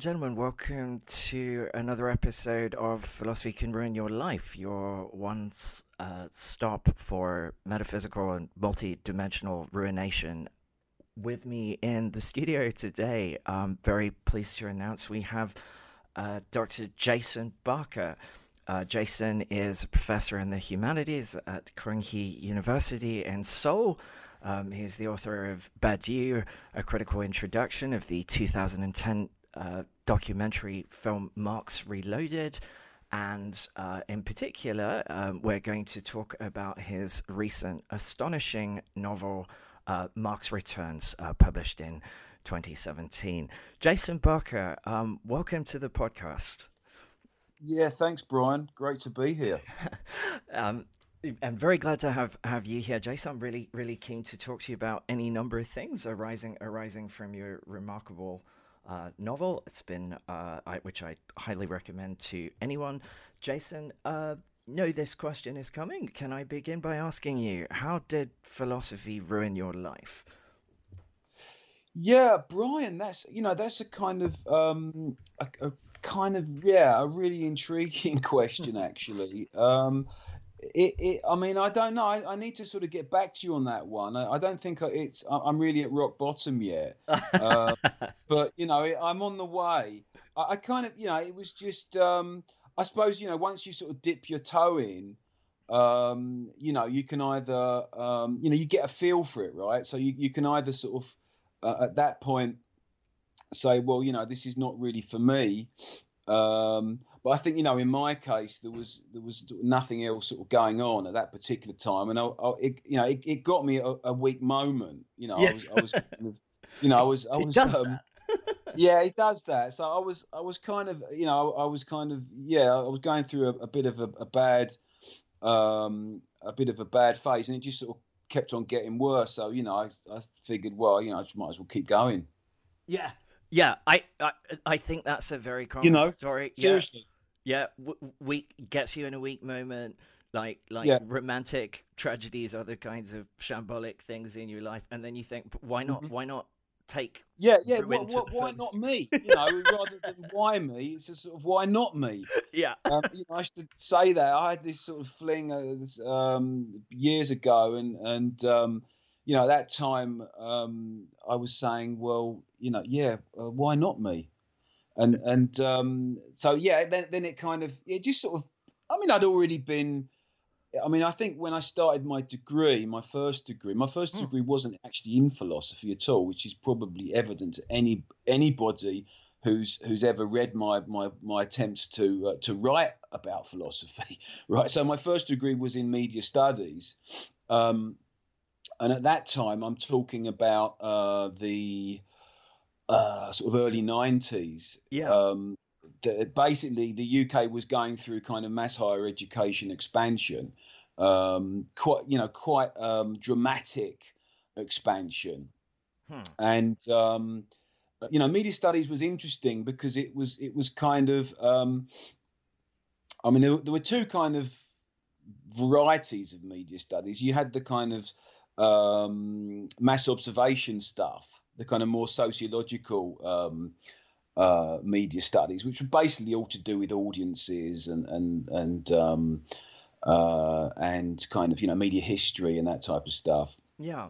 And gentlemen, welcome to another episode of Philosophy Can Ruin Your Life, your one uh, stop for metaphysical and multi-dimensional ruination. With me in the studio today, I'm very pleased to announce we have uh, Dr. Jason Barker. Uh, Jason is a professor in the humanities at Kyunghee University in Seoul. Um, he's the author of Badiou, a critical introduction of the 2010 uh, documentary film Marx Reloaded. And uh, in particular, um, we're going to talk about his recent astonishing novel, uh, Marx Returns, uh, published in 2017. Jason Barker, um, welcome to the podcast. Yeah, thanks, Brian. Great to be here. um, I'm very glad to have, have you here, Jason. I'm really, really keen to talk to you about any number of things arising arising from your remarkable uh, novel. It's been, uh, I, which I highly recommend to anyone. Jason, uh, know this question is coming. Can I begin by asking you, how did philosophy ruin your life? Yeah, Brian, that's you know that's a kind of um, a, a kind of yeah a really intriguing question actually. Um, it, it, I mean, I don't know. I, I, need to sort of get back to you on that one. I, I don't think it's. I'm really at rock bottom yet. uh, but you know, I'm on the way. I, I, kind of, you know, it was just. Um, I suppose you know, once you sort of dip your toe in, um, you know, you can either, um, you know, you get a feel for it, right? So you, you can either sort of, uh, at that point, say, well, you know, this is not really for me. Um, but I think you know, in my case, there was there was nothing else sort of going on at that particular time, and I, I it, you know, it, it got me a, a, weak moment. You know, yes. I was, I was kind of, you know, I was, I was, um, yeah, it does that. So I was, I was kind of, you know, I, was kind of, yeah, I was going through a, a bit of a, a bad, um, a bit of a bad phase, and it just sort of kept on getting worse. So you know, I, I figured, well, you know, I might as well keep going. Yeah, yeah, I, I, I think that's a very common you know, story. Seriously, yeah, w- weak gets you in a weak moment. Like like yeah. romantic tragedies, other kinds of shambolic things in your life, and then you think, why not? Mm-hmm. Why not take? Yeah, yeah. What, what, why not me? You know, rather than why me, it's a sort of why not me? Yeah. Um, you know, I should say that I had this sort of fling uh, um, years ago, and and um, you know, at that time um, I was saying, well, you know, yeah, uh, why not me? And and um, so yeah, then then it kind of it just sort of. I mean, I'd already been. I mean, I think when I started my degree, my first degree, my first mm. degree wasn't actually in philosophy at all, which is probably evident to any anybody who's who's ever read my my my attempts to uh, to write about philosophy, right? So my first degree was in media studies, um, and at that time, I'm talking about uh, the uh, sort of early 90s. Yeah. Um, the, basically, the UK was going through kind of mass higher education expansion, um, quite you know quite um, dramatic expansion, hmm. and um, you know media studies was interesting because it was it was kind of um, I mean there, there, were two kind of varieties of media studies. You had the kind of um, mass observation stuff the kind of more sociological um, uh, media studies, which were basically all to do with audiences and and and um, uh, and kind of you know media history and that type of stuff. Yeah,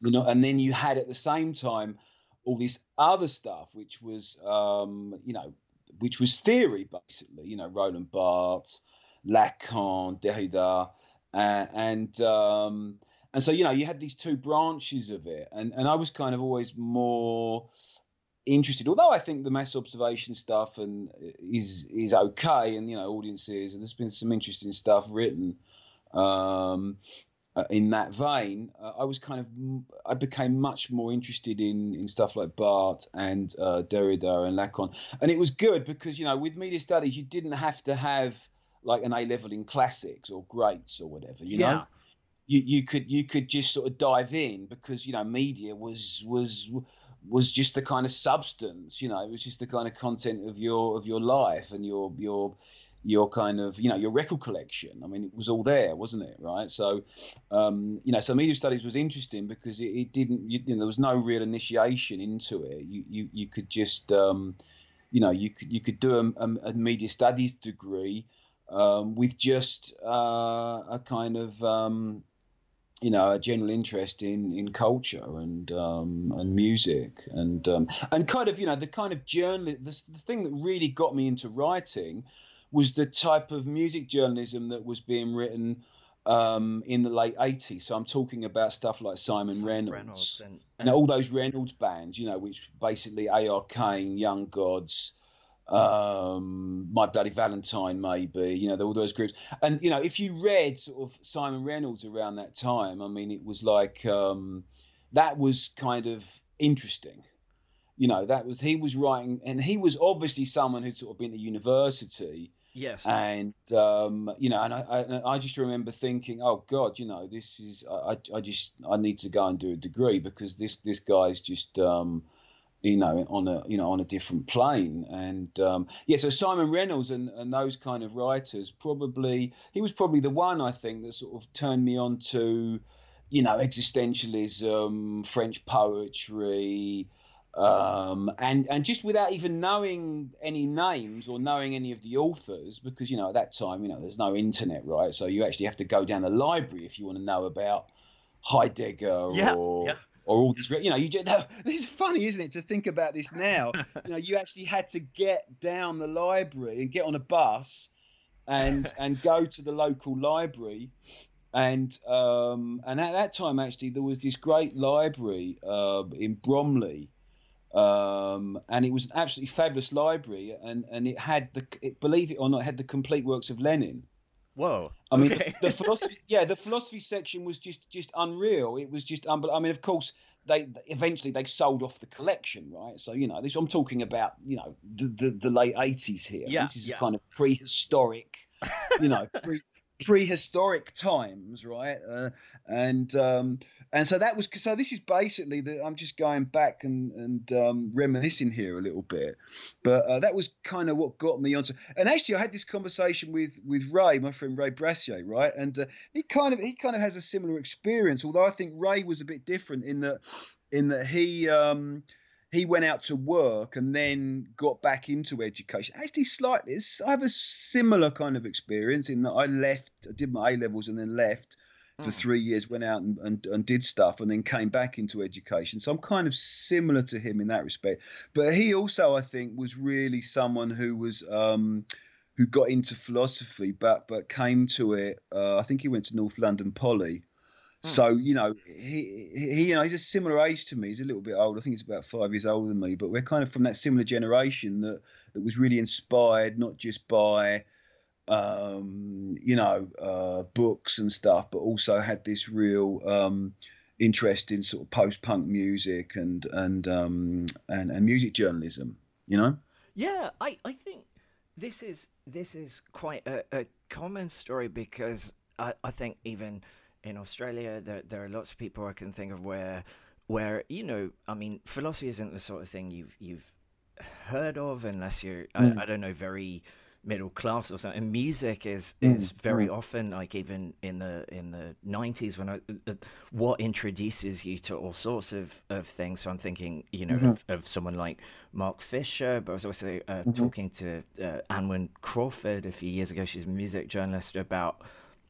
you know, and then you had at the same time all this other stuff, which was um, you know which was theory basically. You know, Roland Barthes, Lacan, Derrida, uh, and um, and so you know you had these two branches of it and and i was kind of always more interested although i think the mass observation stuff and is is okay and you know audiences and there's been some interesting stuff written um, uh, in that vein uh, i was kind of i became much more interested in in stuff like Barthes and uh, derrida and lacan and it was good because you know with media studies you didn't have to have like an a level in classics or greats or whatever you yeah. know you, you could you could just sort of dive in because you know media was was was just the kind of substance you know it was just the kind of content of your of your life and your your your kind of you know your record collection. I mean it was all there wasn't it? Right? So um, you know so media studies was interesting because it, it didn't you, you, know there was no real initiation into it. You you, you could just um, you know you could you could do a, a media studies degree um, with just uh, a kind of um, you know a general interest in in culture and um, and music and um, and kind of you know the kind of journal the, the thing that really got me into writing was the type of music journalism that was being written um, in the late 80s. So I'm talking about stuff like Simon, Simon Reynolds, Reynolds and, and all those Reynolds bands, you know, which basically A.R. Kane, Young Gods, um, My Bloody Valentine, maybe, you know, all those groups. And, you know, if you read sort of Simon Reynolds around that time, I mean, it was like um, that was kind of interesting. You know, that was, he was writing, and he was obviously someone who'd sort of been to university Yes. And um, you know, and I, I, I just remember thinking, oh God, you know, this is I, I just I need to go and do a degree because this this guy's just um, you know on a you know on a different plane and um, yeah so simon reynolds and, and those kind of writers probably he was probably the one i think that sort of turned me on to you know existentialism french poetry um, and and just without even knowing any names or knowing any of the authors, because you know at that time you know there's no internet, right? So you actually have to go down the library if you want to know about Heidegger yeah, or yeah. Or all these. You know, you just this is funny, isn't it, to think about this now? you know, you actually had to get down the library and get on a bus and and go to the local library and um, and at that time actually there was this great library uh, in Bromley um, and it was an absolutely fabulous library, and and it had the it, believe it or not, it had the complete works of Lenin. Whoa! I mean, okay. the, the, philosophy, yeah, the philosophy section was just just unreal. It was just unbelievable. I mean, of course, they eventually they sold off the collection, right? So you know, this I'm talking about, you know, the the, the late '80s here. Yeah, this is yeah. kind of prehistoric, you know, pre prehistoric times, right? Uh, and um, and so that was so. This is basically the. I'm just going back and and um, reminiscing here a little bit, but uh, that was kind of what got me onto. And actually, I had this conversation with with Ray, my friend Ray Brassier, right? And uh, he kind of he kind of has a similar experience, although I think Ray was a bit different in that in that he. Um, he went out to work and then got back into education. Actually, slightly, I have a similar kind of experience in that I left, I did my A levels and then left for mm. three years, went out and, and, and, did stuff, and then came back into education. So I'm kind of similar to him in that respect. But he also, I think, was really someone who was. Um, who got into philosophy, but but came to it. Uh, I think he went to North London Poly, hmm. so you know, he, he you know he's a similar age to me. He's a little bit old. I think he's about five years older than me. But we're kind of from that similar generation that that was really inspired not just by um, you know, uh, books and stuff, but also had this real um, interest in sort of post-punk music and and um, and, and music journalism. You know. Yeah, I I think this is this is quite a, a common story because I, I think even in Australia there there are lots of people I can think of where where you know I mean philosophy isn't the sort of thing you've you've heard of unless you're mm. I, I don't know very middle class or something. And music is mm, is very mm. often like even in the in the nineties when I, uh, what introduces you to all sorts of, of things. So I'm thinking, you know, mm-hmm. of, of, someone like Mark Fisher, but I was also uh, mm-hmm. talking to uh, Anwen Crawford a few years ago. She's a music journalist about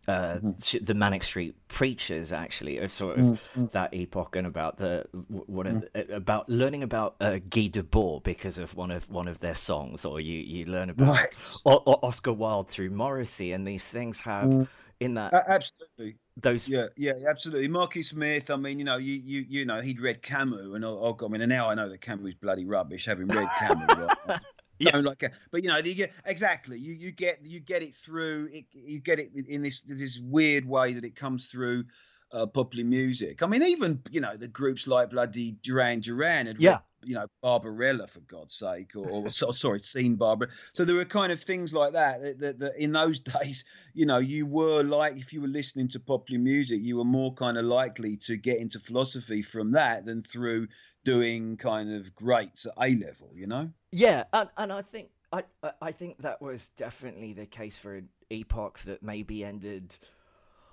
uh, mm-hmm. the Manic Street Preachers, actually, of sort of mm-hmm. that epoch, and about the what mm-hmm. about learning about uh, Guy Debord because of one of one of their songs, or you you learn about right. or, or Oscar Wilde through Morrissey, and these things have mm. in that absolutely those yeah yeah absolutely Marky Smith I mean you know you you you know he'd read Camus and oh, I mean and now I know that Camus is bloody rubbish having read Camus right? yeah. like a, but you know, you get exactly you you get you get it through it, you get it in this this weird way that it comes through uh, popular music. I mean, even you know the groups like bloody Duran Duran had yeah. you know Barbarella for God's sake, or, or sorry, seen Barbara. So there were kind of things like that, that, that that in those days, you know, you were like if you were listening to popular music, you were more kind of likely to get into philosophy from that than through doing kind of greats at A level, you know? Yeah, and and I think I I think that was definitely the case for an epoch that maybe ended.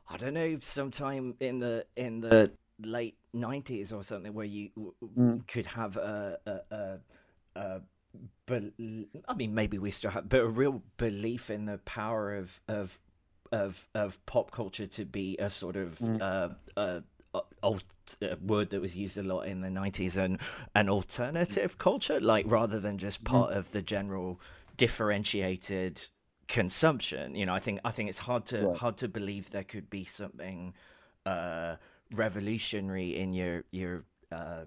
I don't know, sometime in the in the late nineties or something, where you mm. could have a, a, a, a but I mean, maybe we still have, but a real belief in the power of of of of pop culture to be a sort of mm. uh, uh, old uh, word that was used a lot in the 90s and an alternative culture like rather than just mm-hmm. part of the general differentiated consumption you know i think i think it's hard to hard to believe there could be something uh revolutionary in your your uh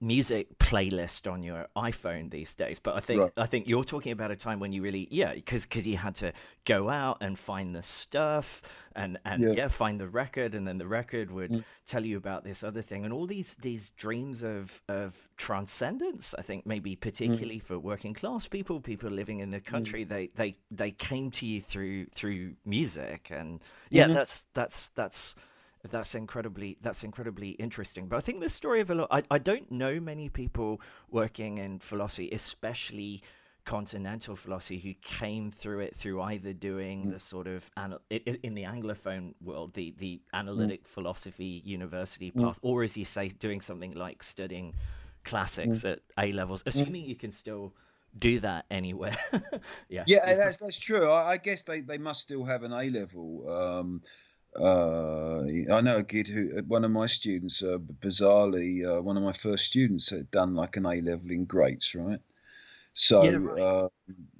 music playlist on your iPhone these days. But I think right. I think you're talking about a time when you really yeah because because you had to go out and find the stuff and and yeah. yeah find the record and then the record would mm. tell you about this other thing and all these these dreams of of transcendence. I think maybe particularly mm. for working class people, people living in the mm. country, mm. they they they came to you through through music and yeah mm-hmm. that's that's that's that's incredibly that's incredibly interesting. But I think the story of a lot. I, I don't know many people working in philosophy, especially continental philosophy, who came through it through either doing mm. the sort of in the anglophone world, the the analytic mm. philosophy university mm. path, mm. or as you say, doing something like studying classics mm. at A levels, mm. assuming you can still do that anywhere. yeah, yeah, that's that's true. I, I, guess they, they must still have an A level. Um, uh, I know a kid who, one of my students, uh, bizarrely, uh, one of my first students had done like an A level in greats, right? So yeah, right. Uh,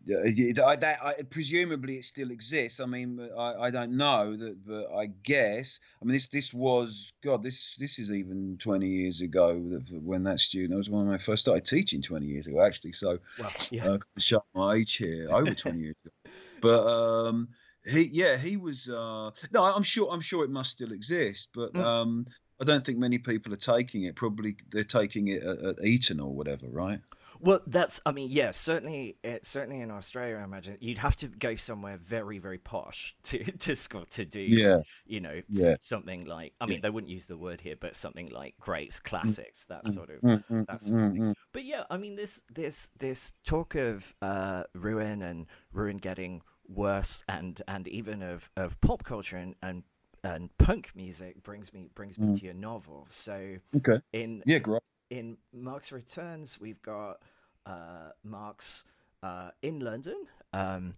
that I, presumably it still exists. I mean, I, I don't know that, but I guess. I mean, this this was God. This this is even twenty years ago when that student. I was when I first started teaching twenty years ago, actually. So, well, yeah. uh, show my age here, over twenty years ago. But um, he, yeah, he was. Uh, no, I'm sure. I'm sure it must still exist, but mm. um, I don't think many people are taking it. Probably they're taking it at, at Eton or whatever, right? Well, that's. I mean, yeah, certainly, it, certainly in Australia, I imagine you'd have to go somewhere very, very posh to to to do. Yeah. You know, yeah. something like. I mean, yeah. they wouldn't use the word here, but something like greats, classics, that mm, sort of. Mm, mm, that sort of thing. But yeah, I mean, this this this talk of uh, ruin and ruin getting worse and and even of, of pop culture and, and and punk music brings me brings me mm. to your novel. So okay, in yeah, great. In Marx Returns, we've got uh, Marx uh, in London um,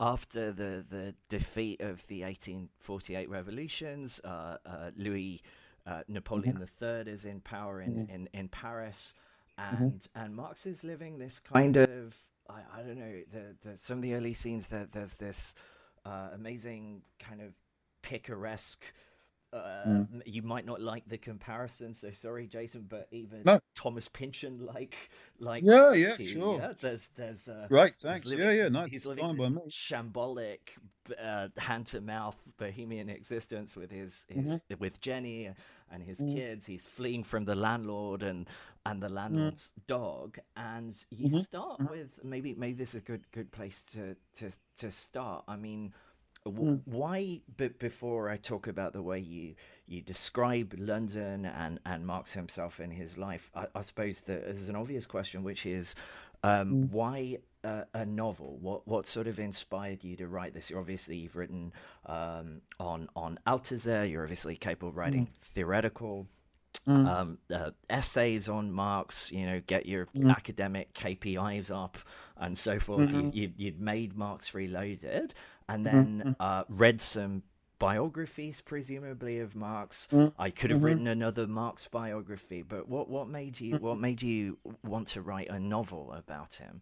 after the the defeat of the 1848 revolutions. Uh, uh Louis uh, Napoleon mm-hmm. III is in power in mm-hmm. in, in Paris, mm-hmm. and mm-hmm. and Marx is living this kind of I, I don't know the, the some of the early scenes that there's this uh, amazing kind of picaresque uh, mm. You might not like the comparison, so sorry, Jason. But even no. Thomas Pynchon, like, like yeah, yeah, sure. Yeah, there's, there's, uh, right, thanks. Living, yeah, yeah, no, he's living this shambolic, uh, hand to mouth bohemian existence with his, his mm-hmm. with Jenny and his mm. kids. He's fleeing from the landlord and and the mm. landlord's mm. dog. And you mm-hmm. start mm-hmm. with maybe maybe this is a good good place to to to start. I mean Mm. Why, but before I talk about the way you you describe London and and Marx himself in his life, I, I suppose that there's an obvious question, which is um, mm. why a, a, novel? What what sort of inspired you to write this? You're obviously you've written um, on on Althusser. You're obviously capable of writing mm. theoretical. Mm. Um, uh, essays on Marx, you know, get your mm. academic KPIs up and so forth. Mm-hmm. You, you, would made Marx Reloaded, and mm-hmm, then mm-hmm. uh, read some biographies, presumably of Marx. Mm-hmm. I could have written another Marx biography, but what what made you what made you want to write a novel about him?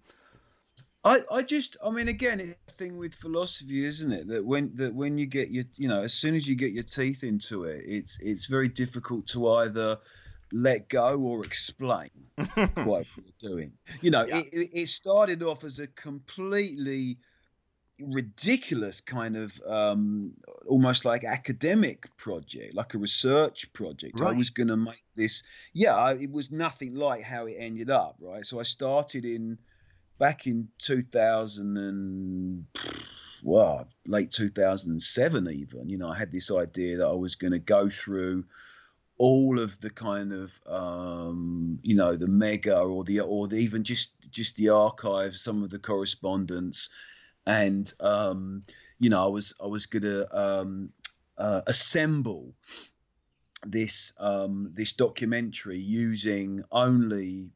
I, I just I mean again it's a thing with philosophy isn't it that when that when you get your you know as soon as you get your teeth into it it's it's very difficult to either let go or explain quite what you're doing you know yeah. it, it started off as a completely ridiculous kind of um, almost like academic project, like a research project. Right. I was going to make this. Yeah, it was nothing like how it ended up, right? So I started in back in 2000 and well, late 2007 even. You know, I had this idea that I was going to go through all of the kind of um, you know the MEGA or the or the, even just just the archives, some of the correspondence and um, you know I was I was gonna um, uh, assemble this um, this documentary using only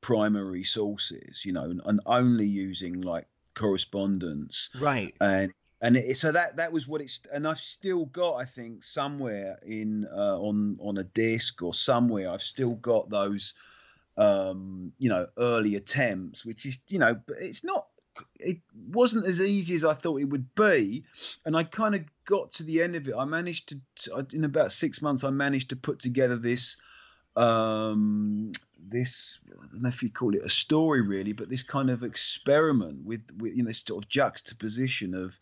primary sources, you know, and, and only using like correspondence, right? And and it, so that that was what it's, and I've still got, I think, somewhere in uh, on on a disc or somewhere, I've still got those, um, you know, early attempts, which is, you know, it's not it wasn't as easy as I thought it would be, and I kind of got to the end of it. I managed to, in about six months, I managed to put together this, um, this I don't know if you call it a story really, but this kind of experiment with, with you know this sort of juxtaposition of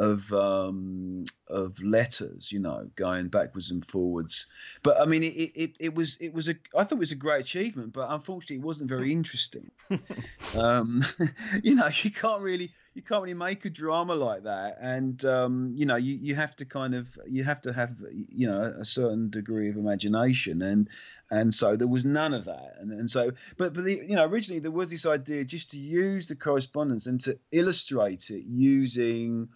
of um, of letters, you know, going backwards and forwards. But I mean, it, it, it was it was a I thought it was a great achievement, but unfortunately, it wasn't very interesting. um, you know, you can't really you can't really make a drama like that, and um, you know, you, you have to kind of you have to have you know a certain degree of imagination, and and so there was none of that, and and so but but the, you know originally there was this idea just to use the correspondence and to illustrate it using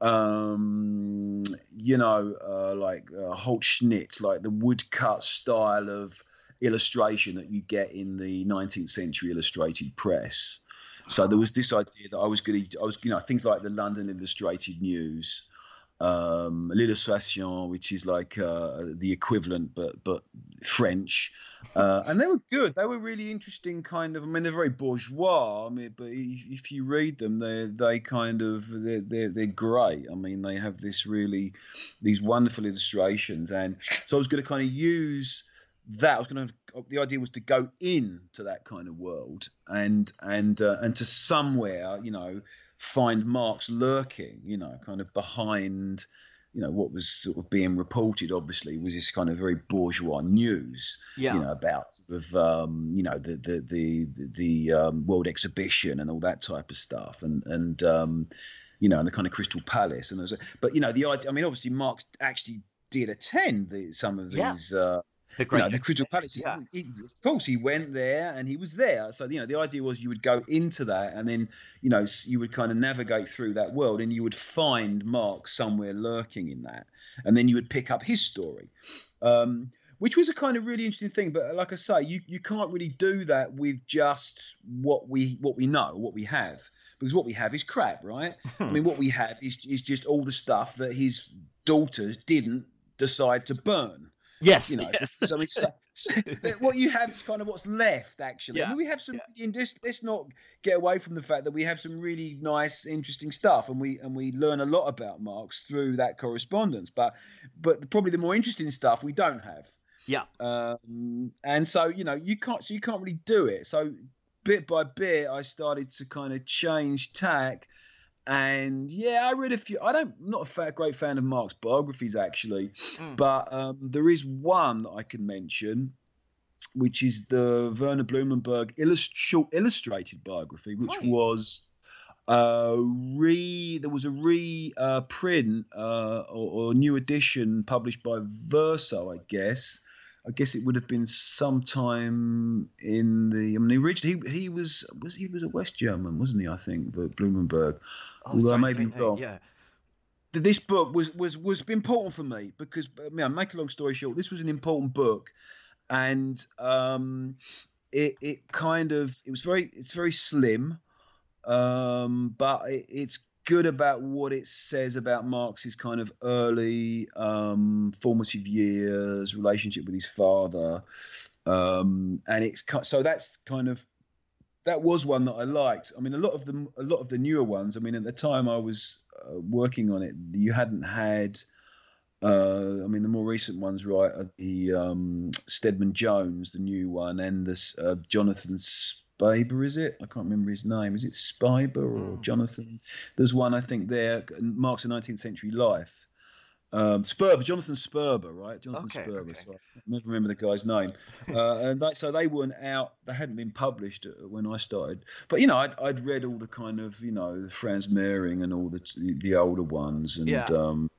um, you know, uh, like uh, Holzschnitt, like the woodcut style of illustration that you get in the 19th century illustrated press. So there was this idea that I was going to, I was, you know, things like the London Illustrated News, um, l'illustration, which is like uh, the equivalent but but French, uh, and they were good. They were really interesting, kind of. I mean, they're very bourgeois. I mean, but if you read them, they they kind of they're, they're they're great. I mean, they have this really these wonderful illustrations, and so I was going to kind of use that. I was going to. The idea was to go into that kind of world and and uh, and to somewhere, you know find Marx lurking, you know, kind of behind, you know, what was sort of being reported. Obviously, was this kind of very bourgeois news, yeah. you know, about sort of, um, you know, the the the the um, World Exhibition and all that type of stuff, and and um, you know, and the kind of Crystal Palace, and was, but you know, the idea. I mean, obviously, Marx actually did attend the, some of these. Yeah. Uh, the great, you know, the Crystal Palace. Yeah. He, of course, he went there and he was there. So you know, the idea was you would go into that, and then you know you would kind of navigate through that world, and you would find Mark somewhere lurking in that, and then you would pick up his story. Um, which was a kind of really interesting thing, but like I say, you, you can't really do that with just what we what we know, what we have, because what we have is crap, right? I mean, what we have is is just all the stuff that his daughters didn't decide to burn. Yes, you know. yes. So it's so, what you have is kind of what's left, actually. Yeah. I mean, we have some. Yeah. In this, let's not get away from the fact that we have some really nice, interesting stuff, and we and we learn a lot about Marx through that correspondence. But but probably the more interesting stuff we don't have. Yeah. Um, and so you know you can't so you can't really do it. So bit by bit, I started to kind of change tack and yeah, I read a few. I don't, I'm not a fat, great fan of Marx biographies actually, Mm. but um, there is one that I can mention, which is the Werner Blumenberg illust- short illustrated biography, which Right. was uh, re. There was a re uh, print uh, or, or new edition published by Verso, I guess. I guess it would have been sometime in the. I mean, originally he, he was was he was a West German, wasn't he? I think, but Blumenberg. Oh, Although I may be wrong. Yeah. This book was was was important for me because, I mean, make a long story short, this was an important book, and um, it it kind of it was very it's very slim, um, but it, it's good about what it says about Marx's kind of early um, formative years, relationship with his father, um, and it's so that's kind of that was one that I liked. I mean, a lot of the a lot of the newer ones. I mean, at the time I was uh, working on it, you hadn't had. Uh, I mean, the more recent ones, right? Are the um, Stedman Jones, the new one, and this uh, Jonathan Spiber, is it? I can't remember his name. Is it Spiber or Hmm. Jonathan? There's one I think there. Marx a 19th century life. Um, Sperber, Jonathan Sperber, right? Jonathan Okay, Sperber. okay. So I never remember the guy's name. Uh, and that, so they weren't out. They hadn't been published uh, when I started. But you know, I'd, I'd read all the kind of you know the Franz Mehring and all the the older ones, and Yeah. um,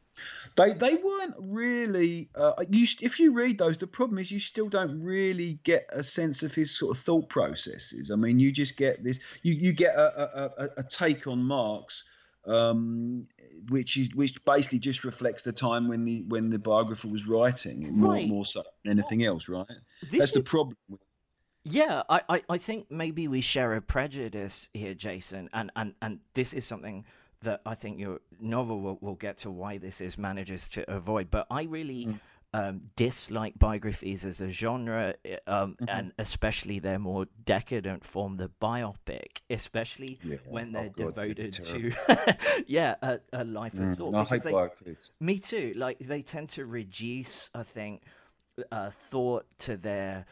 they they weren't really. Uh, you if you read those, the problem is you still don't really get a sense of his sort of thought processes. I mean, you just get this. You you get a a, a, a take on Marx um, which is which basically just reflects the time when the when the biographer was writing more Right. more so than anything else, right? That's the problem. Yeah, I, I, I think maybe we share a prejudice here, Jason, and, and, and this is something that I think your novel will, will get to why this is manages to avoid. But I really mm. um, dislike biographies as a genre, um, mm-hmm. and especially their more decadent form, the biopic, especially yeah. when they're oh, God, devoted to yeah a, a, life mm. of thought. I hate they, biopics. Me too. Like they tend to reduce, I think, uh, thought to their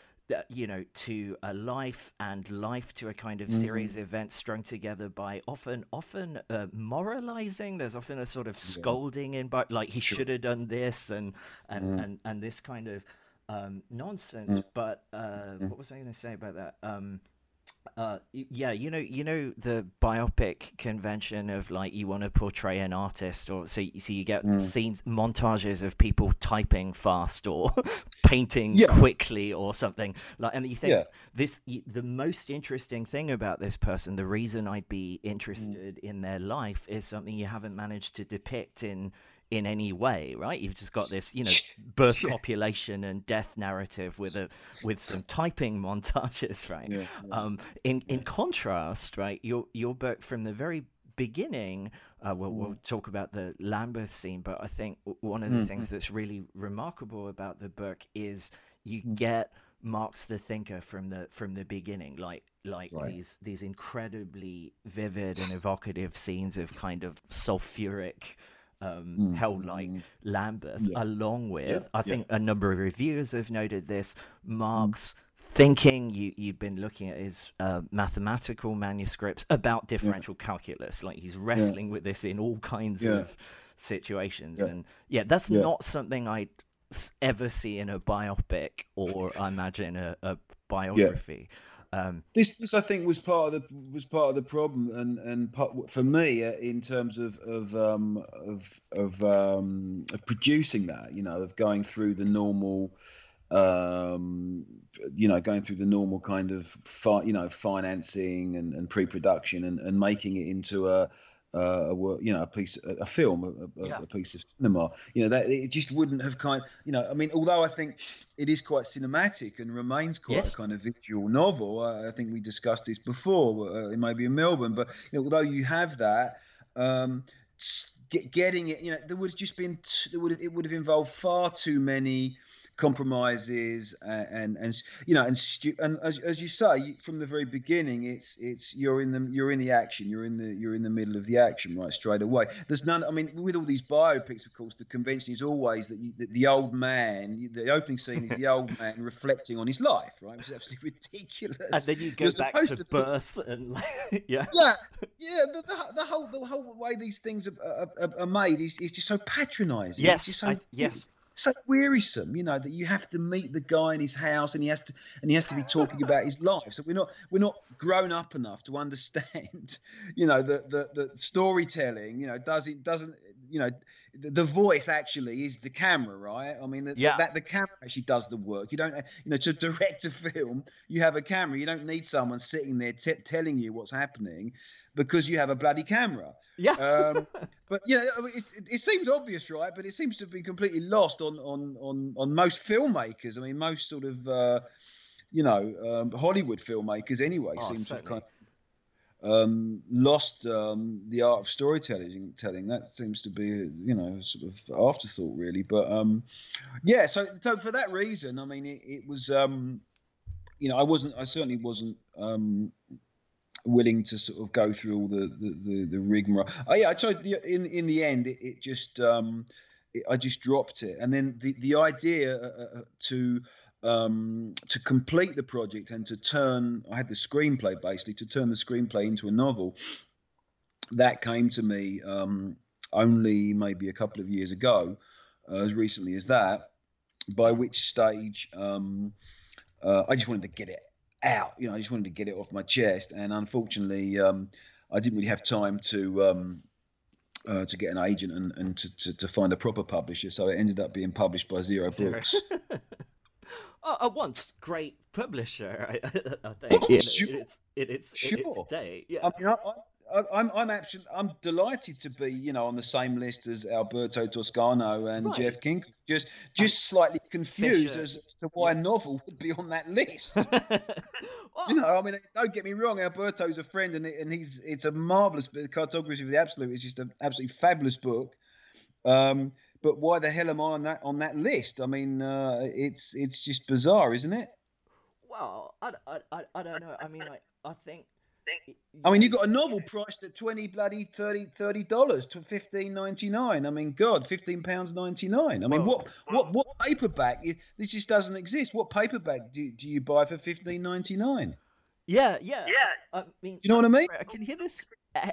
you know, to a life and life to a kind of mm-hmm. series of events strung together by often, often uh, moralizing. There's often a sort of scolding yeah. in, but like he sure. should have done this and and, mm. and and this kind of um, nonsense. Mm. But uh, mm. what was I going to say about that? Um, uh, yeah, you know, you know the biopic convention of like you want to portray an artist, or so so you get mm. scenes montages of people typing fast or painting yeah. quickly or something like, and you think yeah. this the most interesting thing about this person, the reason I'd be mm. interested mm. in their life is something you haven't managed to depict in in any way, right? You've just got this, you know, birth yeah. copulation and death narrative with a with some typing montages, right? Yeah, yeah. Um, in in contrast, right, your your book from the very beginning. Uh, we'll, mm. we'll, talk about the Lambeth scene, but I think one of the mm. things that's really remarkable about the book is you mm. get Marx the thinker from the from the beginning, like like right. these these incredibly vivid and evocative scenes of kind of sulfuric um, mm. hell like mm. Lambeth, yeah. along with, yeah. I think yeah. a number of reviewers have noted this, Marx. Mm. Thinking you you've been looking at his uh, mathematical manuscripts about differential calculus, like he's wrestling with this in all kinds of situations, and yeah, that's not something I'd ever see in a biopic or I imagine a, a biography. Um, this, this, I think, was part of the was part of the problem, and and part, for me, uh, in terms of of um, of of, um, of producing that, you know, of going through the normal, um, you know, going through the normal kind of, fi- you know, financing and, and pre-production, and, and making it into a uh, a work, you know, a piece, a, film, a, a, yeah. a, piece of cinema. You know, that it just wouldn't have kind. You know, I mean, although I think it is quite cinematic and remains quite yes. a kind of visual novel. I, I think we discussed this before. Uh, it may be in Melbourne, but you know, although you have that. Um, get, getting it, you know, there would have just been, t- there would have, it would have involved far too many compromises uh, and and, and you know and stu- and as, as you say from the very beginning it's it's you're in the you're in the action you're in the you're in the middle of the action right straight away. There's none i mean with all these biopics of course the convention is always that, you, that the old man the opening scene is the old man reflecting on his life right it's absolutely ridiculous. And then you go back to, to birth and like, yeah. Yeah yeah the, the, the, whole the whole way these things are, uh, are, are made is, is just so patronizing. Yes so, I, yes so wearisome, you know, that you have to meet the guy in his house and he has to and he has to be talking about his life. So we're not we're not grown up enough to understand, you know, the the, the storytelling, you know, does it doesn't you know the, voice actually is the camera, right? I mean, the, yeah. that the camera actually does the work. You don't, you know, to direct a film, you have a camera. You don't need someone sitting there t- telling you what's happening because you have a bloody camera. Yeah. Um, but yeah, I mean, it, it, seems obvious, right? But it seems to have been completely lost on on on on most filmmakers. I mean, most sort of uh, you know um, Hollywood filmmakers anyway oh, seem to have kind of um, lost um, the art of storytelling. Telling that seems to be you know sort of afterthought really. But um, yeah, so so for that reason, I mean, it, it was um, you know I wasn't I certainly wasn't um, willing to sort of go through all the the, the, the rigmarole. Oh yeah, I the, in in the end it, it just um, it, I just dropped it, and then the the idea uh, uh, to um, to complete the project and to turn I had the screenplay basically to turn the screenplay into a novel. That came to me um, only maybe a couple of years ago, uh, as recently as that. By which stage um, uh, I just wanted to get it out. You know, I just wanted to get it off my chest, and unfortunately, um, I didn't really have time to um, uh, to get an agent and, and to, to, to, find a proper publisher. So it ended up being published by Zero Books. oh, a once great publisher, I, I think. Oh, sure. In its, in its, sure. In its day. Yeah. I mean, I, I, am I'm absolutely I'm delighted to be you know on the same list as Alberto Toscano and right. Jeff Kinkle. Just just slightly confused Fisher. as to why a novel would be on that list. well, you know, I mean, don't get me wrong. Alberto's a friend, and and he's it's a marvelous. Cartography of the Absolute is just an absolutely fabulous book. Um, but why the hell am I on that on that list? I mean, uh, it's it's just bizarre, isn't it? Well, I, I, I, don't know. I mean, I, I think. I mean, you got a novel priced at twenty bloody thirty dollars to fifteen ninety nine. I mean, God, fifteen pounds ninety nine. I mean, what what what paperback? This just doesn't exist. What paperback do, do you buy for fifteen ninety nine? Yeah, yeah, yeah. I mean, do you know what I mean? I can hear this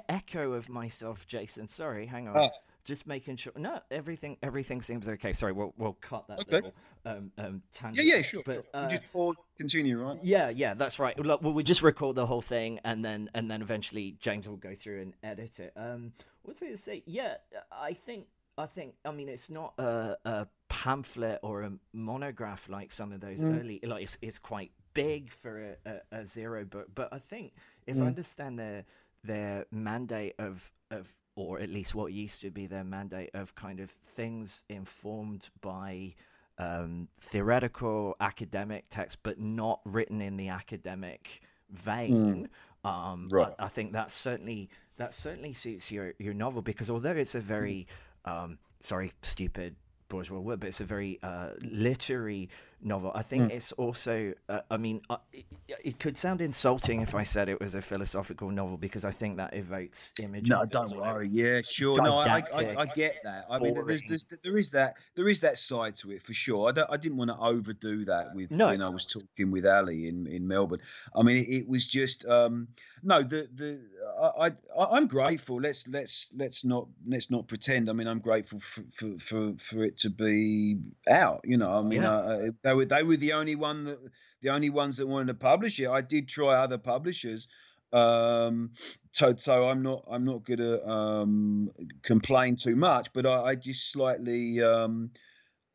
echo of myself, Jason. Sorry, hang on. Oh just making sure. No, everything everything seems okay. Sorry, we'll we'll cut that okay. little um, um, tangent. Yeah, yeah, sure. But sure. Uh, just pause, continue, right? Yeah, yeah, that's right. Look, well, we just record the whole thing, and then and then eventually James will go through and edit it. Um, what's I going to say? Yeah, I think I think I mean it's not a, a pamphlet or a monograph like some of those mm. early. Like it's, it's quite big for a, a, a zero book, but I think if mm. I understand their their mandate of of or at least what used to be their mandate of kind of things informed by um, theoretical academic text, but not written in the academic vein. Mm. Um, right. I, I, think that certainly that certainly suits your your novel because although it's a very um, sorry stupid bourgeois word, but it's a very uh, literary novel. I think mm. it's also, uh, I mean, uh, it, it, could sound insulting if I said it was a philosophical novel because I think that evokes images. No, don't worry. Yeah, sure. No, I, I, I, get that. I mean, there's, there's, there is that there is that side to it for sure. I, I didn't want to overdo that with no. when I was talking with Ali in, in Melbourne. I mean, it, it was just um, no. The the I, I am grateful. Let's let's let's not let's not pretend. I mean, I'm grateful for for for, for it to be out. You know, I mean, yeah. uh, they were they were the only one that the only ones that wanted to publish it. I did try other publishers. Um, so so I'm not I'm not gonna um, complain too much, but I, I just slightly um,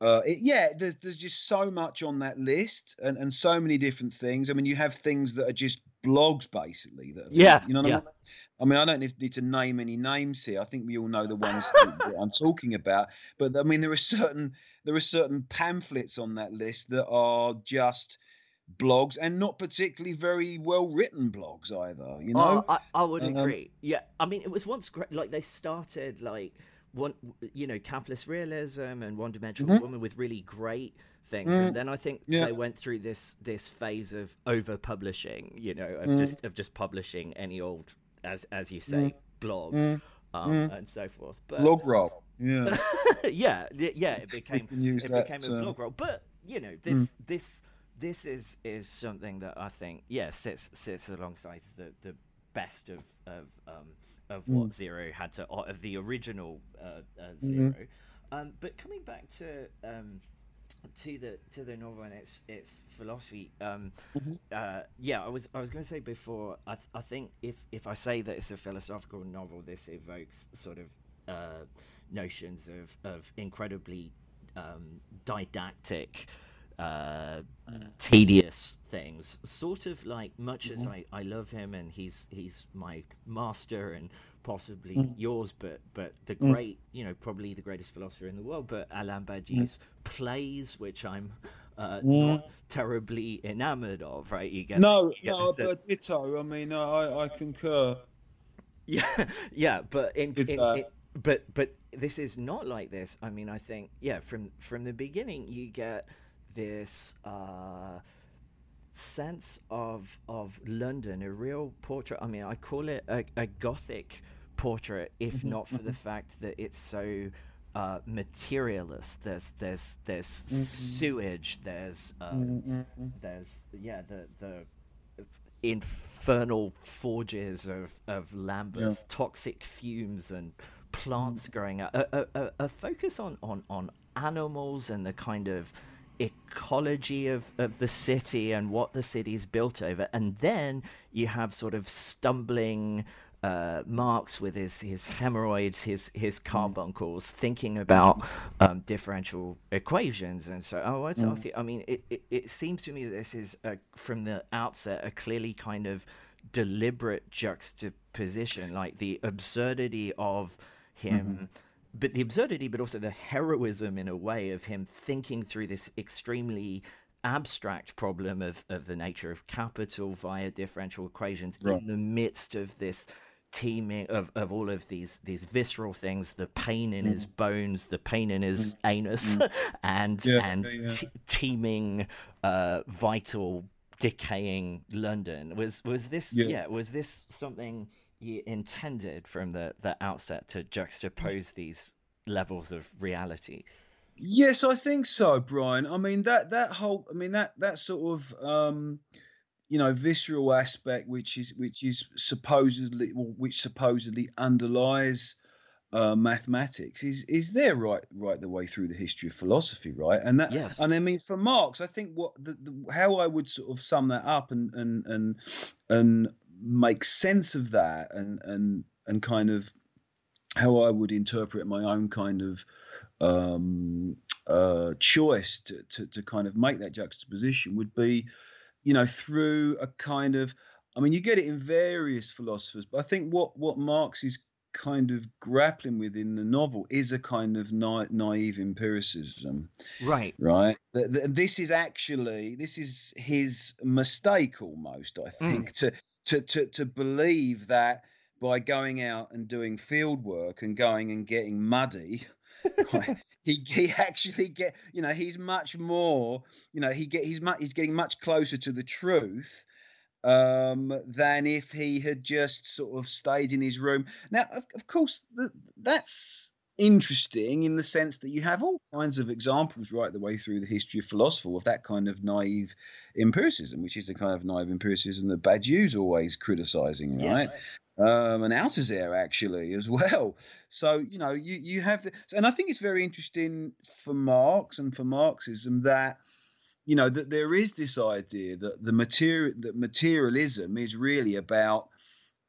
uh, it, yeah, there's, there's just so much on that list and, and so many different things. I mean, you have things that are just blogs basically. That yeah, you know. yeah. I mean? I mean, I don't need to name any names here. I think we all know the ones that, that I'm talking about. But I mean, there are certain there are certain pamphlets on that list that are just blogs and not particularly very well written blogs either. You know, oh, I, I would um, agree. Yeah, I mean, it was once great. Like they started like one, you know, capitalist realism and one dimensional mm-hmm. woman with really great things, mm. and then I think yeah. they went through this this phase of over publishing. You know, of mm. just of just publishing any old, as as you say, mm. blog. Mm. Um, mm. and so forth, but blog roll, yeah, yeah, yeah. It became it became a blog roll, but you know this this this is is something that I think yeah sits sits alongside the the best of of um, of mm. what Zero had to of the original uh, uh, mm-hmm. 0 mm-hmm. um, but coming back to um, to the to the novel and its its philosophy, um, mm-hmm. uh, yeah, I was I was going to say before. I th- I think if if I say that it's a philosophical novel, this evokes sort of uh, notions of of incredibly um, didactic uh, tedious things. Sort of like much mm-hmm. as I, I love him and he's he's my master and possibly mm. yours, but but the mm. great you know probably the greatest philosopher in the world. But Alain Badiou's mm. plays, which I'm uh, not terribly enamored of, right? You get no, you get no, but ditto. I mean, I I concur. Yeah, yeah, but in, in, in but but this is not like this. I mean, I think yeah, from from the beginning you get this uh, sense of of London, a real portrait. I mean, I call it a, a gothic portrait, if mm-hmm, not for mm-hmm. the fact that it's so uh, materialist. There's there's there's mm-hmm. sewage. There's um, mm-hmm. there's yeah the the infernal forges of of Lambeth, yeah. toxic fumes and plants mm. growing out. A, a, a, focus on on on animals and the kind of ecology of, of the city and what the city is built over. And then you have sort of stumbling uh, Marx with his, his hemorrhoids, his, his mm. carbuncles, thinking about um, differential equations. And so, oh, I want to ask you, I mean, it, it, it, seems to me that this is, a, from the outset, a clearly kind of deliberate juxtaposition juxtaposition, like the absurdity of him. Mm-hmm. But the absurdity, but also the heroism in a way of him thinking through this extremely abstract problem of, of the nature of capital via differential equations right. in the midst of this teeming of, of all of these these visceral things the pain in mm. his bones the pain in his mm. anus mm. and yeah, and yeah. T- teeming uh, vital decaying london was was this yeah. yeah was this something you intended from the the outset to juxtapose these levels of reality yes i think so brian i mean that that whole i mean that that sort of um you know visceral aspect which is which is supposedly which supposedly underlies uh, mathematics is is there right right the way through the history of philosophy right and that yes. and i mean for marx i think what the, the, how i would sort of sum that up and and and and make sense of that and and and kind of how i would interpret my own kind of um uh choice to, to to kind of make that juxtaposition would be you know, through a kind of, I mean, you get it in various philosophers, but I think what what Marx is kind of grappling with in the novel is a kind of na- naive empiricism right right this is actually this is his mistake almost i mm. think mm. to, to to to believe that by going out and doing field work and going and getting muddy right, he he actually get you know he's much more you know he get he's much he's getting much closer to the truth um, than if he had just sort of stayed in his room. Now, of, of course, that's interesting in the sense that you have all kinds of examples right the way through the history of philosophy of that kind of naive empiricism, which is the kind of naive empiricism that Badiou's always criticizing, right? Yes um, and Althusser actually as well. So you know you you have the, and I think it's very interesting for Marx and for Marxism that you know that there is this idea that the material that materialism is really about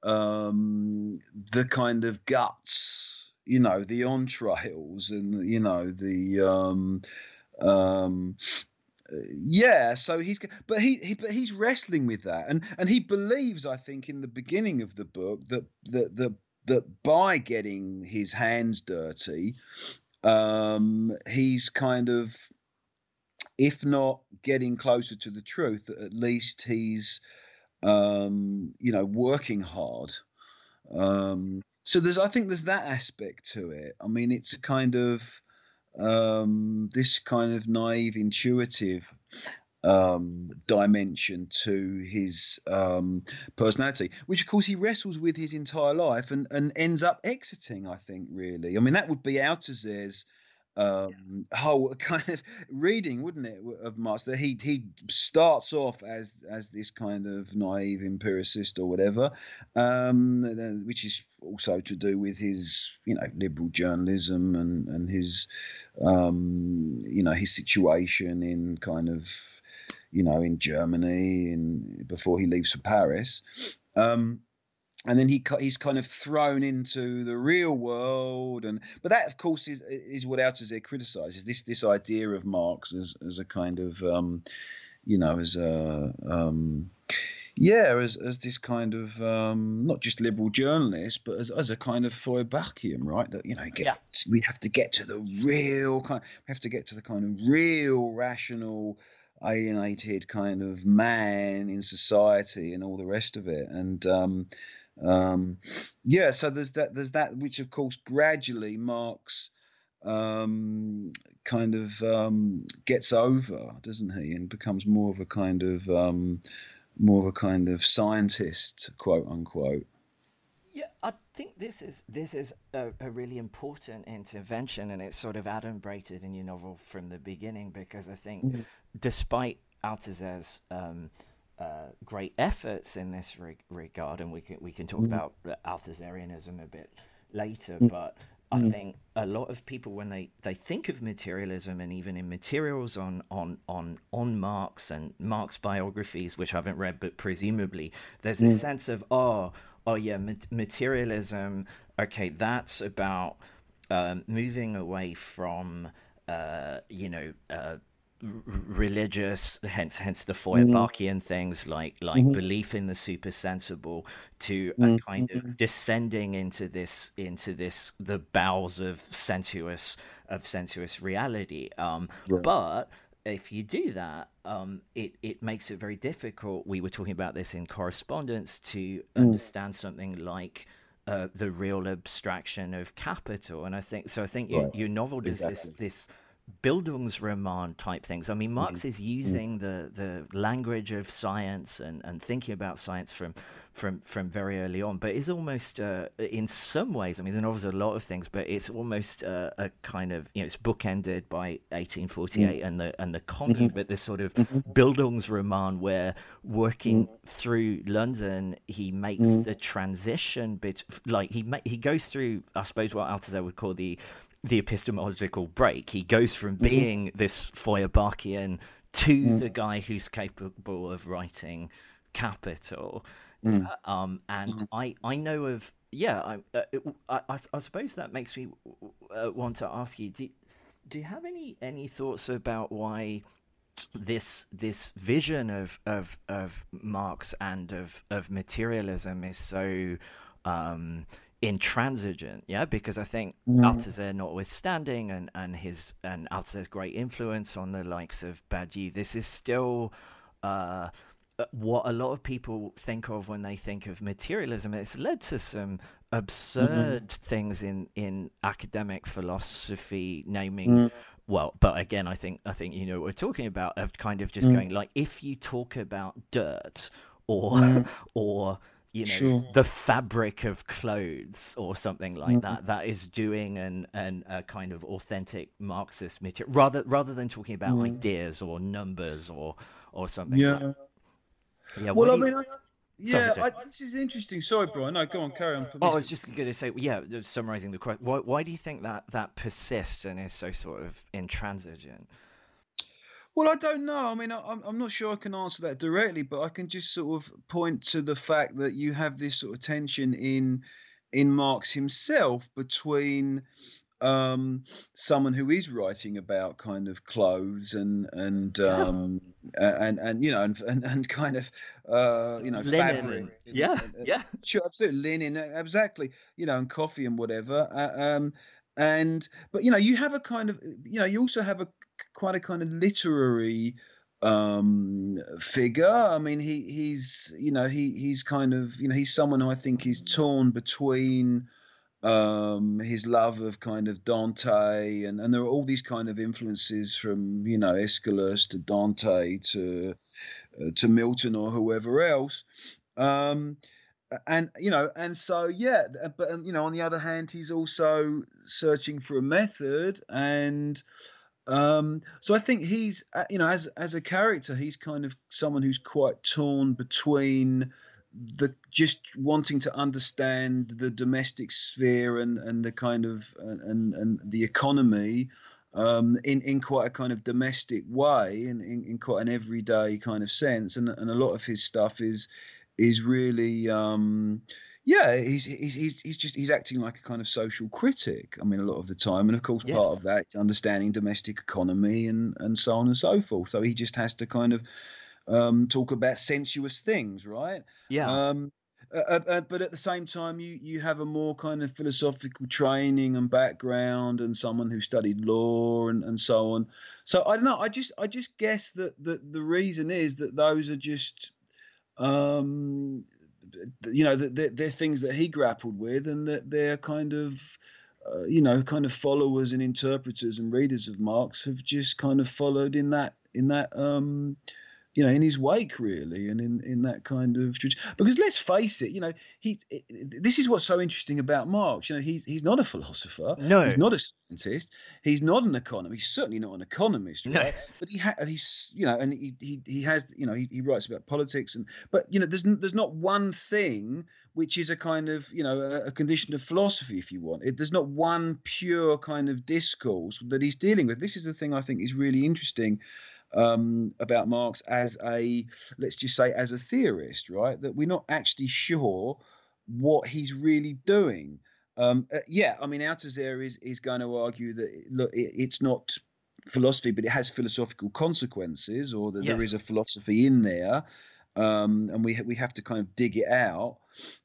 um, the kind of guts, you know, the entrails and you know the um, um, yeah so he's but he, he but he's wrestling with that. And and he believes i think in the beginning of the book that that that, that by getting his hands dirty um he's kind of if not getting closer to the truth at least he's um you know working hard. Um so there's i think there's that aspect to it i mean it's a kind of um, this kind of naive, intuitive um, dimension to his um, personality, which of course he wrestles with his entire life and, and ends up exiting. I think really, I mean that would be Althusser's um, whole kind of reading, wouldn't it, of Marx? He he starts off as as this kind of naive empiricist or whatever, um, which is also to do with his you know liberal journalism and and his um, you know his situation in kind of you know in Germany in before he leaves for Paris. Um, and then he he's kind of thrown into the real world and but that of course is is what Althusser criticizes this this idea of Marx as as a kind of um, you know as a um, yeah as as this kind of um, not just liberal journalist but as, as a kind of Feuerbachian right that you know get, yeah. we have to get to the real kind we have to get to the kind of real rational alienated kind of man in society and all the rest of it and um, um, yeah, so there's that. There's that, which of course gradually Marx um, kind of um, gets over, doesn't he, and becomes more of a kind of um, more of a kind of scientist, quote unquote. Yeah, I think this is this is a, a, really important intervention, and it's sort of adumbrated in your novel from the beginning because I think, mm-hmm. despite Althusser's um, uh, great efforts in this re- regard, and we can we can talk mm. about Althusserianism a bit later. Mm. But I mm. think a lot of people, when they, they think of materialism, and even in materials on on on on Marx and Marx biographies, which I haven't read, but presumably there's this mm. sense of oh oh yeah, materialism. Okay, that's about um, moving away from uh, you know. Uh, religious, hence hence the Feuerbachian mm-hmm. things like like mm-hmm. belief in the super sensible, to a mm-hmm. kind of descending into this into this the bowels of sensuous of sensuous reality. Um. But if you do that, um, it it makes it very difficult. We were talking about this in correspondence to mm. understand something like. Uh, the real abstraction of capital, and I think so. I think right. your, your novel does exactly. this this Bildungsroman type things. I mean, Marx mm-hmm. is using mm-hmm. the, the language of science and, and thinking about science from from from very early on, but it's almost uh, in some ways. I mean, the novel's a lot of things, but it's almost uh, a kind of you know it's bookended by 1848 mm-hmm. and the and the commune, but this sort of. Bildungsroman where working mm. through London, he makes mm. the transition bit like he ma- he goes through, I suppose, what Althusser would call the the epistemological break. He goes from mm-hmm. being mm-hmm. this Feuerbachian to mm. the guy who's capable of writing Capital. Mm. Uh, um, and mm. I, I know of, yeah, I, uh, I, I, I, suppose that makes me uh, want to ask you, do, do you have any, any thoughts about why this this vision of, of, of Marx and of, of materialism is so um, intransigent, yeah, because I think mm. Althusser notwithstanding and, and his and Althusser's great influence on the likes of Badiou, this is still uh, uh, what a lot of people think of when they think of materialism. It's led to some absurd mm-hmm. things in, in academic philosophy, naming mm. well, but again, I think I think you know what we're talking about of kind of just mm. going like if you talk about dirt or mm. or you know sure. the fabric of clothes or something like mm-hmm. that that is doing an, an a kind of authentic marxist material rather rather than talking about mm. ideas or numbers or or something yeah like yeah well i you... mean I, yeah, I, this is interesting. Sorry, Brian. No, go on, carry on. Oh, I was just going to say, yeah, summarizing the question. Why, why do you think that that persists and is so sort of intransigent? Well, I don't know. I mean, I'm, I'm not sure I can answer that directly, but I can just sort of point to the fact that you have this sort of tension in in Marx himself between um, someone who is writing about kind of clothes and and um, and and you know and and, and kind of uh, you know linen. fabric. And, yeah, and, yeah, sure, absolutely linen, exactly. You know, and coffee and whatever. Uh, um, and but you know, you have a kind of you know, you also have a quite a kind of literary um figure. I mean he he's you know he he's kind of you know he's someone who i think is torn between um his love of kind of dante and and there are all these kind of influences from you know aeschylus to dante to uh, to milton or whoever else. Um and you know and so yeah but you know on the other hand he's also searching for a method and um, so I think he's, uh, you know, as as a character, he's kind of someone who's quite torn between the just wanting to understand the domestic sphere and and the kind of and and the economy um, in in quite a kind of domestic way in, in, in quite an everyday kind of sense. And and a lot of his stuff is is really um, yeah, he's, he's he's just he's acting like a kind of social critic. I mean, a lot of the time, and of course, yes. part of that is understanding domestic economy and and so on and so forth. So he just has to kind of um, talk about sensuous things, right? Yeah. Um, uh, uh, uh, but at the same time, you you have a more kind of philosophical training and background, and someone who studied law and, and so on. So I don't know. I just I just guess that the the reason is that those are just um, you know, they're, they're things that he grappled with, and that they're kind of, uh, you know, kind of followers and interpreters and readers of Marx have just kind of followed in that in that um, you know, in his wake, really, and in, in that kind of because let's face it, you know, he this is what's so interesting about Marx. You know, he's he's not a philosopher. No, he's not a scientist. He's not an economist. He's certainly not an economist. Right? No. but he ha- he's you know, and he he, he has you know he, he writes about politics and but you know, there's there's not one thing which is a kind of you know a, a condition of philosophy, if you want. It, there's not one pure kind of discourse that he's dealing with. This is the thing I think is really interesting um, about Marx as a, let's just say, as a theorist, right? That we're not actually sure what he's really doing. Um, uh, yeah, I mean, Althusser is is going to argue that look, it, it's not philosophy, but it has philosophical consequences, or that Yes. there is a philosophy in there, um, and we we have to kind of dig it out.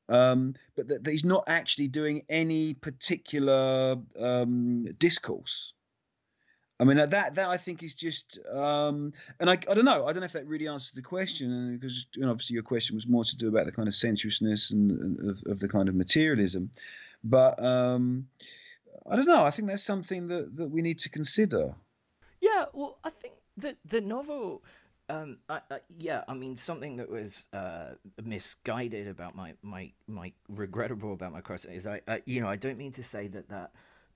Um, but that, that he's not actually doing any particular um, discourse. I mean uh, that that I think is just, um, and I, I don't know I don't know if that really answers the question because you know, obviously your question was more to do about the kind of sensuousness and, of, of the kind of materialism, but um, I don't know I think that's something that, that we need to consider. Yeah, well, I think the the novel, um, I, I, yeah, I mean, something that was uh, misguided about my my my regrettable about my question is I, I, you know, I don't mean to say that that.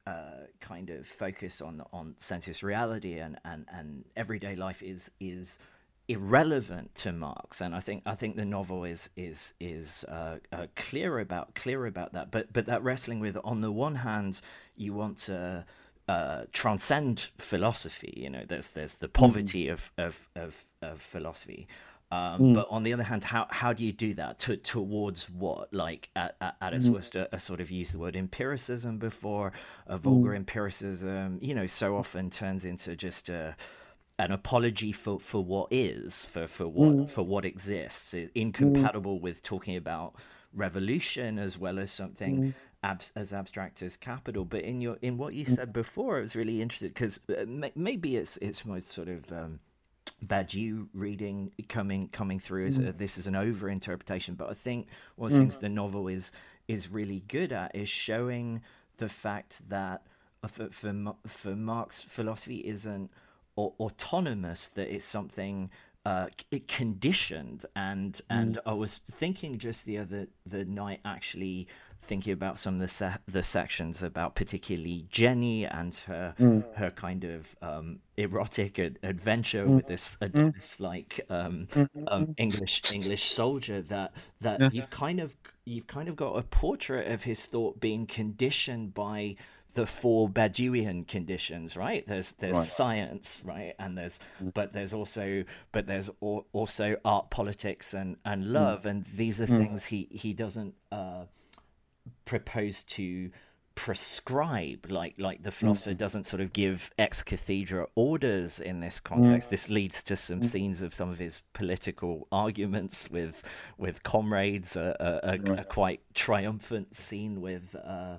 Uh, kind of focus on on sensuous reality and, and, and everyday life is is irrelevant to Marx, and I think I think the novel is is is uh, uh, clear about clear about that. But but that wrestling with on the one hand, you want to uh, transcend philosophy. You know, there's there's the poverty of of of, of philosophy. Um, mm. But on the other hand, how how do you do that? To, towards what? Like at, at, at its mm. worst, a, a sort of used the word empiricism before, a vulgar mm. empiricism. You know, so often turns into just a an apology for, for what is, for, for what for what exists, is incompatible with talking about revolution as well as something abs- as abstract as capital. But in your in what you said before, I was really interested because uh, may- maybe it's it's my sort of um, Badiou reading coming coming through as a, this is an over interpretation. But I think one of the things the novel is is really good at is showing the fact that uh, for for, for Marx philosophy isn't au- autonomous that it's something uh, c- conditioned. And and I was thinking just the other the night actually thinking about some of the se- the sections about particularly Jenny and her her kind of um, erotic ad- adventure with this, uh, this like um, um, English English soldier that that you've kind of you've kind of got a portrait of his thought being conditioned by the four Badiouian conditions, right? There's there's Right. science, right, and there's but there's also but there's al- also art, politics, and and love, and these are things he he doesn't uh, propose to prescribe like like the philosopher doesn't sort of give ex cathedra orders in this context this leads to some scenes of some of his political arguments with with comrades a, a, a, a quite triumphant scene with uh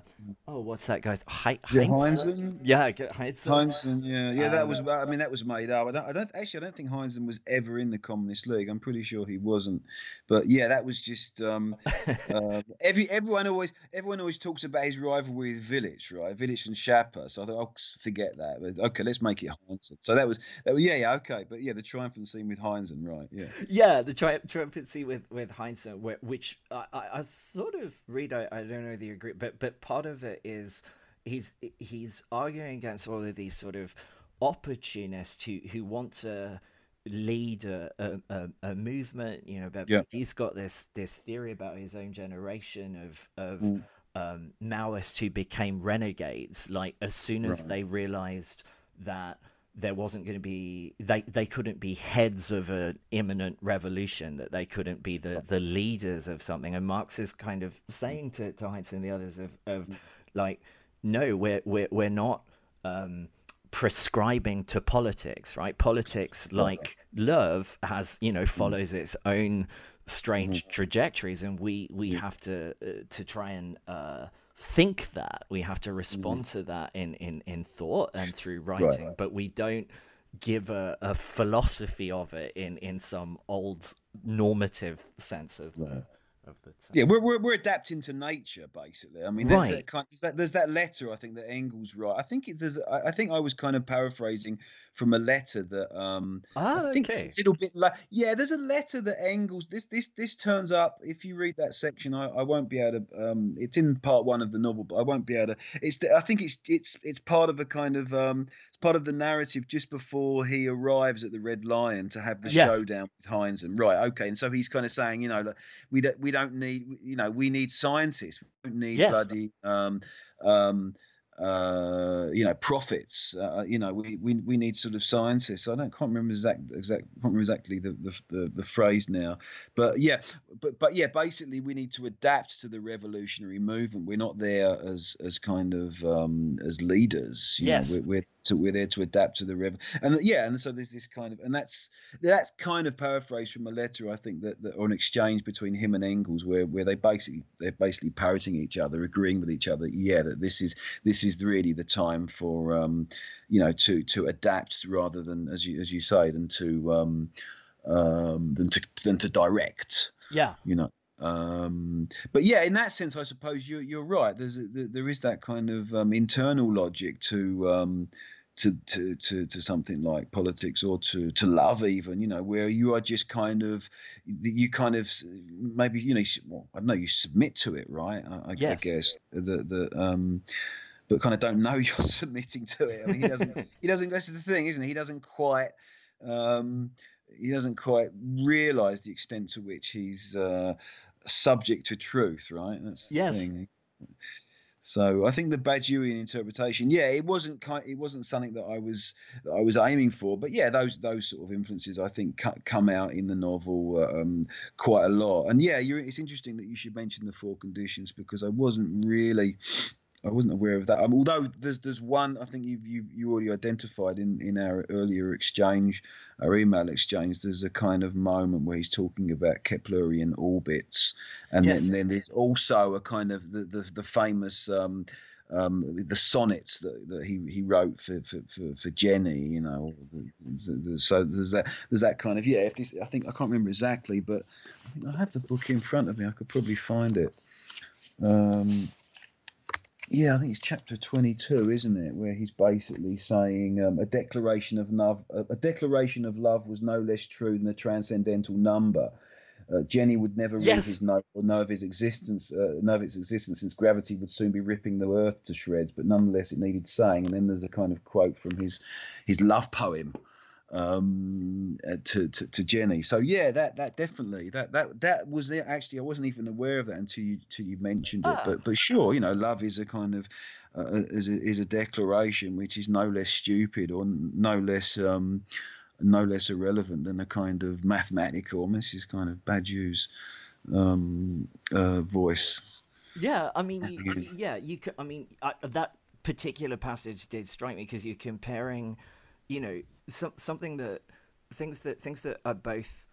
oh what's that guy's Hei- Yeah, Heinz? Heinzen? yeah Heinz. Heinzen, yeah, yeah, that was. I mean, that was made up. I don't, I don't actually. I don't think Heinzen was ever in the Communist League. I'm pretty sure he wasn't. But yeah, that was just. Um, uh, every everyone always everyone always talks about his rivalry with Willich, right? Willich and Schapper. So I thought, I'll forget that. But okay, let's make it Heinzen. So that was that. Was, yeah, yeah, okay. But yeah, the triumphant scene with Heinzen, right? Yeah. yeah, the tri- scene with with Heinz, which I, I, I sort of read. I, I don't know the agree, but but part of it is he's he's arguing against all of these sort of opportunists who who want to lead a, a, a, movement. You know, but Yeah. he's got this this theory about his own generation of of mm. Um, Maoists who became renegades. Like as soon as they realized that there wasn't going to be they they couldn't be heads of an imminent revolution that they couldn't be the the leaders of something. And marx is kind of saying to, to heinz and the others of, of like no we're we're, we're not um prescribing to politics right? Politics like love has you know follows its own strange trajectories and we we have to uh, to try and uh think that. We have to respond to that in in in thought and through writing but we don't give a, a philosophy of it in in some old normative sense of the of the term. Yeah, we're, we're we're adapting to nature basically. I mean, there's Right. that kind there's that there's that letter I think that Engels wrote. I think it's I, I think I was kind of paraphrasing from a letter that um Ah, I think it's a little bit like yeah. There's a letter that Engels this this this turns up if you read that section. I, I won't be able to. Um, it's in part one of the novel, but I won't be able to. It's the- I think it's it's it's part of a kind of um part of the narrative just before he arrives at the Red Lion to have the showdown with Heinz and right okay. And so he's kind of saying you know like, we don't we don't need you know we need scientists. We don't need Yes. bloody um um uh, you know, prophets. Uh, you know, we, we we need sort of scientists. I don't can't remember exact exact can't remember exactly the, the, the the phrase now, but yeah, but but yeah, basically we need to adapt to the revolutionary movement. We're not there as as kind of um, as leaders. yes, know, we're, we're to, we're there to adapt to the rev and yeah and so there's this kind of and that's that's kind of paraphrased from a letter i think that, that or an exchange between him and engels where where they basically they're basically parroting each other agreeing with each other yeah that this is this is really the time for um you know to to adapt rather than as you as you say than to um um than to than to direct yeah you know um, but yeah, in that sense, I suppose you're you're right. There's a, there is that kind of um, internal logic to, um, to to to to something like politics or to to love, even you know, where you are just kind of you kind of maybe you know well, I don't know you submit to it, right? I, yes. I guess the the um, but kind of don't know you're submitting to it. I mean, he doesn't he doesn't. That's the thing, isn't he? He doesn't quite. Um, he doesn't quite realize the extent to which he's uh, subject to truth, right? That's the yes. thing. So I think the Badiouian interpretation, yeah, it wasn't kind, it wasn't something that I was that I was aiming for, but yeah, those those sort of influences I think come out in the novel um, quite a lot. And yeah, it's interesting that you should mention the four conditions because I wasn't really I wasn't aware of that. Um, although there's there's one I think you've you you already identified in in our earlier exchange, our email exchange. There's a kind of moment where he's talking about Keplerian orbits, and yes. then, then there's also a kind of the the, the famous. Um, um, the sonnets that, that he, he wrote for, for, for, for Jenny, you know, the, the, so there's that there's that kind of yeah. If this, I think I can't remember exactly, but I, I have the book in front of me. I could probably find it. Um, yeah, I think it's chapter 22, isn't it, where he's basically saying um, a declaration of love. A declaration of love was no less true than a transcendental number. Uh, Jenny would never yes. read his note or know of his existence, uh, know of its existence, since gravity would soon be ripping the earth to shreds. But nonetheless, it needed saying. And then there's a kind of quote from his his love poem um, uh, to, to, to Jenny. So yeah, that that definitely that that that was it. Actually, I wasn't even aware of that until you until you mentioned it. But but sure, you know, love is a kind of uh, uh, is a, is a declaration which is no less stupid or no less um, no less irrelevant than a kind of mathematical. Mrs. kind of Badiou's um, uh, voice. Yeah, I mean, you, yeah, you. I mean, I, that particular passage did strike me because you're comparing you know, some, something that things that things that are both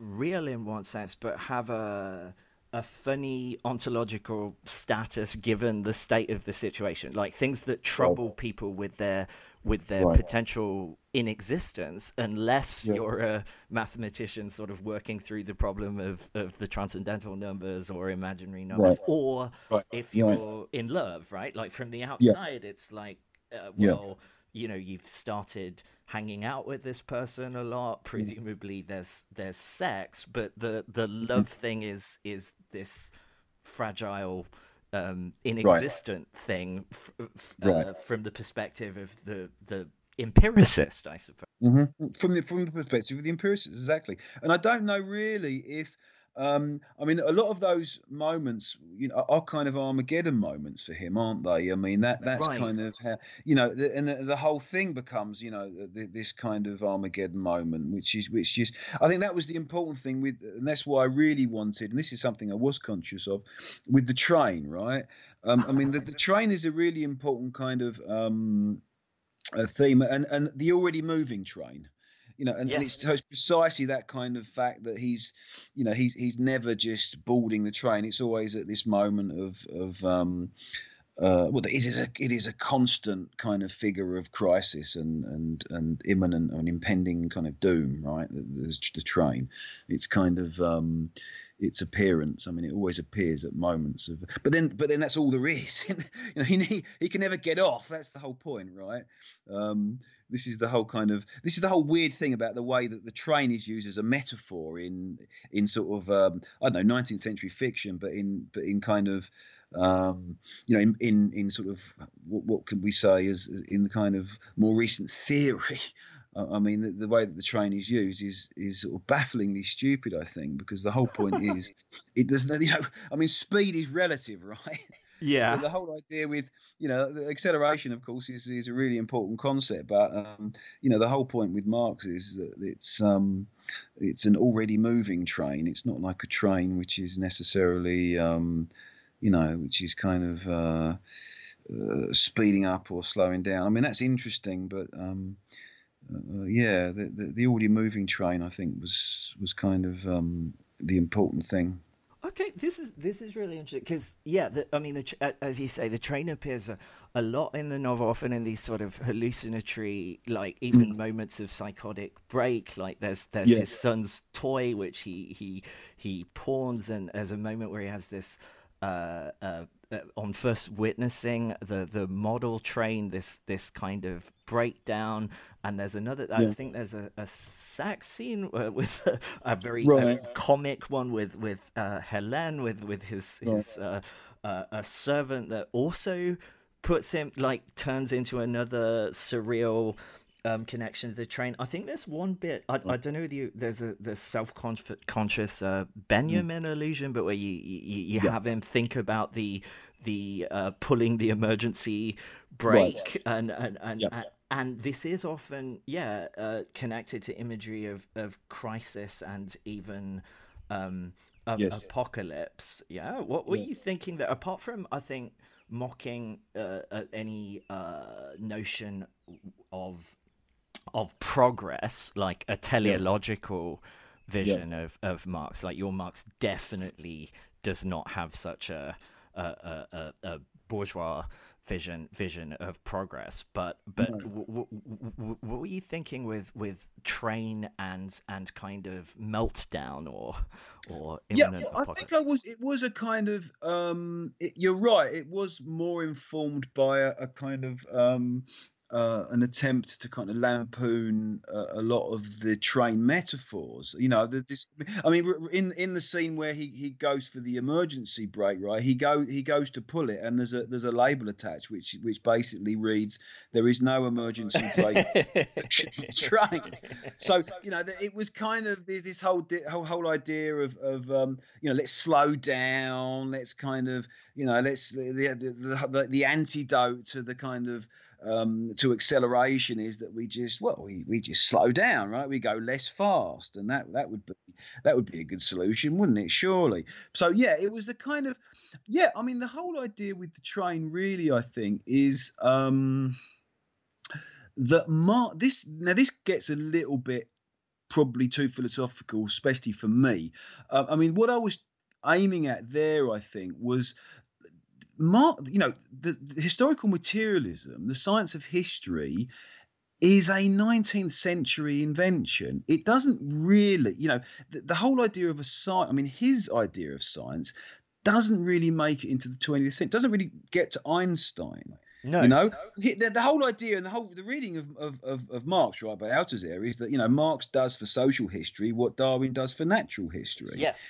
real in one sense, but have a a funny ontological status given the state of the situation, like things that trouble right. people with their with their right. potential in existence, unless yeah. you're a mathematician sort of working through the problem of, of the transcendental numbers or imaginary numbers, right. or if you're in love, right? Like from the outside, yeah. it's like, uh, well. You know you've started hanging out with this person a lot. Presumably there's there's sex but the the love thing is is this fragile um inexistent right. thing f- f- uh, from the perspective of the the empiricist i suppose. Mm-hmm. from the from the perspective of the empiricist exactly. And i don't know really if um, I mean, a lot of those moments, you know, are kind of Armageddon moments for him, aren't they? I mean, that that's right. kind of how you know, the, and the, the, whole thing becomes, you know, the, this kind of Armageddon moment, which is which is, I think that was the important thing with, and that's why I really wanted, and this is something I was conscious of, with the train, right? Um, I mean, the, the train is a really important kind of um, theme, and and the already moving train you know, and, yes. and it's, so it's precisely that kind of fact that he's, you know, he's he's never just boarding the train. It's always at this moment of of um, uh, well, it is a it is a constant kind of figure of crisis and and and imminent and impending kind of doom, right? The, the, the train, it's kind of um, its appearance. I mean, it always appears at moments of, but then but then that's all there is. you know, he he can never get off. That's the whole point, right? Um, this is the whole kind of this is the whole weird thing about the way that the train is used as a metaphor in in sort of um, I don't know 19th century fiction, but in but in kind of um, you know in, in in sort of what, what can we say is in the kind of more recent theory. I mean, the, the, way that the train is used is is sort of bafflingly stupid. I think because the whole point is it does. You know, I mean, speed is relative, right? Yeah. So the whole idea with you know the acceleration, of course, is is a really important concept. But um, you know the whole point with Marx is that it's um, it's an already moving train. It's not like a train which is necessarily um, you know which is kind of uh, uh, speeding up or slowing down. I mean that's interesting, but um, uh, yeah, the, the, the already moving train I think was was kind of um, the important thing. Okay, this is this is really interesting because yeah, the, I mean, the, as you say, the train appears a, a, lot in the novel, often in these sort of hallucinatory, like even mm. moments of psychotic break. Like there's there's his son's toy which he he he pawns, and there's a moment where he has this uh, uh, on first witnessing the the model train this this kind of breakdown and there's another yeah. i think there's a, a sax scene uh, with a, a very right. comic one with with uh, Helene with with his right. his uh, uh, a servant that also puts him like turns into another surreal um, connection to the train. I think there's one bit. I, I don't know whether you there's a the self conscious uh, Benjamin mm. illusion, but where you you, you yeah. have him think about the the uh, pulling the emergency brake right. and and and, yep. and and this is often yeah uh, connected to imagery of of crisis and even um, yes. apocalypse. Yeah, what were you thinking that apart from I think mocking uh, uh, any uh, notion of of progress, like a teleological yeah. vision yeah. of of Marx. Like your Marx definitely does not have such a a, a, a bourgeois vision vision of progress. But but no. w- w- w- what were you thinking with with train and and kind of meltdown or or yeah? I think I was. It was a kind of. um it, You're right. It was more informed by a, a kind of. um uh, an attempt to kind of lampoon uh, a lot of the train metaphors. You know, the, this. I mean, in in the scene where he, he goes for the emergency brake, right? He go he goes to pull it, and there's a there's a label attached which which basically reads, "There is no emergency brake train." So you know, it was kind of there's this whole whole whole idea of of um, you know, let's slow down, let's kind of you know, let's the the the, the, the antidote to the kind of um, to acceleration is that we just well we, we just slow down right? We go less fast and that that would be that would be a good solution wouldn't it? Surely. So yeah it was the kind of yeah i mean the whole idea with the train really i think is um that mark this now this gets a little bit probably too philosophical especially for me. Uh, i mean what i was aiming at there i think was Mark, you know, the, the, historical materialism, the science of history, is a 19th century invention. It doesn't really, you know, the, the whole idea of a science. I mean, his idea of science doesn't really make it into the 20th century. Doesn't really get to Einstein. No, you know the, the, whole idea and the whole the reading of, of, of, of Marx right by Althusser is that you know Marx does for social history what Darwin does for natural history. Yes,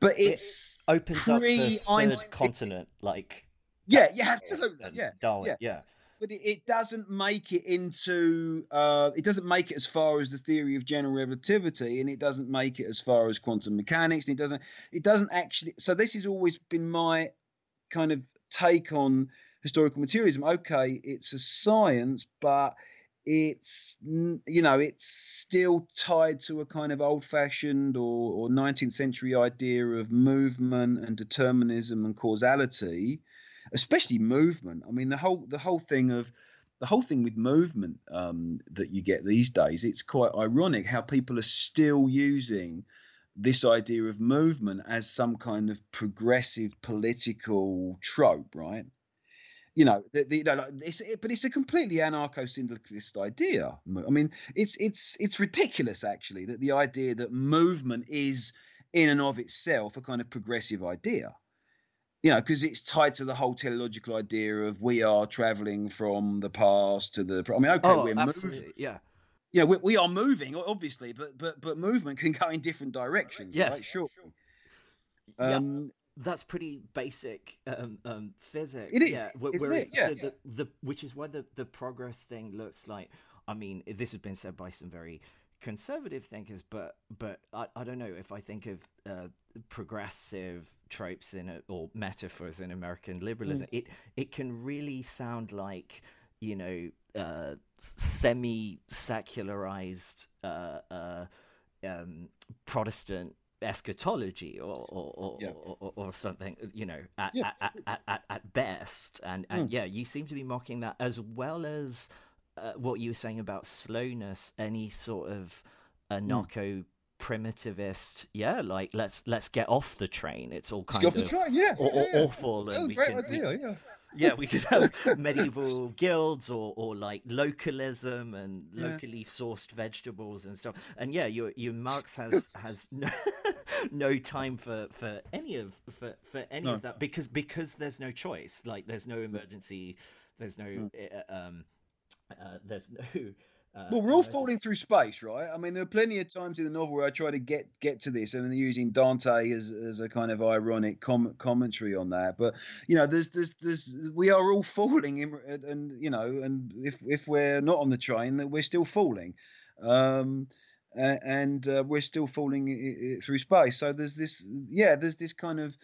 but it's it opens up the third continent like yeah, yeah, absolutely. Yeah, Darwin. Yeah. yeah. But it, it, doesn't make it into. Uh, it doesn't make it as far as the theory of general relativity, and it doesn't make it as far as quantum mechanics. And it doesn't. It doesn't actually. So this has always been my kind of take on historical materialism. Okay, it's a science, but it's you know it's still tied to a kind of old-fashioned or, or 19th century idea of movement and determinism and causality especially movement. I mean, the whole the whole thing of the whole thing with movement um, that you get these days. It's quite ironic how people are still using this idea of movement as some kind of progressive political trope, right? You know, the, the, you know, like it's, it, but it's a completely anarcho-syndicalist idea. I mean, it's it's it's ridiculous actually that the idea that movement is in and of itself a kind of progressive idea you know, because it's tied to the whole teleological idea of we are traveling from the past to the. I mean, okay, oh, we're moving. Yeah. Yeah, we, we, are moving, obviously, but but but movement can go in different directions. Yes, right? sure. Um, yeah, that's pretty basic um, um, physics. It is, yeah. Whereas, it? yeah, so yeah. The, the which is why the the progress thing looks like. I mean, this has been said by some very conservative thinkers, but but I, I don't know if I think of uh, progressive tropes in it or metaphors in American liberalism, mm. it it can really sound like you know uh, semi secularized uh, uh, um, Protestant eschatology or or, or, yeah. or, or, something you know at, yeah. at, at, at, at, best and and mm. yeah you seem to be mocking that as well as uh, what you were saying about slowness any sort of anarcho mm. primitivist yeah like let's let's get off the train it's all kind of train, yeah, yeah, awful and we great can, idea we, yeah yeah, we could have medieval guilds or, or like localism and locally yeah. sourced vegetables and stuff. And yeah, your your Marx has has no, no time for, for any of for, for any no. of that because because there's no choice. Like there's no emergency. There's no mm. um, uh, there's no uh, well, we're all falling through space, right? I mean, there are plenty of times in the novel where I try to get get to this, I and using Dante as, as a kind of ironic com- commentary on that. But you know, there's there's there's we are all falling, in, and you know, and if if we're not on the train, that we're still falling. Um, and uh, we're still falling through space. So there's this, yeah, there's this kind of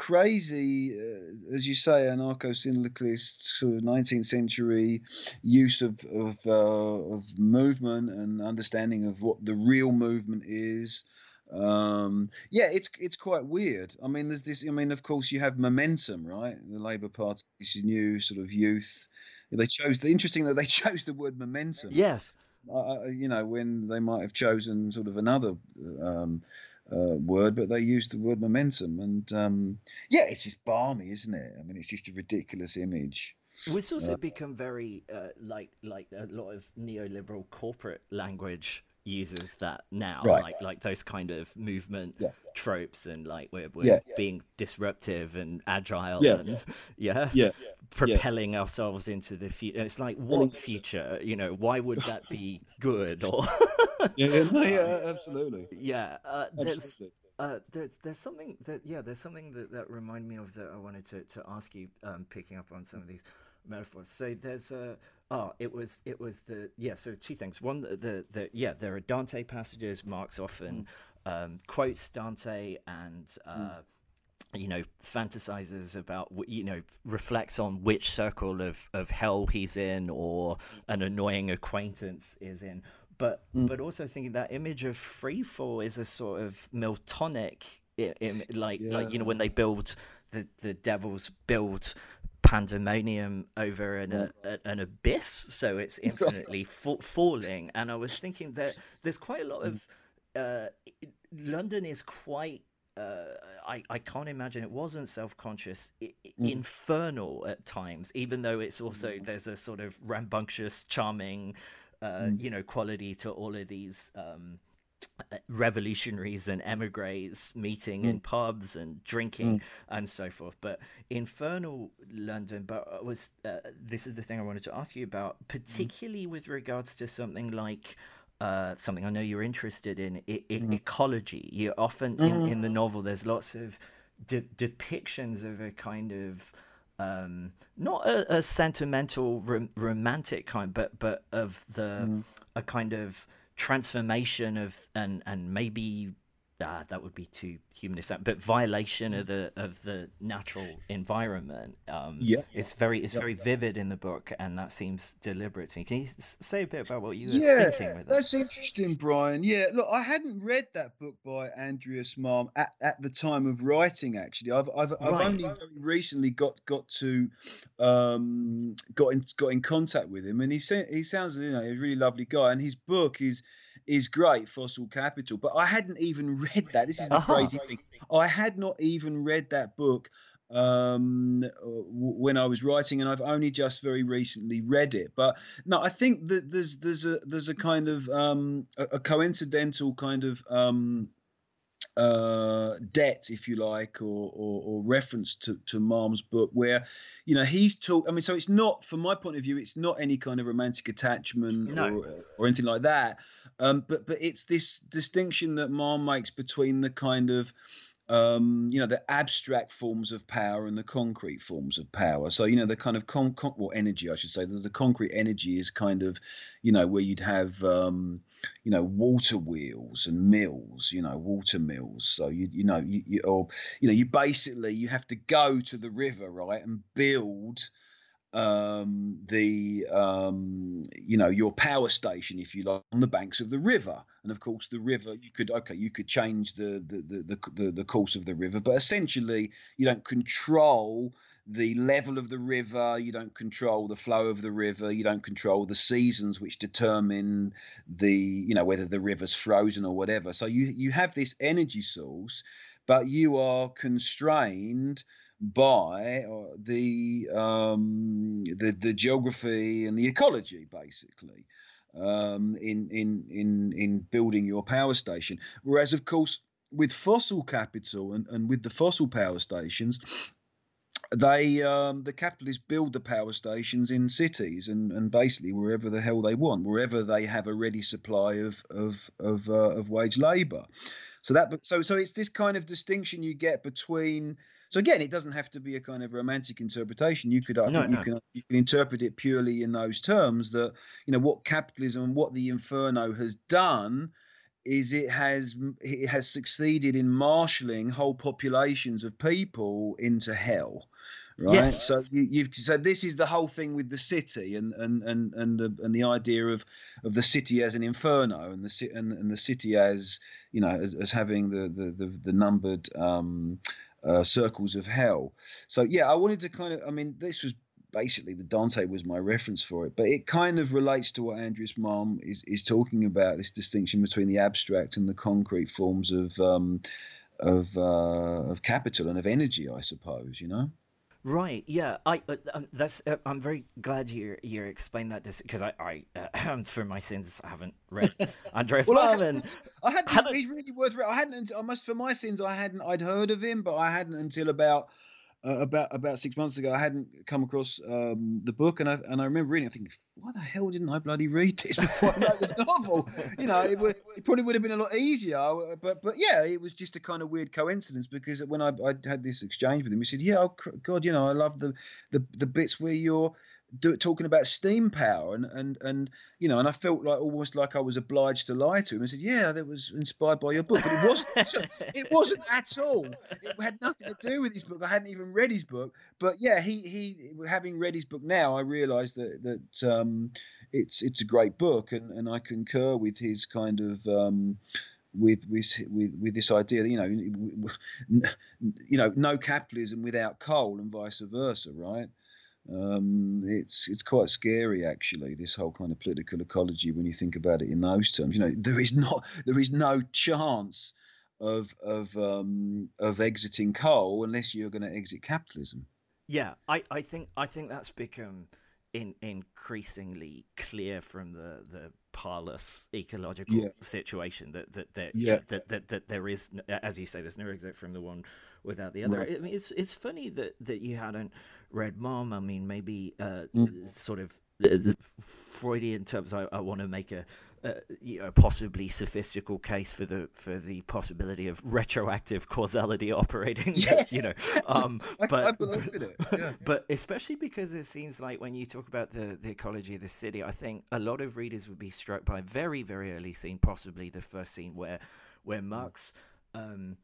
crazy, uh, as you say, anarcho-syndicalist sort of 19th century use of of, uh, of movement and understanding of what the real movement is. Um, yeah, it's it's quite weird. I mean, there's this. I mean, of course, you have momentum, right? The Labour Party's new sort of youth. They chose the interesting that they chose the word momentum. Yes. Uh, you know, when they might have chosen sort of another um, uh, word, but they use the word momentum. And um, yeah, it's just barmy, isn't it? I mean, it's just a ridiculous image. It's also uh, become very uh, like like a lot of neoliberal corporate language uses that now, right. like like those kind of movement yeah. tropes, and like we're, we're yeah. being disruptive and agile, yeah, and, yeah, yeah, propelling ourselves into the future. It's like what future? You know, why would that be good? Or yeah, no, yeah, absolutely. Yeah, uh, there's, uh, there's there's something that yeah, there's something that that remind me of that I wanted to to ask you, um, picking up on some of these metaphors. So there's a oh, it was it was the yeah. So two things. One, the the, yeah, there are Dante passages. Marx often mm. um, quotes Dante and. Uh, mm you know, fantasizes about, you know, reflects on which circle of, of hell he's in or an annoying acquaintance is in but mm. but also thinking that image of free fall is a sort of Miltonic, Im- like yeah. like you know when they build the the devils build pandemonium over an, a, an abyss, so it's infinitely fa- falling. And I was thinking that there's quite a lot of uh, London is quite. Uh, I, I can't imagine it wasn't self-conscious I, mm. infernal at times even though it's also mm. there's a sort of rambunctious charming uh, mm. you know, quality to all of these um, revolutionaries and emigres meeting mm. in pubs and drinking mm. and so forth. But infernal London, but was uh, this is the thing I wanted to ask you about, mm. particularly mm. with regards to something like. Uh, something I know you're interested in, I- I- mm. ecology. You often in, in, the mm. novel, there's lots of de- depictions of a kind of um, not a, a sentimental rom- romantic kind, but but of the a kind of transformation of and and maybe ah, that would be too humanist, but violation of the of the natural environment. Um, yeah, it's very it's very vivid in the book, and that seems deliberate to me. Can you say a bit about what you were yeah, thinking with that? that's interesting, Brian. Yeah, look, I hadn't read that book by Andreas Malm at, at the time of writing. Actually, I've I've, I've right. only very recently got got to um, got in got in contact with him, and he he sounds you know a really lovely guy, and his book is is great, Fossil Capital. But I hadn't even read that. This is the uh-huh. crazy thing. I had not even read that book um, when I was writing, and I've only just very recently read it. But no, I think that there's there's a there's a kind of um, a, a coincidental kind of um, uh, debt, if you like, or, or, or reference to, to Malm's book, where, you know, he's talk. I mean, so it's not, from my point of view, it's not any kind of romantic attachment no. or, or anything like that. Um, but but it's this distinction that Malm makes between the kind of um, you know, the abstract forms of power and the concrete forms of power. So, you know, the kind of con, con well, energy, I should say, the, the, concrete energy is kind of, you know, where you'd have, um, you know, water wheels and mills, you know, water mills. So you, you know, you, you or, you know, you basically you have to go to the river, right, and build um, the um, you know your power station, if you like, on the banks of the river. And of course, the river you could okay, you could change the the the the, the course of the river, but essentially you don't control the level of the river, you don't control the flow of the river, you don't control the seasons which determine the you know whether the river's frozen or whatever. So you you have this energy source, but you are constrained by uh, the um, the the geography and the ecology, basically, um, in in in in building your power station. Whereas, of course, with fossil capital and, and with the fossil power stations, they um, the capitalists build the power stations in cities and, and basically wherever the hell they want, wherever they have a ready supply of of of, uh, of wage labour. So that so so it's this kind of distinction you get between so again, it doesn't have to be a kind of romantic interpretation. You could, I no, think, no. you can you can interpret it purely in those terms that you know what capitalism and what the inferno has done is it has it has succeeded in marshalling whole populations of people into hell right yes. so you, have so this is the whole thing with the city and and and and the and the idea of of the city as an inferno and the and, and the city as you know as, as having the the the, the numbered um uh, circles of hell. So yeah, I wanted to kind of. I mean, this was basically the Dante was my reference for it, but it kind of relates to what Andreas Malm is is talking about. This distinction between the abstract and the concrete forms of um, of uh, of capital and of energy, I suppose. You know. Right. Yeah. I. Uh, um, that's. Uh, I'm very glad you you explained that because I. I uh, for my sins, I haven't read Andreas well. I hadn't. I hadn't he's really worth. It. I hadn't. I must. For my sins, I hadn't. I'd heard of him, but I hadn't until about uh, about about six months ago, I hadn't come across um, the book, and I and I remember reading. I think, why the hell didn't I bloody read this before I wrote the novel? You know, it, would, it probably would have been a lot easier. But but yeah, it was just a kind of weird coincidence because when I, I had this exchange with him, he said, "Yeah, oh, God, you know, I love the the the bits where you're." Do, talking about steam power and and and you know and I felt like almost like I was obliged to lie to him. I said, "Yeah, that was inspired by your book," but it wasn't. it wasn't at all. It had nothing to do with his book. I hadn't even read his book. But yeah, he he having read his book now, I realised that that um, it's it's a great book, and and I concur with his kind of. Um, with with with with this idea that you know you know no capitalism without coal and vice versa right um, it's it's quite scary actually. This whole kind of political ecology, when you think about it in those terms, you know, there is not there is no chance of of um, of exiting coal unless you're going to exit capitalism. Yeah, I, I think I think that's become in, increasingly clear from the the parlous ecological yeah. situation that that that, yeah. that that that there is, as you say, there's no exit from the one without the other. Right. I mean, it's it's funny that that you hadn't read Malm. I mean, maybe uh, mm. sort of uh, Freudian terms. I, I want to make a, a, you know possibly sophistical case for the for the possibility of retroactive causality operating. Yes. you know, um, but I, I believe in it. Yeah. but especially because it seems like when you talk about the the ecology of the city, I think a lot of readers would be struck by a very very early scene, possibly the first scene where where Marx. Um,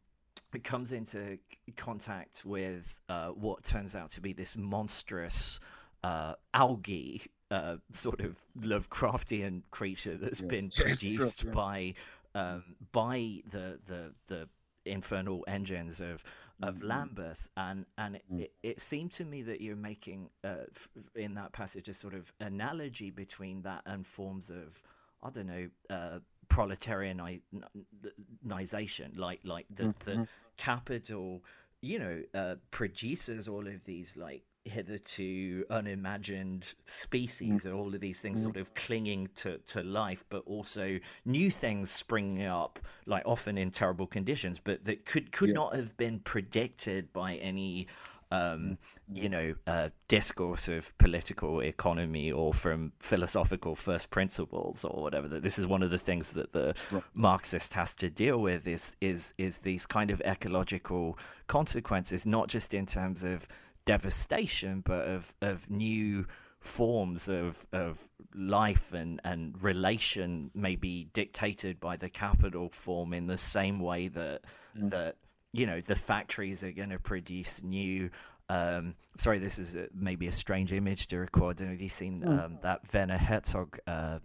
comes into contact with uh, what turns out to be this monstrous uh, algae uh, sort of Lovecraftian creature that's yeah. been produced yeah, by um, by the, the the infernal engines of of mm-hmm. Lambeth, and and mm. it, it, seemed to me that you're making uh, f- in that passage a sort of analogy between that and forms of I don't know uh, proletarianization, like like the mm-hmm. the capital, you know, uh, produces all of these like hitherto unimagined species and all of these things mm-hmm. sort of clinging to, to life, but also new things springing up, like often in terrible conditions, but that could could yeah. not have been predicted by any um, you know, uh, discourse of political economy or from philosophical first principles or whatever. That this is one of the things that the right. Marxist has to deal with is is is these kind of ecological consequences, not just in terms of devastation, but of of new forms of of life and and relation may be dictated by the capital form in the same way that mm. that you know the factories are going to produce new um, sorry, this is a, maybe a strange image to record. Have you seen hmm. um, that Werner Herzog uh,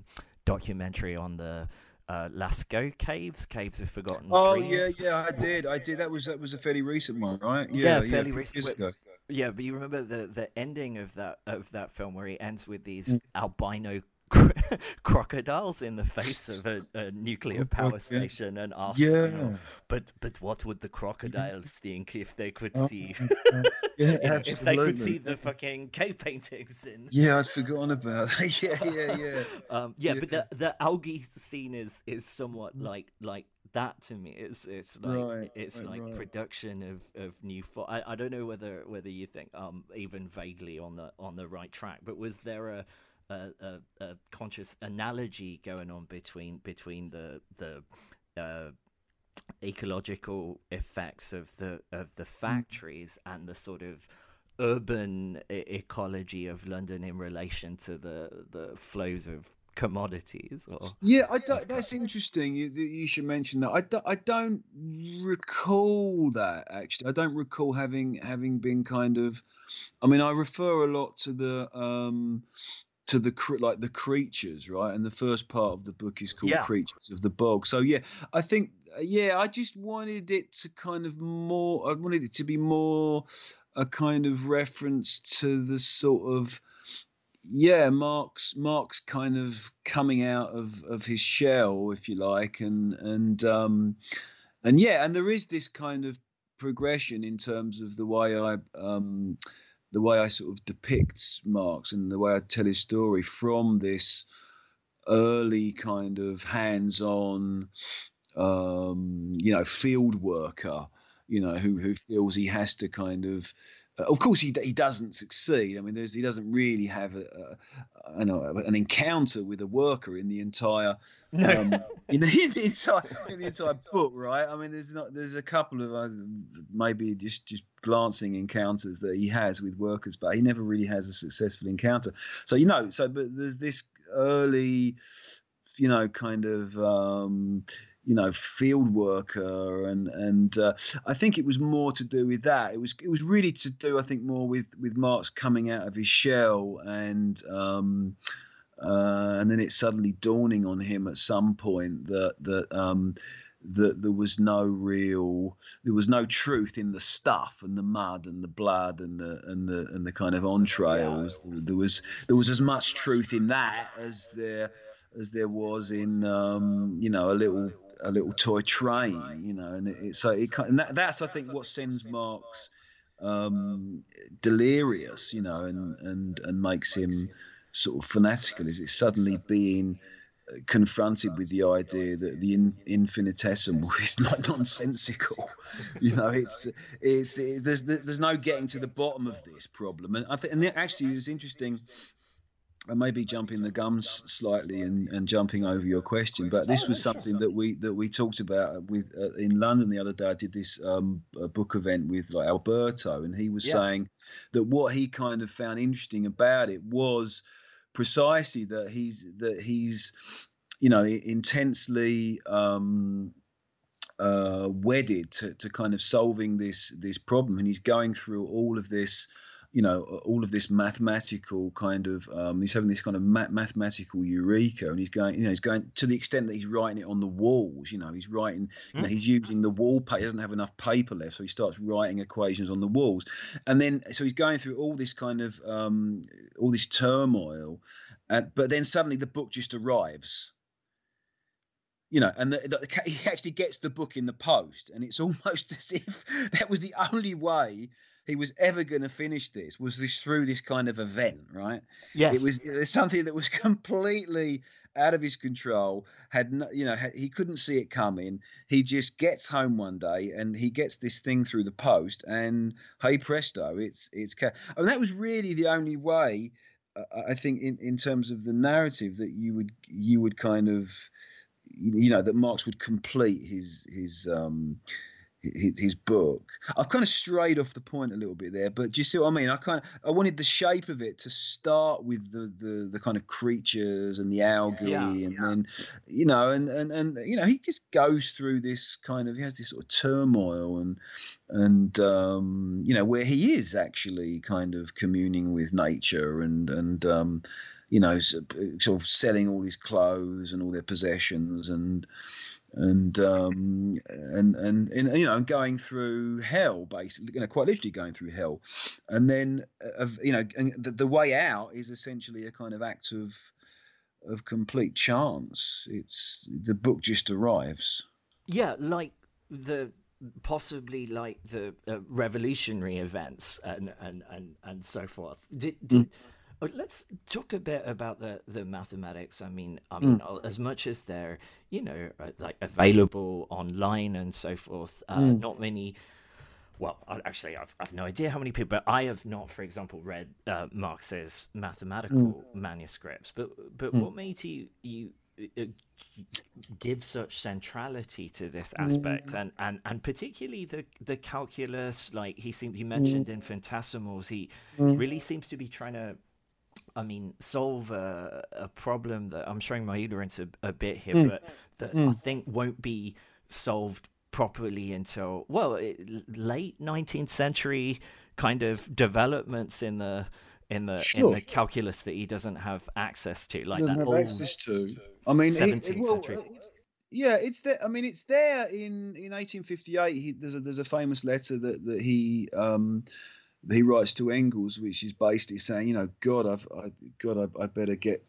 documentary on the uh, Lascaux caves, caves of forgotten oh, dreams? yeah, yeah, I did, I did. That was that was a fairly recent one, right? Yeah, yeah fairly yeah, recent. Yeah, but you remember the the ending of that of that film where he ends with these mm. albino crocodiles in the face of a, a nuclear power station and asks, yeah. You know, but but what would the crocodiles think if they could oh, see? yeah, if they could see the fucking cave paintings in. Yeah, I'd forgotten about that. yeah, yeah, yeah. Um, yeah, yeah, but the the algae scene is is somewhat mm. like like that to me. It's it's like right, it's right, like right. production of of new. Fo- I I don't know whether whether you think um even vaguely on the on the right track, but was there a a, a, a conscious analogy going on between between the the uh, ecological effects of the of the mm. factories mm. and the sort of urban e- ecology of London in relation to the the flows of commodities or yeah I don't, that's interesting you, you should mention that I, do, I don't recall that actually I don't recall having having been kind of I mean I refer a lot to the um to the like the creatures, right? And the first part of the book is called yeah. Creatures of the Bog. So yeah, I think yeah, I just wanted it to kind of more. I wanted it to be more a kind of reference to the sort of yeah, Marx Marx kind of coming out of of his shell, if you like, and and um and yeah, and there is this kind of progression in terms of the way I um the way I sort of depict Marx and the way I tell his story from this early kind of hands-on, um, you know, field worker, you know, who who feels he has to kind of of course, he he doesn't succeed. I mean, he doesn't really have a, a, know, an encounter with a worker in the entire no. um, in, the, in, the, entire in the entire book, right? I mean, there's not there's a couple of uh, maybe just just glancing encounters that he has with workers, but he never really has a successful encounter. So you know, so but there's this early, you know, kind of. Um, you know field worker and and uh, I think it was more to do with that. It was it was really to do I think more with with Marx coming out of his shell and. Um, uh, and then it's suddenly dawning on him at some point that that um, that there was no real there was no truth in the stuff and the mud and the blood and the and the and the kind of entrails. Yeah. There was there was as much truth in that as there as there was in um, you know a little a little toy train, you know, and it, so it and that, that's I think what sends Marx um, delirious, you know, and and and makes him sort of fanatical. Is it suddenly being confronted with the idea that the in, infinitesimal is like nonsensical. you know, it's it's it, there's there's no getting to the bottom of this problem, and I think and actually it's interesting. I may be jumping the gums slightly and, and jumping over your question, but this was something that we that we talked about with uh, in London the other day. I did this um, book event with like Alberto, and he was yes. saying that what he kind of found interesting about it was precisely that he's that he's you know intensely um, uh, wedded to, to kind of solving this this problem, and he's going through all of this you know all of this mathematical kind of um, he's having this kind of mathematical eureka and he's going you know he's going to the extent that he's writing it on the walls you know he's writing you know hmm. he's using the wallpaper he doesn't have enough paper left so he starts writing equations on the walls and then so he's going through all this kind of um, all this turmoil uh, but then suddenly the book just arrives you know, and the, the, he actually gets the book in the post, and it's almost as if that was the only way he was ever going to finish this was this through this kind of event, right? Yes, it was something that was completely out of his control. Had no, you know had, he couldn't see it coming. He just gets home one day and he gets this thing through the post, and hey presto, it's it's. I mean, that was really the only way. Uh, I think in, in terms of the narrative that you would you would kind of you know that Marx would complete his his um his, his, book. I've kind of strayed off the point a little bit there, but do you see what I mean? I kind of I wanted the shape of it to start with the the, the kind of creatures and the algae, yeah, and yeah. then you know, and, and and you know, he just goes through this kind of he has this sort of turmoil and and um, you know where he is actually kind of communing with nature and and um, you know sort of selling all his clothes and all their possessions and and um, and, and and you know going through hell basically you know quite literally going through hell. And then uh, you know the, the way out is essentially a kind of act of of complete chance. It's the book just arrives. Yeah like the possibly like the uh, revolutionary events and and and and so forth. Did, did mm let's talk a bit about the, the mathematics. I mean, I mean, mm. as much as they're you know uh, like available online and so forth, uh, mm. not many. Well, actually, I've, I've no idea how many people, but I have not, for example, read uh, Marx's mathematical mm. manuscripts. But but mm. what made you you uh, give such centrality to this aspect mm. and, and and particularly the the calculus like he seemed you mentioned mm. infinitesimals he mm. really seems to be trying to I mean, solve a, a problem that I'm showing my ignorance a, a bit here, mm. but that mm. I think won't be solved properly until well, it, late 19th century kind of developments in the in the sure. in the calculus that he doesn't have access to, like that old access to. I mean, 17th it, well, century. Yeah, it's there. I mean, it's there in in 1858. He, there's a there's a famous letter that that he um, he writes to Engels, which is basically saying, you know, God, I've, I, God, I, I better get,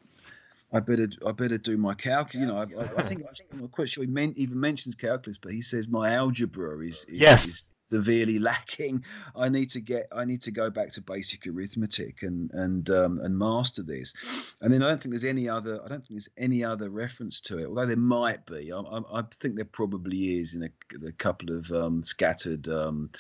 I better, I better do my calculus. You know, I, I, I think I'm not quite sure he meant, even mentions calculus, but he says my algebra is, is yes. Is severely lacking. I need to get, I need to go back to basic arithmetic and and um, and master this. And then I don't think there's any other, I don't think there's any other reference to it, although there might be. I, I, I think there probably is in a, a couple of um, scattered. Um,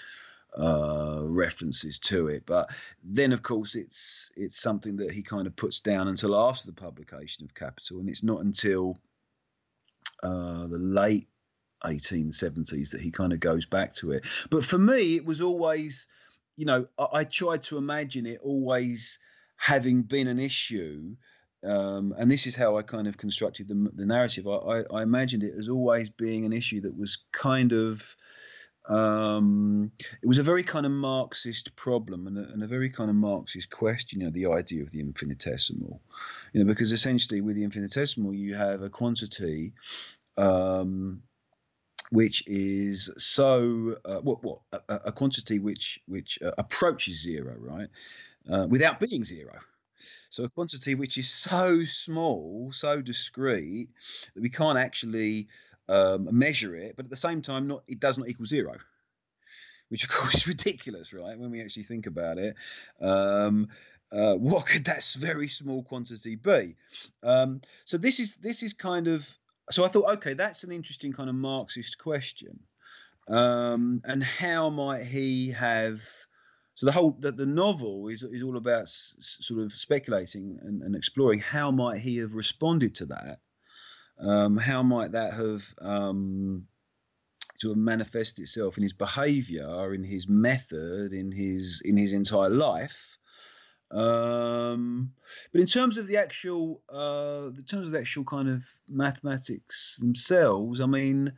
uh, references to it. But then, of course, it's it's something that he kind of puts down until after the publication of Capital, and it's not until uh, the late 1870s that he kind of goes back to it. But for me, it was always, you know, I, I tried to imagine it always having been an issue. Um, and this is how I kind of constructed the, the narrative. I, I, I, imagined it as always being an issue that was kind of um, it was a very kind of Marxist problem and a, and a, very kind of Marxist question, you know, the idea of the infinitesimal, you know, because essentially with the infinitesimal you have a quantity um, which is so uh, what what a, a, quantity which which uh, approaches zero, right, uh, without being zero. So a quantity which is so small, so discrete that we can't actually um, measure it, but at the same time, not it does not equal zero, which of course is ridiculous, right? When we actually think about it. Um, uh, what could that very small quantity be? Um, so this is this is kind of so I thought, okay, that's an interesting kind of Marxist question, um, and how might he have? So the whole the, the novel is is all about s- sort of speculating and, and exploring how might he have responded to that um, how might that have um, to have manifest itself in his behaviour, in his method, in his in his entire life? Um, but in terms of the actual, uh, in terms of the actual kind of mathematics themselves, I mean,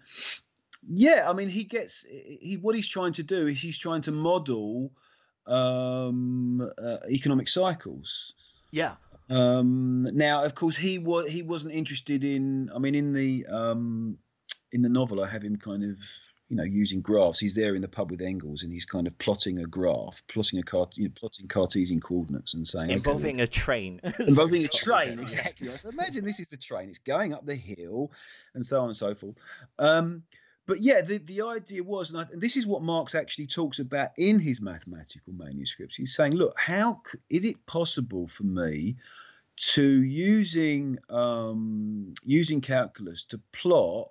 yeah, I mean, he gets he what he's trying to do is he's trying to model um, uh, economic cycles. Yeah. Um, now, of course, he was he wasn't interested in. I mean, in the um, in the novel, I have him kind of you know using graphs. He's there in the pub with Engels, and he's kind of plotting a graph, plotting a cart, you know, plotting Cartesian coordinates, and saying involving okay, a train, involving a train. Exactly. Imagine this is the train. It's going up the hill, and so on and so forth. Um, but yeah, the, the idea was, and, I, and, this is what Marx actually talks about in his mathematical manuscripts. He's saying, look, how is it possible for me to using um, using calculus to plot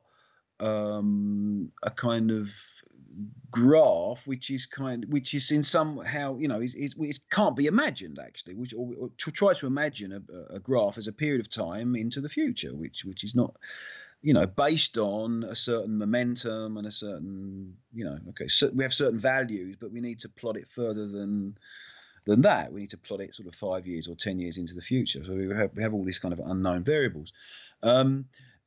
um, a kind of graph which is kind which is in somehow you know is, is it can't be imagined actually which or, or to try to imagine a, a, graph as a period of time into the future which which is not you know based on a certain momentum and a certain you know okay so we have certain values but we need to plot it further than than that we need to plot it sort of five years or ten years into the future so we have, we have all these kind of unknown variables um,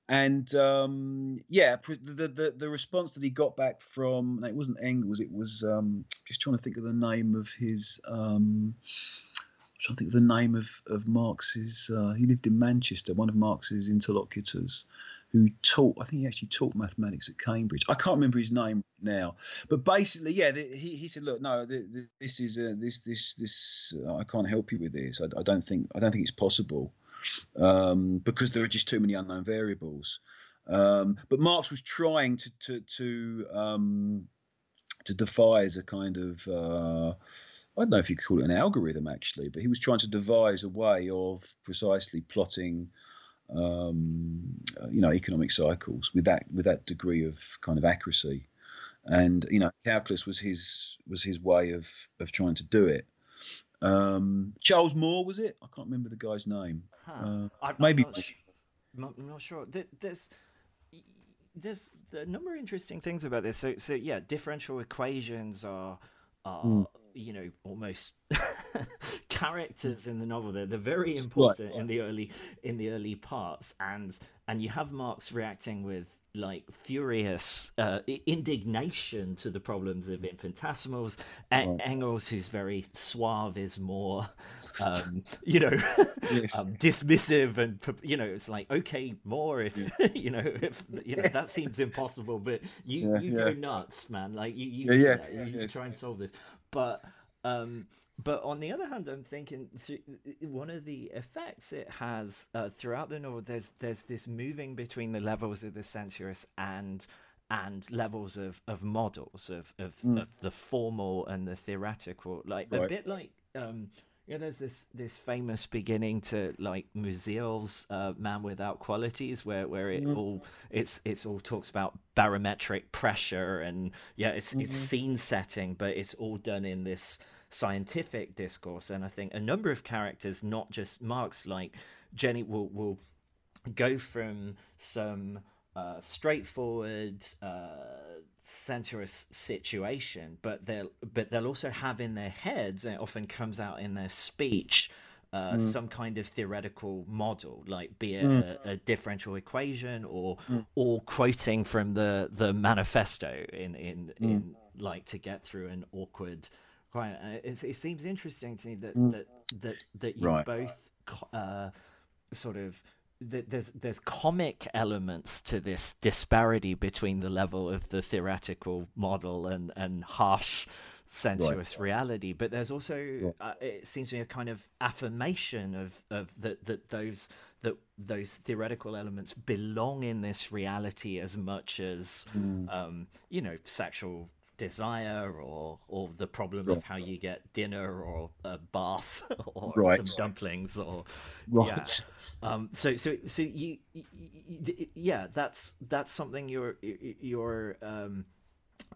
and um, yeah, the, the the response that he got back from it wasn't Engels, it was um, just trying to think of the name of his. Um, I'm trying to think of the name of of Marx's. Uh, he lived in Manchester. One of Marx's interlocutors, who taught. I think he actually taught mathematics at Cambridge. I can't remember his name now, but basically, yeah, the, he he said, look, no, the, the, this is uh, this this this. Uh, I can't help you with this. I, I don't think I don't think it's possible um, because there are just too many unknown variables. Um, but Marx was trying to to to, um, to devise a kind of uh, I don't know if you could call it an algorithm actually, but he was trying to devise a way of precisely plotting um, uh, you know economic cycles with that with that degree of kind of accuracy and you know calculus was his was his way of of trying to do it um, Charles Moore was it? I can't remember the guy's name. Huh. Uh, maybe. I'm not, sh- I'm not, sure. There's there's a number of interesting things about this. So so yeah, differential equations are are mm. you know almost characters in the novel. They're they're very important right. in the early in the early parts, and and you have Marx reacting with like furious uh, indignation to the problems of infinitesimals. right. Engels, who's very suave, is more, um, you know, yes. um, dismissive and you know, it's like okay, more if yeah. you know, if you know yes. that seems impossible, but you yeah, you yeah. go nuts, man. Like you you, yes, you, you try and solve this, but. Um, but on the other hand, I'm thinking th- one of the effects it has uh, throughout the novel. There's there's this moving between the levels of the sensuous and and levels of, of models of of, mm. of the formal and the theoretical, like right. a bit like um, yeah, there's this this famous beginning to like Musil's uh, Man Without Qualities, where where it mm. all it's it's all talks about barometric pressure and yeah, it's mm-hmm. it's scene setting, but it's all done in this scientific discourse. And I think a number of characters, not just Marx, like Jenny, will will go from some uh, straightforward uh, sensuous situation, but they'll but they'll also have in their heads, and it often comes out in their speech. Uh, mm. Some kind of theoretical model, like be it mm. a, a, differential equation or mm. or quoting from the the manifesto in in, mm. in like to get through an awkward Right. Uh, it, it, seems interesting to me that mm. that that that you right. both uh, sort of that there's there's comic elements to this disparity between the level of the theoretical model and and harsh sensuous right. reality but there's also yeah. uh, it seems to me a kind of affirmation of of that that those that those theoretical elements belong in this reality as much as mm. um, you know sexual desire or or the problem of how you get dinner or a bath or right. some dumplings or right. yeah. Um, so so so you, you, yeah that's that's something you're you're um,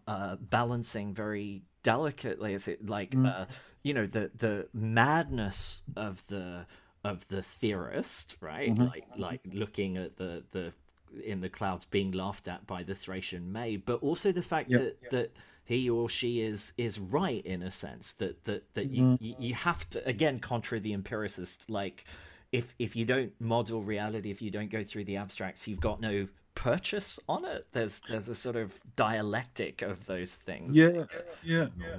uh, balancing very delicately. Is it like mm. uh, you know the the madness of the of the theorist, right? Mm-hmm. Like like looking at the the in the clouds being laughed at by the Thracian maid, but also the fact yep. that yep. that he or she is is right in a sense that that that mm-hmm. you you have to again contra the empiricist like if if you don't model reality if you don't go through the abstracts you've got no purchase on it there's there's a sort of dialectic of those things yeah yeah yeah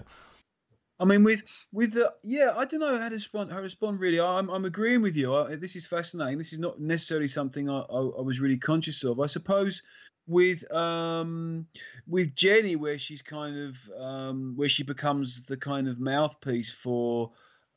I mean, with with the yeah, I don't know how to respond. How to respond really? I'm I'm agreeing with you. I, this is fascinating. This is not necessarily something I, I, I was really conscious of. I suppose with um with Jenny where she's kind of um where she becomes the kind of mouthpiece for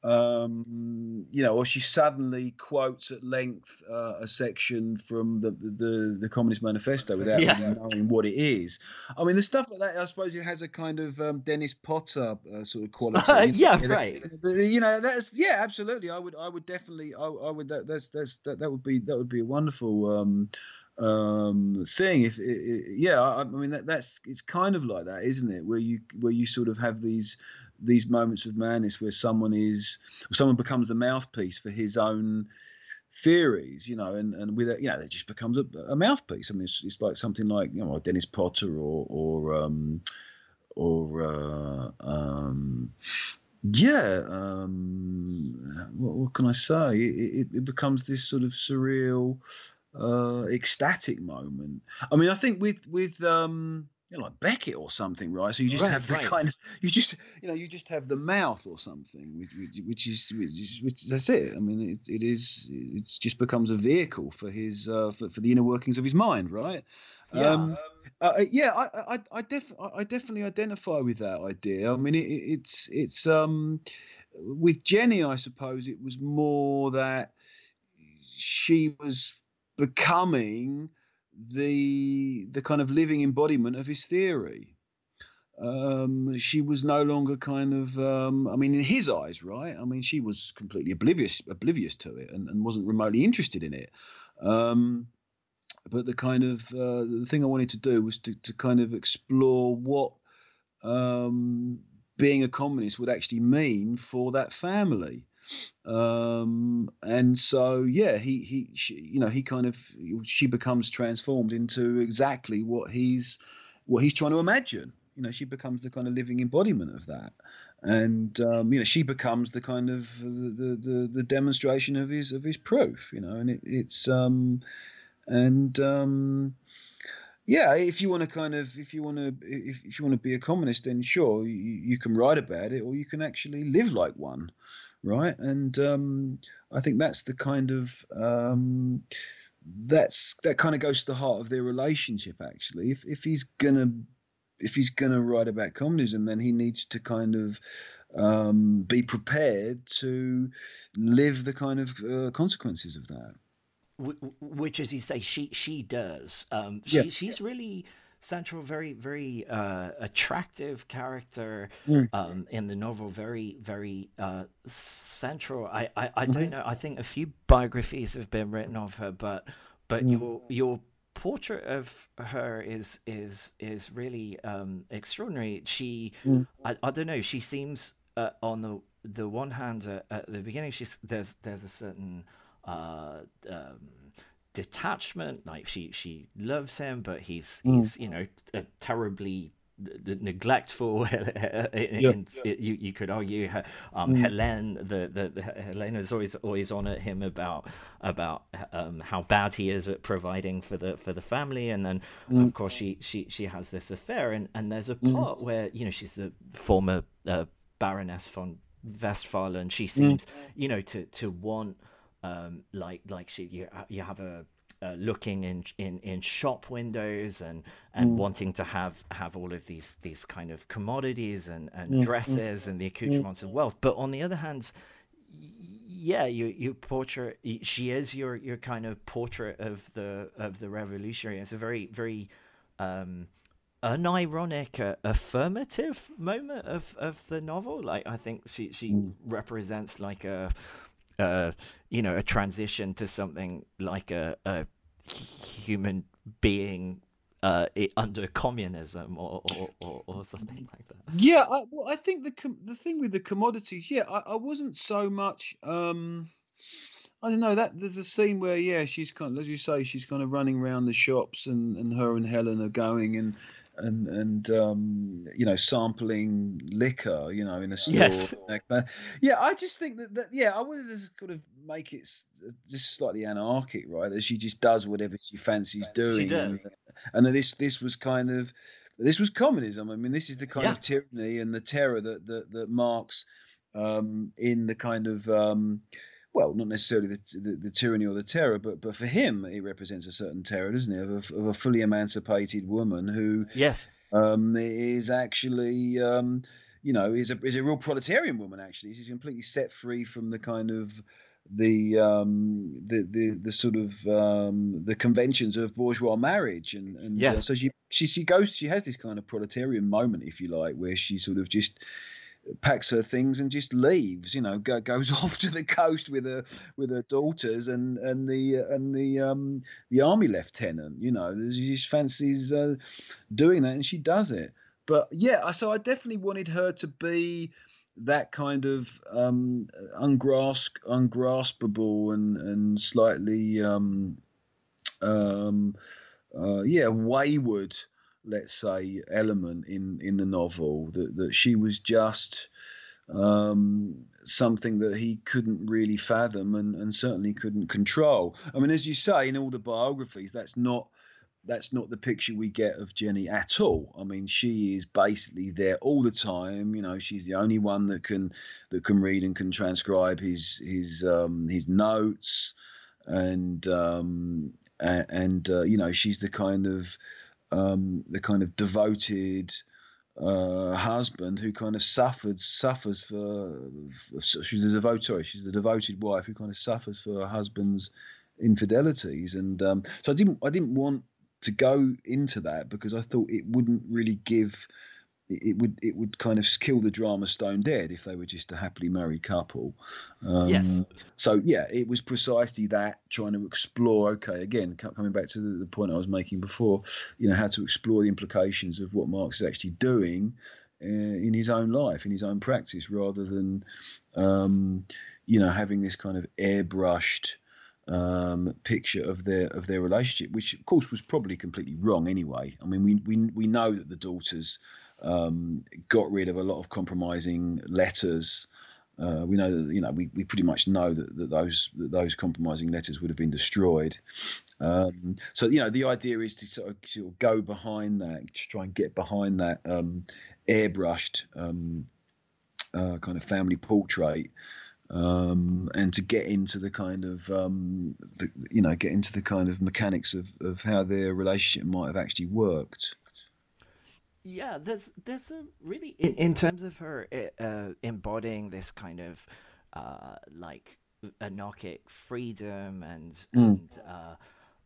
um, you know, or she suddenly quotes at length uh, a section from the, the the Communist Manifesto without yeah. really knowing what it is. I mean, the stuff like that, I suppose, it has a kind of um, Dennis Potter uh, sort of quality. Uh, yeah, right. you know, that's yeah, absolutely. I would, I would definitely, I, I would. That, that's that's that, that would be that would be a wonderful. Um, um thing if it, it, yeah I, I, mean that, that's it's kind of like that isn't it where you where you sort of have these these moments of madness where someone is someone becomes the mouthpiece for his own theories, you know, and, and with it, you know, it just becomes a, a mouthpiece. I mean, it's, it's, like something like you know Dennis Potter or or um, or uh, um, yeah, um, what, what, can I say? It, it, it, becomes this sort of surreal, uh, ecstatic moment. I mean, I think with with um, you know, like Beckett or something, right? So you just right, have the right. kind of you just you know you just have the mouth or something, which, which is which, is, which that's it. I mean, it, it is it just becomes a vehicle for his uh, for, for the inner workings of his mind, right? Yeah, um, uh, uh yeah, I I I, def- I definitely identify with that idea. I mean, it, it's it's um with Jenny, I suppose it was more that she was becoming the the kind of living embodiment of his theory. Um, she was no longer kind of, um, I mean, in his eyes, right? I mean, she was completely oblivious oblivious to it and, and wasn't remotely interested in it. Um, but the kind of uh, the thing I wanted to do was to, to kind of explore what um, being a communist would actually mean for that family um, and so yeah he he she, you know he kind of she becomes transformed into exactly what he's what he's trying to imagine. You know she becomes the kind of living embodiment of that. And um, you know she becomes the kind of the, the the demonstration of his of his proof you know and it, it's um and um yeah, if you want to kind of, if you want to, if, if you want to be a communist, then sure, you, you can write about it, or you can actually live like one right? And um, I think that's the kind of um, that's that kind of goes to the heart of their relationship. Actually, if if he's gonna if he's gonna write about communism, then he needs to kind of um, be prepared to live the kind of uh, consequences of that. Which, as you say, she she does. Um, she, yeah. She's really central, very, very uh, attractive character mm. um, in the novel. Very, very uh, central. I, I, I don't mm-hmm. know. I think a few biographies have been written of her, but but mm. your your portrait of her is is is really um, extraordinary. She, mm. I, I don't know. She seems uh, on the the one hand uh, at the beginning, she's there's there's a certain uh, um, detachment. Like she she loves him, but he's mm. he's you know a terribly neglectful. in, yeah, yeah. You you could argue um, mm. Helene the, the, the Helena is always always on at him about about um, how bad he is at providing for the for the family, and then mm. of course she she she has this affair, and and there's a mm. part where you know she's the former uh, Baroness von Westphalen. She mm. seems you know to to want um, like like she you you have a uh, looking in, in in shop windows and and mm. wanting to have have all of these these kind of commodities and and mm. dresses mm. and the accoutrements of wealth but on the other hand yeah you you portrait she is your your kind of portrait of the of the revolutionary it's a very very um unironic uh, affirmative moment of of the novel like i think she she mm. represents like a you know, a transition to something like a, a human being uh, under communism or, or, or, or, something like that. Yeah, I, well, I think the com- the thing with the commodities, yeah, I, I wasn't so much. Um, I don't know that there's a scene where yeah, she's kind of, as you say, she's kind of running around the shops, and, and her and Helen are going, and and and um, you know sampling liquor, you know, in a store. Yes. Yeah, I just think that, that yeah, I wanted to kind of make it just slightly anarchic, right? That she just does whatever she fancies doing, she does. and, and that this this was kind of this was communism. I mean, this is the kind yeah. of tyranny and the terror that that, that Marx um, in the kind of um, well, not necessarily the, the, the, tyranny or the terror, but but for him, it represents a certain terror, doesn't it, of a, of a fully emancipated woman who yes um, is actually um, you know is a is a real proletarian woman. Actually, she's completely set free from the kind of the um, the, the the sort of um, the conventions of bourgeois marriage, and and yeah. uh, so she, she she goes she has this kind of proletarian moment, if you like, where she sort of just packs her things and just leaves. You know, go, goes off to the coast with her with her daughters and and the and the um the army lieutenant. You know, she just fancies uh, doing that, and she does it. But yeah, so I definitely wanted her to be that kind of um, ungrasp, ungraspable and and slightly um, um, uh, yeah wayward let's say element in in the novel that that she was just um, something that he couldn't really fathom and, and certainly couldn't control. I mean, as you say in all the biographies, that's not that's not the picture we get of Jenny at all. I mean, she is basically there all the time. You know, she's the only one that can that can read and can transcribe his his um, his notes, and um, and uh, you know, she's the kind of um, the kind of devoted uh, husband who kind of suffered suffers for, she's a devoted sorry, she's the devoted wife who kind of suffers for her husband's infidelities. And um, so I didn't I didn't want to go into that because I thought it wouldn't really give it would it would kind of kill the drama stone dead if they were just a happily married couple. Um, yes. So yeah, it was precisely that trying to explore. Okay, again coming back to the, the, point I was making before, you know how to explore the implications of what Marx is actually doing uh, in his own life, in his own practice, rather than um, you know having this kind of airbrushed um, picture of their of their relationship, which of course was probably completely wrong anyway. I mean, we we we know that the daughters um, got rid of a lot of compromising letters. Uh, we know that you know we, we pretty much know that, that those that those compromising letters would have been destroyed. Um, so you know the idea is to sort of, sort of, go behind that, to try and get behind that um, airbrushed um, uh, kind of family portrait um, and to get into the kind of um, the, you know get into the kind of mechanics of, of how their relationship might have actually worked. Yeah, there's there's a really in, in terms of her eh, uh, embodying this kind of uh, like anarchic freedom and mm. and uh,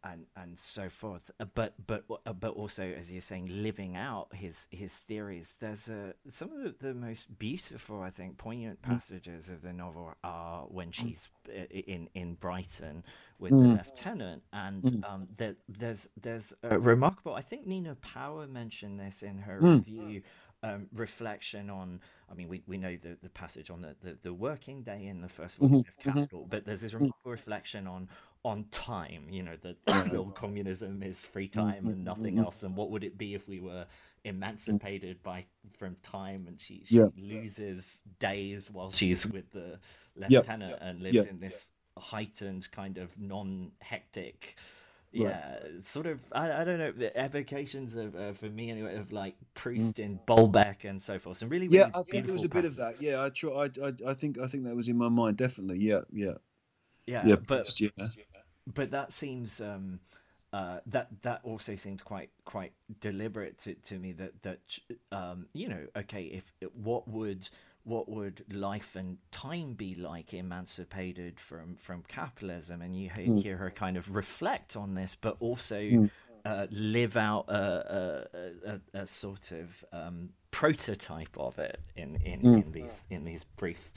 and and so forth. Uh, but but uh, but also, as you're saying, living out his his theories. There's a some of the, the most beautiful, I think, poignant mm. passages of the novel are when mm. she's uh, in in Brighton with mm. the lieutenant, and mm. um, there, there's there's a remarkable. I think Nina Power mentioned this in her review. Um, reflection on I mean we, we know the, the passage on the, the, the working day in the first volume mm-hmm. of. Capital, mm-hmm. but there's this remarkable reflection on on time you know that the communism is free mm-hmm, time and nothing mm-hmm. else and what would it be if we were emancipated by from time and she, she yeah. loses days while she's with the lieutenant yep. and lives yep. in this heightened kind of non-hectic yeah sort of I, I don't know the evocations of uh, for me anyway of like Proust mm. in Balbec and so forth and really, really yeah I think there was a bit of that yeah I try I, I, I think I think that was in my mind definitely yeah yeah yeah, yeah but yeah. But that seems um, uh, that that also seems quite quite deliberate to, to me that that um, you know okay if what would what would life and time be like emancipated from from capitalism and you mm. hear her kind of reflect on this but also mm. uh, live out a, a, a, a sort of um, prototype of it in in, mm. in these in these brief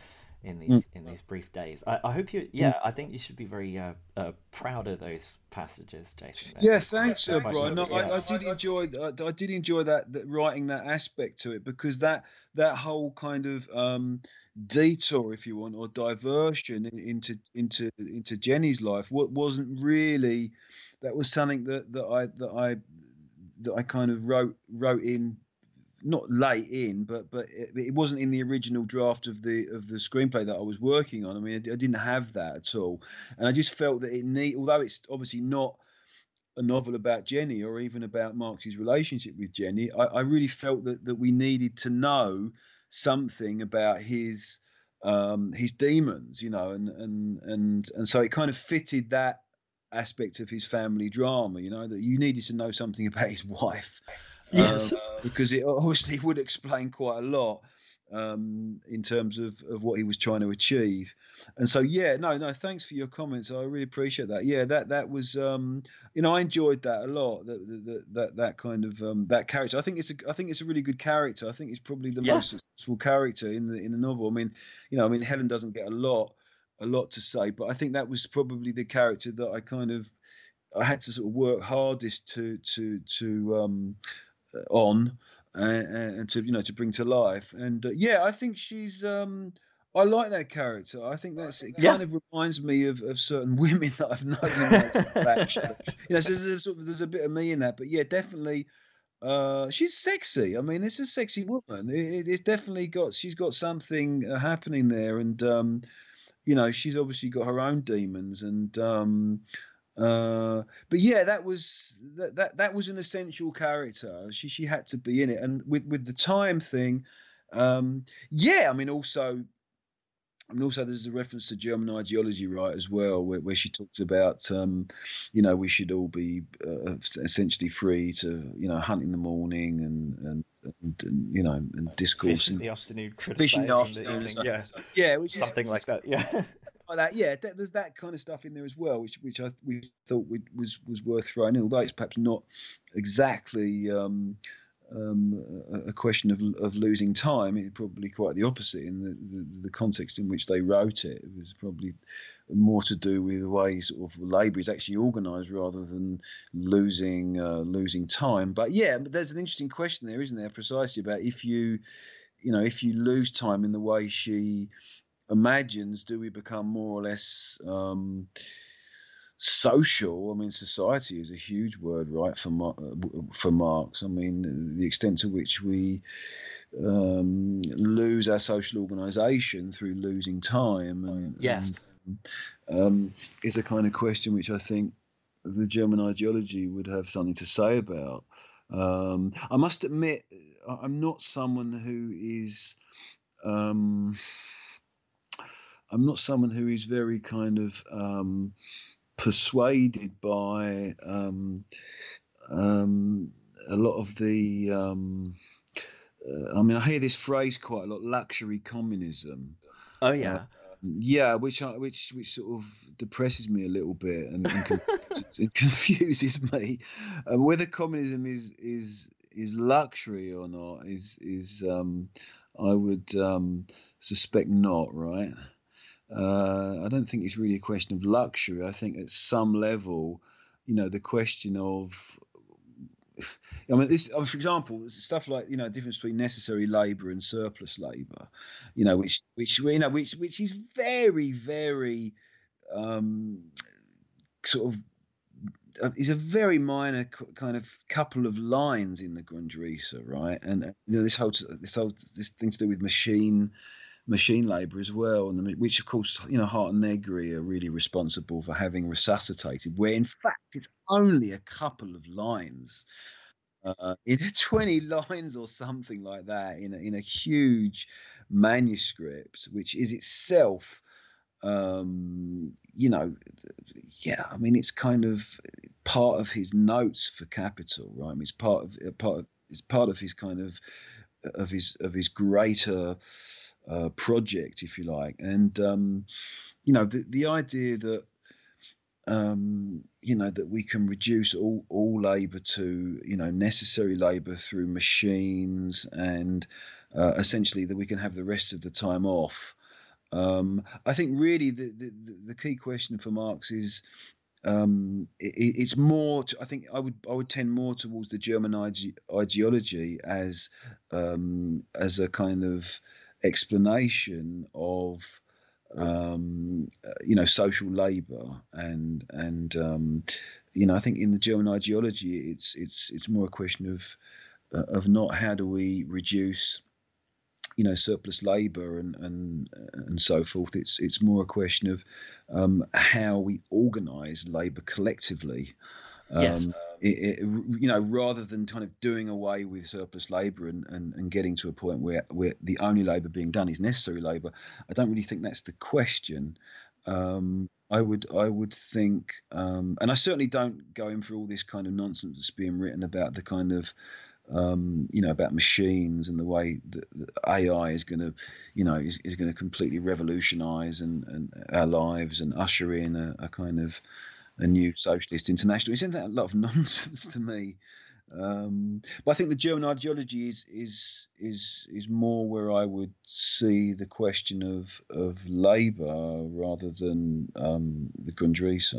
in these mm. in these brief days. I, I hope you. Yeah, I think you should be very uh, uh, proud of those passages, Jason. Yeah, thanks, uh, Brian. No, I, I, did enjoy. I, I, did enjoy that, that writing that aspect to it because that that whole kind of um, detour, if you want, or diversion into into into Jenny's life, what wasn't really. That was something that that I that I that I kind of wrote wrote in not late in, but but it, it, wasn't in the original draft of the of the screenplay that I was working on. I mean, I, I didn't have that at all, and I just felt that it need, although it's obviously not a novel about Jenny or even about Marx's relationship with Jenny, I, I really felt that that we needed to know something about his um, his demons, you know, and and and and so it kind of fitted that aspect of his family drama, you know, that you needed to know something about his wife. Yes. Um, because it obviously would explain quite a lot um, in terms of, of what he was trying to achieve. And so, yeah, no, no, thanks for your comments. I really appreciate that. Yeah, that that was, um, you know, I enjoyed that a lot. That that that, that kind of um, that character. I think it's a, I think it's a really good character. I think it's probably the yeah. most successful character in the in the novel. I mean, you know, I mean, Helen doesn't get a lot a lot to say, but I think that was probably the character that I kind of I had to sort of work hardest to to to um, on and to you know to bring to life. And uh, yeah, I think she's. Um, I like that character. I think that's it. Kind of reminds me of, of certain women that I've known. you know, so there's a, sort of, there's a bit of me in that. But yeah, definitely. Uh, she's sexy. I mean, it's a sexy woman. It, it's definitely got. She's got something uh, happening there, and um, you know, she's obviously got her own demons, and um, uh, but yeah, that was that, that that was an essential character. She she had to be in it, and with with the time thing, um, yeah. I mean, also Mean, also there's a reference to German ideology, right, as well, where, where she talks about, um, you know, we should all be uh, essentially free to, you know, hunt in the morning and and, and, and you know, and discourse in the afternoon, fish in the afternoon, yeah, yeah, which, something like that, yeah, like that, yeah. There's that kind of stuff in there as well, which which I we thought was was worth throwing in, although it's perhaps not exactly. Um, um, a question of, of losing time. Probably quite the opposite in the, the, the, context in which they wrote it. It was probably more to do with the way sort of labour is actually organised rather than losing uh, losing time. But yeah, but there's an interesting question there, isn't there? Precisely about if you, you know, if you lose time in the way she imagines, do we become more or less um, social. I mean, society is a huge word, right? For for Marx, I mean, the extent to which we um, lose our social organisation through losing time, and, yes, and, um, is a kind of question which I think the German ideology would have something to say about. Um, I must admit, I'm not someone who is. Um, I'm not someone who is very kind of um, persuaded by um, um, a lot of the. Um, uh, I mean, I hear this phrase quite a lot: luxury communism. Oh yeah. Uh, yeah, which I, which which sort of depresses me a little bit and, and, confuses me. Uh, whether communism is is is luxury or not is is um, I would um, suspect not. Right. Uh, I don't think it's really a question of luxury. I think at some level, you know, the question of I mean, this, for example, stuff like you know, difference between necessary labour and surplus labour, you know, which which you know, which which is very very um, sort of uh, is a very minor kind of couple of lines in the Grundrisse, right? And uh, you know, this whole this whole this thing to do with machine machine labour as well, and which of course you know Hardt and Negri are really responsible for having resuscitated. Where in fact it's only a couple of lines, uh, in 20 lines or something like that, in a, in a huge manuscript, which is itself. Um, you know, yeah, I mean, it's kind of part of his notes for Capital, right? I mean, it's part of part of it's part of his kind of of his of his greater project, if you like. And um, you know, the the idea that um, you know that we can reduce all all labour to you know necessary labour through machines, and uh, essentially that we can have the rest of the time off. Um, I think really the, the, the key question for Marx is um, it, it's more. To, I think I would I would tend more towards the German ide- ideology as um, as a kind of explanation of um, uh, you know social labor and and um, you know I think in the German ideology it's it's it's more a question of uh, of not how do we reduce you know surplus labor and and and so forth it's it's more a question of um, how we organize labor collectively yes. It, you know, rather than kind of doing away with surplus labour and, and, and getting to a point where, where the only labour being done is necessary labour, I don't really think that's the question. Um, I would I would think, um, and I certainly don't go in for all this kind of nonsense that's being written about the kind of um, you know, about machines and the way that, that AI is going to, you know, is, is going to completely revolutionise and, and our lives and usher in a, a kind of a new socialist international. It sounds like a lot of nonsense to me. Um, but I think the German ideology is is is is more where I would see the question of of labour rather than um, the Grundrisse.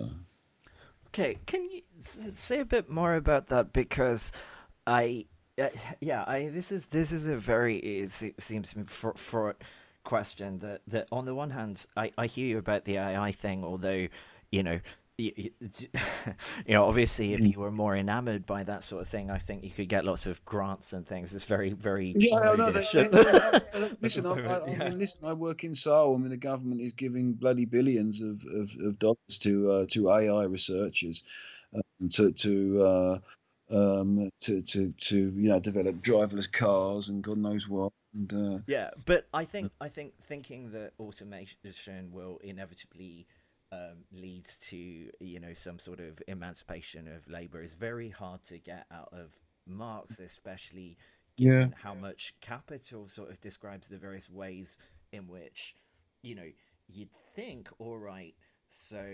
Okay, can you say a bit more about that because I uh, yeah I this is this is a very it seems to me fraught question that that on the one hand I I hear you about the AI thing although you know you, know, obviously, if mm. you were more enamored by that sort of thing, I think you could get lots of grants and things. It's very, very. Yeah, I know. They, listen, I, I, I mean, listen. I work in Seoul. I mean, the government is giving bloody billions of, of, of dollars to uh, to AI researchers, um, to to. Uh, um, to, to, to you know develop driverless cars and God knows what. And, uh, yeah, but I think I think thinking that automation will inevitably um, leads to you know some sort of emancipation of labor is very hard to get out of Marx, especially given yeah. how much capital sort of describes the various ways in which you know you'd think, all right, so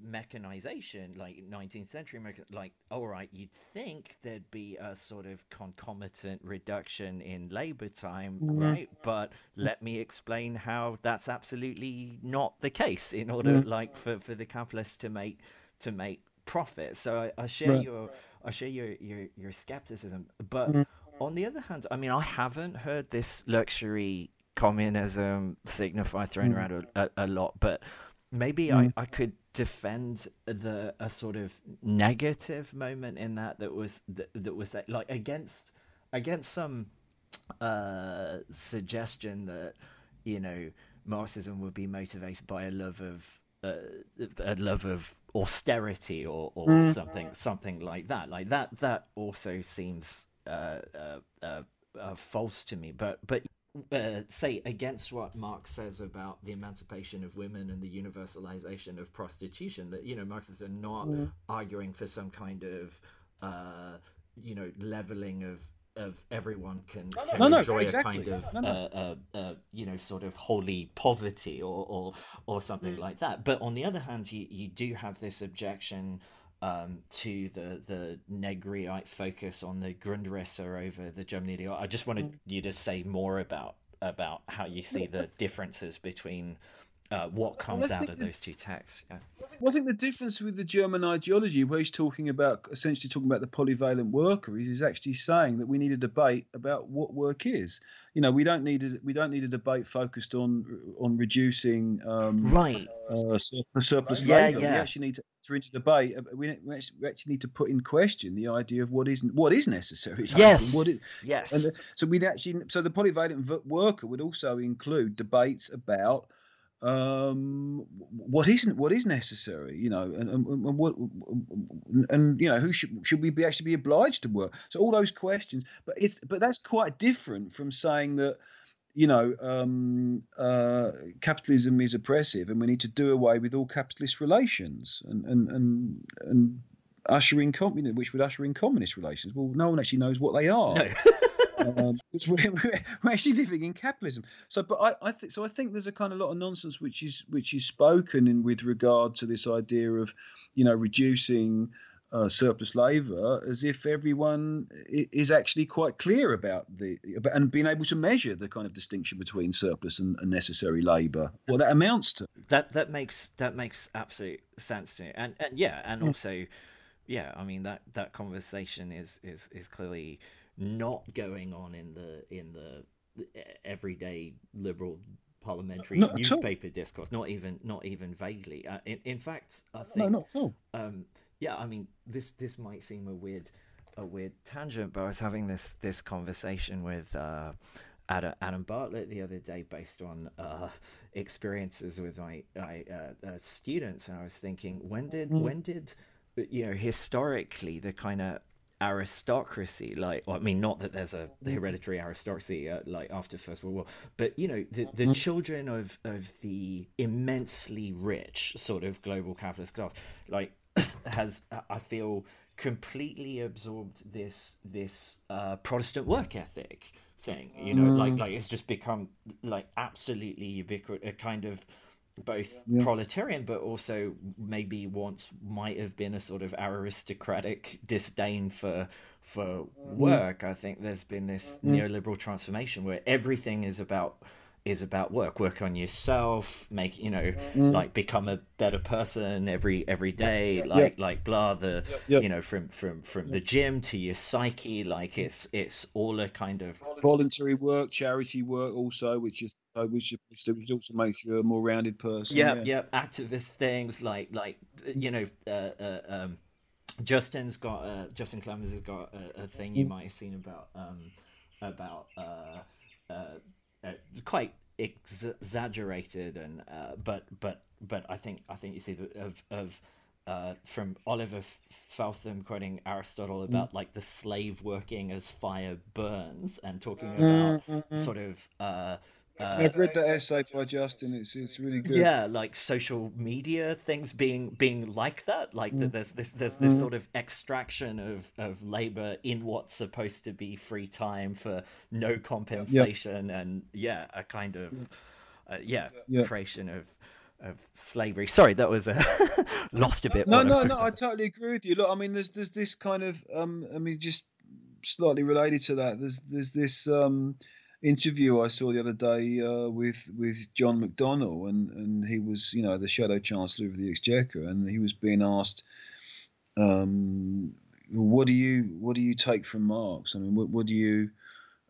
mechanization, like 19th century, like all right, you'd think there'd be a sort of concomitant reduction in labor time, mm-hmm. right? But let me explain how that's absolutely not the case. In order, mm-hmm. like for for the capitalists to make to make profit. So I, I share right. your I share your your your skepticism, but. Mm-hmm. On the other hand, I mean, I haven't heard this luxury communism signified thrown mm. around a, a, a lot, but maybe mm. I, I could defend the a sort of negative moment in that that was that, that was like against against some uh suggestion that you know Marxism would be motivated by a love of uh, a love of austerity or, or mm. something something like that like that that also seems uh, uh, uh, uh false to me but but uh, say against what Marx says about the emancipation of women and the universalization of prostitution. That you know Marxists are not mm. arguing for some kind of uh, you know leveling of of everyone can, can no, no, enjoy no, exactly. a kind of uh, uh, uh, you know sort of holy poverty or or, or something mm. like that. But on the other hand, you you do have this objection um, to the the Negriite focus on the Grundrisse over the German ideal. I just wanted mm. you to say more about about how you see the differences between uh, what comes out of the, those two texts. Yeah. I think the difference with the German ideology, where he's talking about essentially talking about the polyvalent worker, is he's actually saying that we need a debate about what work is. You know, we don't need a, we don't need a debate focused on on reducing um, right uh, surplus, surplus yeah, labor. Yeah. We actually need to enter into debate. Uh, we, we actually need to put in question the idea of what is what is necessary. Yes. What is, yes. And the, so we'd actually so the polyvalent worker would also include debates about um, what isn't what is necessary, you know, and, and, and, what and you know who should should we be actually be obliged to work? So all those questions, but it's but that's quite different from saying that you know um, uh, capitalism is oppressive and we need to do away with all capitalist relations and and and and usher in communist, which would usher in communist relations. Well, no one actually knows what they are. No. um, we're, we're, actually living in capitalism. So, but I, I think so. I think there's a kind of lot of nonsense which is which is spoken in with regard to this idea of, you know, reducing uh, surplus labour as if everyone is actually quite clear about the and being able to measure the kind of distinction between surplus and, and necessary labour what that amounts to that that makes that makes absolute sense to me and and yeah and also yeah i mean that that conversation is is is clearly not going on in the in the everyday liberal parliamentary not newspaper discourse not even not even vaguely uh, in, in fact i think no, not at all. Um, yeah i mean this this might seem a weird a weird tangent but i was having this this conversation with uh, Adam, Adam Bartlett the other day based on uh, experiences with my, my uh, uh, students and i was thinking when did mm. when did you know historically the kind of aristocracy like well, i mean not that there's a hereditary aristocracy uh, like after first world war but you know the, the mm-hmm. children of of the immensely rich sort of global capitalist class like has i feel completely absorbed this this uh, Protestant work ethic thing. You know, mm. like like it's just become like absolutely ubiquitous, a kind of both yeah. proletarian, but also maybe once might have been a sort of aristocratic disdain for for mm. work. I think there's been this mm. neoliberal transformation where everything is about is about work work on yourself make you know mm. like become a better person every every day like yeah. like blah the yeah. you know from from from the gym to your psyche like it's it's all a kind of voluntary work charity work also which is uh, which which also makes you a more rounded person yeah yeah activist things like like you know uh, uh, um, justin's got uh, justin clemens has got a, a thing you mm. might have seen about um about uh, uh uh, quite exaggerated and uh, but but but I think I think you see the, of of uh, from Oliver Feltham quoting Aristotle about mm. like the slave working as fire burns and talking about mm-hmm. sort of uh, I've read the essay by Justin. It's it's really good. Yeah, like social media things being being like that. Like mm. that there's this there's this mm. sort of extraction of of labor in what's supposed to be free time for no compensation, and yeah, a kind of uh, yeah, yeah, creation of of slavery. Sorry, that was uh, lost a bit. No, no, no. I totally agree with you. Look, I mean, there's there's this kind of um, I mean, just slightly related to that. There's there's this um interview I saw the other day uh, with with John McDonnell, and and he was you know the Shadow Chancellor of the Exchequer, and he was being asked, um, what do you what do you take from Marx? I mean, what, what do you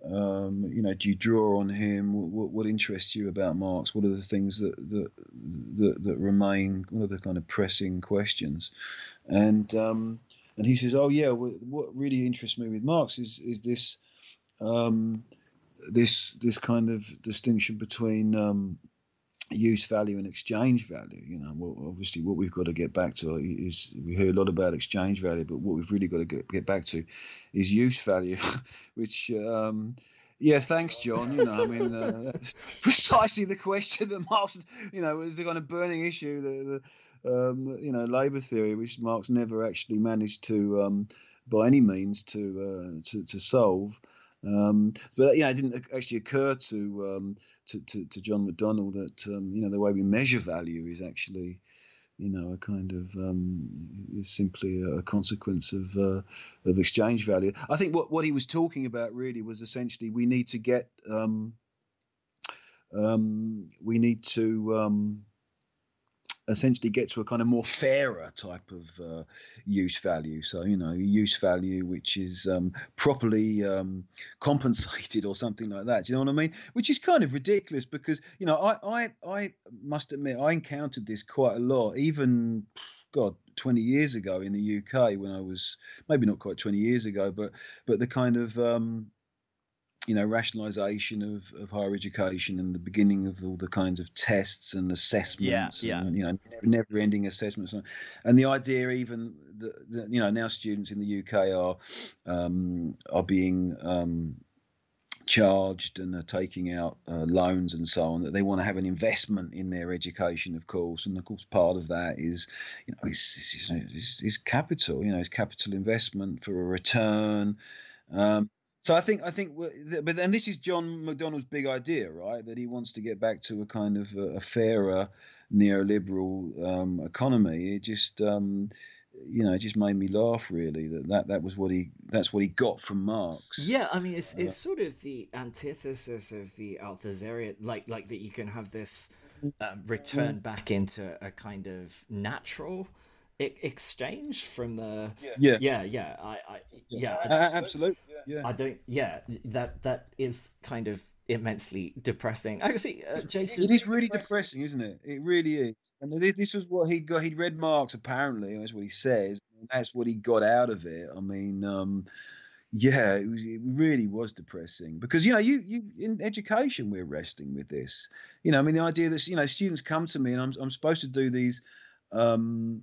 um, you know, do you draw on him? What, what, interests you about Marx? What are the things that that that, that remain? What are the kind of pressing questions? And um, and he says, oh yeah, what really interests me with Marx is is this um, this this kind of distinction between um, use value and exchange value. You know, well, obviously, what we've got to get back to is we hear a lot about exchange value, but what we've really got to get, get back to is use value, which. Um, yeah, thanks, John. You know, I mean, uh, that's precisely the question that Marx, you know, is the kind of burning issue, the, the um, you know, labour theory, which Marx never actually managed to, um, by any means, to uh, to, to solve. Um, but yeah, it didn't actually occur to, um, to, to, to John McDonnell that um, you know the way we measure value is actually you know a kind of um, is simply a consequence of uh, of exchange value. I think what what he was talking about really was essentially we need to get um, um, we need to essentially get to a kind of more fairer type of uh, use value. So you know, use value which is um, properly um, compensated or something like that. Do you know what I mean? Which is kind of ridiculous because you know I I I must admit I encountered this quite a lot, even. God, 20 years ago in the UK when I was maybe not quite 20 years ago, but but the kind of um, you know, rationalization of, of higher education and the beginning of all the kinds of tests and assessments, yeah, and, you know, never ending assessments. And the idea even that, that, you know, now students in the UK are, um, are being, um, charged and are taking out uh, loans and so on that they want to have an investment in their education of course. And of course part of that is you know is, is, is capital you know it's capital investment for a return. Um, so I think I think, but and this is John McDonnell's big idea, right? That he wants to get back to a kind of a, a fairer neoliberal um, economy. It just, um, you know, it just made me laugh. Really, that, that that was what he that's what he got from Marx. Yeah, I mean, it's it's sort of the antithesis of the Althusserian, like like that you can have this um, return back into a kind of natural exchange from the yeah yeah yeah I, I yeah, yeah absolutely yeah I don't yeah that that is kind of immensely depressing. Actually, uh, Jason, it is really depressing, isn't it? It really is. And this, this was what he got. He'd read Marx apparently. That's what he says. that's what he got out of it. I mean, um, yeah, it, was, it really was depressing because you know, you you in education we're wrestling with this. You know, I mean, the idea that you know students come to me and I'm I'm supposed to do these. Um,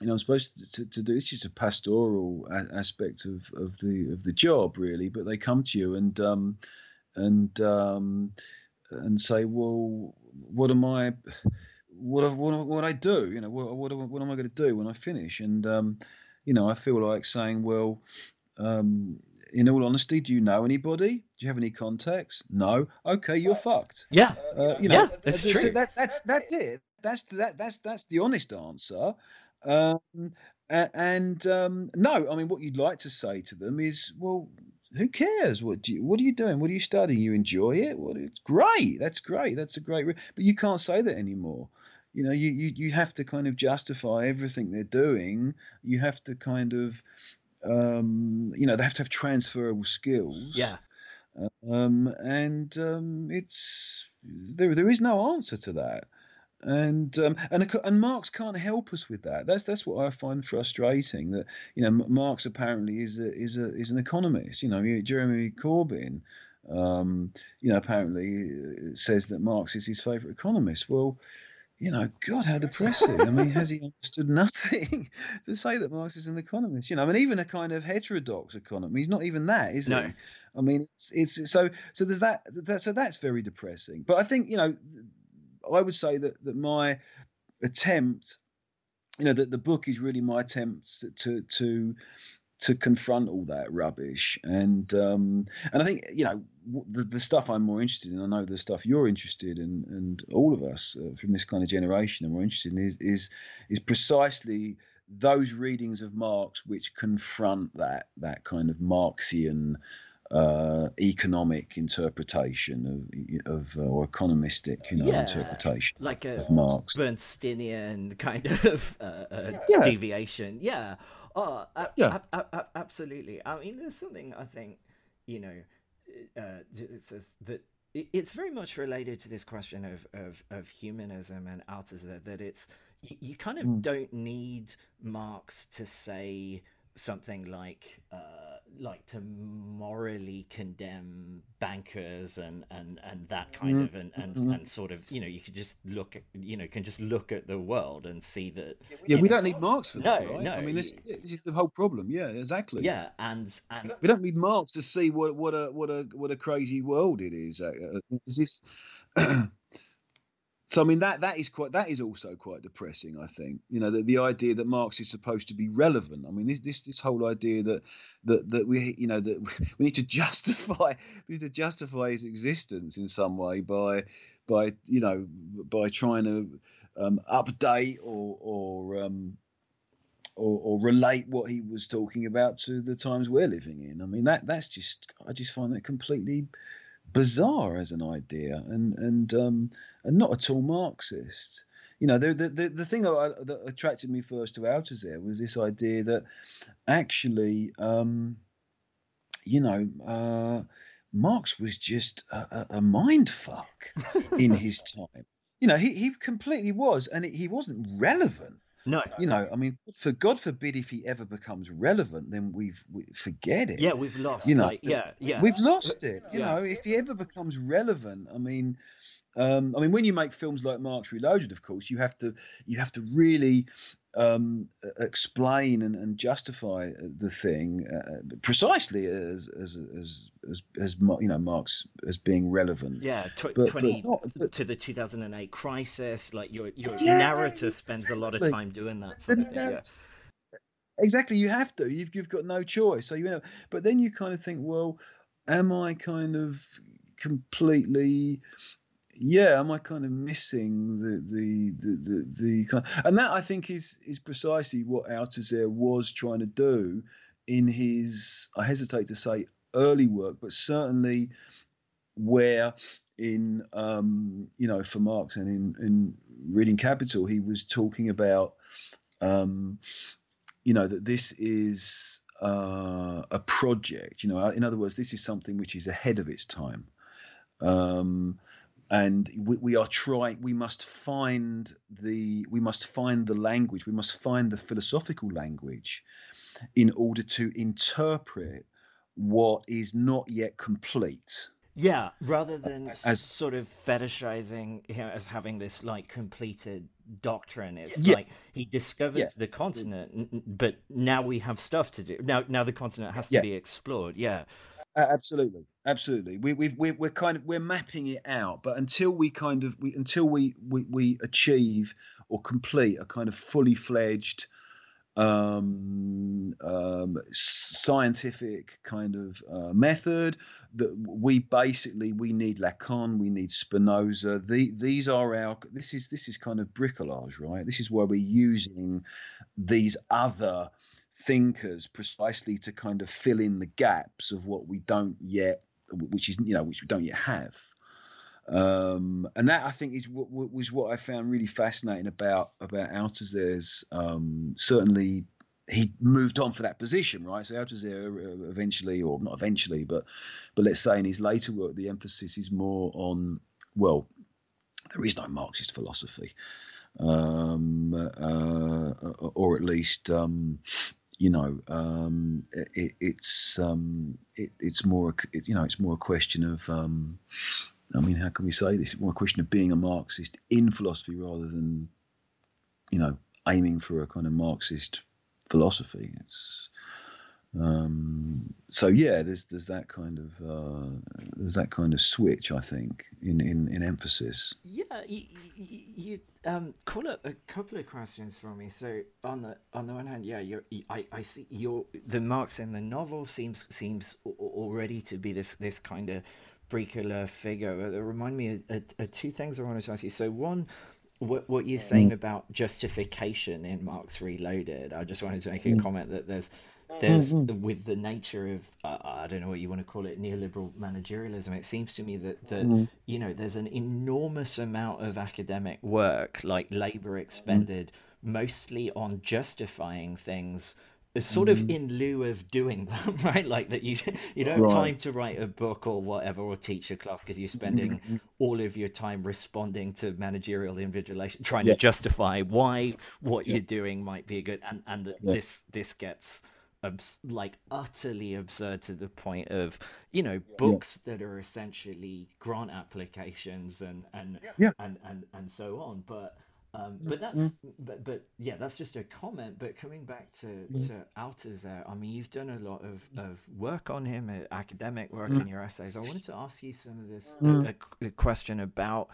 you know, I'm supposed to, to, to, do it's just a pastoral a- aspect of, of the of the job, really. But they come to you and um, and um, and say, well, what am I? What what what I do? You know, what what, what am I going to do when I finish? And um, you know, I feel like saying, well, um, in all honesty, do you know anybody? Do you have any contacts? No. Okay, you're fucked. Yeah. Uh, you know, yeah, that's true. That, that's that's it. That's that that's that's the honest answer. Um, and um, no, I mean, what you'd like to say to them is, well, who cares? What do you, what are you doing? What are you studying? You enjoy it? Well, it's great. That's great. That's a great. Re-. But you can't say that anymore. You know, you, you you have to kind of justify everything they're doing. You have to kind of, um, you know, they have to have transferable skills. Yeah. Um, and um, it's there. There is no answer to that and um, and and Marx can't help us with that. That's that's what I find frustrating. That you know Marx apparently is a, is a is an economist. You know Jeremy Corbyn, um, you know apparently uh, says that Marx is his favourite economist. Well, you know, God, how depressing. I mean, has he understood nothing to say that Marx is an economist? You know, I mean, even a kind of heterodox economy, he's not even that, is no. he? I mean, it's it's so so there's that, that so that's very depressing. But I think you know I would say that that my attempt, you know, that the book is really my attempt to to to confront all that rubbish. And um and i think you know the, the stuff i'm more interested in i know the stuff you're interested in and all of us uh, from this kind of generation are more interested in is is is precisely those readings of marx which confront that that kind of marxian uh, economic interpretation of, of uh, or economistic you know yeah, interpretation like a of Marx Bernsteinian kind of uh, uh, yeah. deviation. Yeah, oh, yeah, absolutely. I mean, there's something I think you know uh, it says that it's very much related to this question of of, of humanism and Althusser that it's you, you kind of mm. don't need Marx to say something like uh, like to morally condemn bankers and and and that kind mm-hmm. of and and, mm-hmm. and sort of you know you could just look at you know can just look at the world and see that yeah we know, don't need Marx for that no right? no I mean this, this, is the whole problem yeah exactly yeah and and we don't need Marx to see what what a what a what a crazy world it is uh, uh is this so I mean that that is quite that is also quite depressing. I think you know the, the idea that Marx is supposed to be relevant. I mean this this this whole idea that that that we you know that we need to justify we need to justify his existence in some way by by you know by trying to um, update or or um, or, or, relate what he was talking about to the times we're living in. I mean that that's just I just find that completely bizarre as an idea and and um, and not at all Marxist. You know, the the the thing that attracted me first to Althusser was this idea that actually, um, you know, uh, Marx was just a, a mind fuck in his time. You know, he, he completely was, and it, he wasn't relevant. No, you know, I mean, for God forbid if he ever becomes relevant, then we've we forget it. Yeah, we've lost. You know, like, yeah, yeah, we've lost it. You yeah. know, if he ever becomes relevant, I mean, um, I mean, when you make films like Marx Reloaded, of course, you have to you have to really um, explain and, and, justify the thing uh, precisely as as, as as as you know Marx as being relevant. Yeah, tw- but, twenty but not, but, to the two thousand and eight crisis. Like your your yeah, narrator spends exactly. a lot of time doing that. Sort of thing, yeah. Exactly, you have to. You've you've got no choice. So you know, but then you kind of think, well, am I kind of completely yeah, am I kind of missing the the the the, the kind of, and that I think is is precisely what Althusser was trying to do in his I hesitate to say early work, but certainly where in um, you know for Marx and in in reading Capital he was talking about um, you know that this is uh, a project you know in other words this is something which is ahead of its time. Um, and we, we, are trying we must find the we must find the language we must find the philosophical language in order to interpret what is not yet complete. Yeah rather than as sort of fetishizing as having this like completed doctrine. It's yeah, like he discovers yeah, the continent but now we have stuff to do. Now now the continent has to yeah. be explored. Yeah uh, absolutely, absolutely. We we we we're kind of we're mapping it out, but until we kind of we until we we, we achieve or complete a kind of fully fledged um, um, scientific kind of uh, method that we basically we need Lacan, we need Spinoza. The, these are our this is this is kind of bricolage, right? This is where we're using these other thinkers precisely to kind of fill in the gaps of what we don't yet, which is you know which we don't yet have. Um, and that I think is what, was what I found really fascinating about about Althusser's. Um, certainly, he moved on for that position, right? So Altazer uh, eventually, or not eventually, but but let's say in his later work, the emphasis is more on well, there is no Marxist philosophy, um, uh, or at least. Um, you know, um, it, it's um, it, it's more, it, you know, it's more a question of um, I mean, how can we say this? It's more a question of being a Marxist in philosophy rather than, you know, aiming for a kind of Marxist philosophy. It's um, so yeah. There's there's that kind of uh, there's that kind of switch, I think, in in, in emphasis. Yeah, you, you, you um, call up a couple of questions for me. So on the on the one hand, yeah, you're, I I see your the Marx in the novel seems seems already to be this this kind of particular figure. It remind me of, of, two things I wanted to ask you. So one, what what you're saying mm. about justification in Marx Reloaded. I just wanted to make a mm. comment that there's there's mm-hmm. with the nature of uh, I don't know what you want to call it neoliberal managerialism. It seems to me that that mm. you know there's an enormous amount of academic work, like labor expended, mostly on justifying things sort of mm-hmm. in lieu of doing them, right? Like that you you don't have right. time to write a book or whatever or teach a class because you're spending mm-hmm. all of your time responding to managerial invigilation, trying yeah. to justify why what yeah. you're doing might be a good and and yeah. this this gets abs- like utterly absurd to the point of you know books that are essentially grant applications and and and and and so on, but um, but that's mm-hmm. but but yeah, that's just a comment. But coming back to mm-hmm. to Althusser, I mean, you've done a lot of, of work on him, uh, academic work mm-hmm. in your essays. I wanted to ask you some of this a, a, question about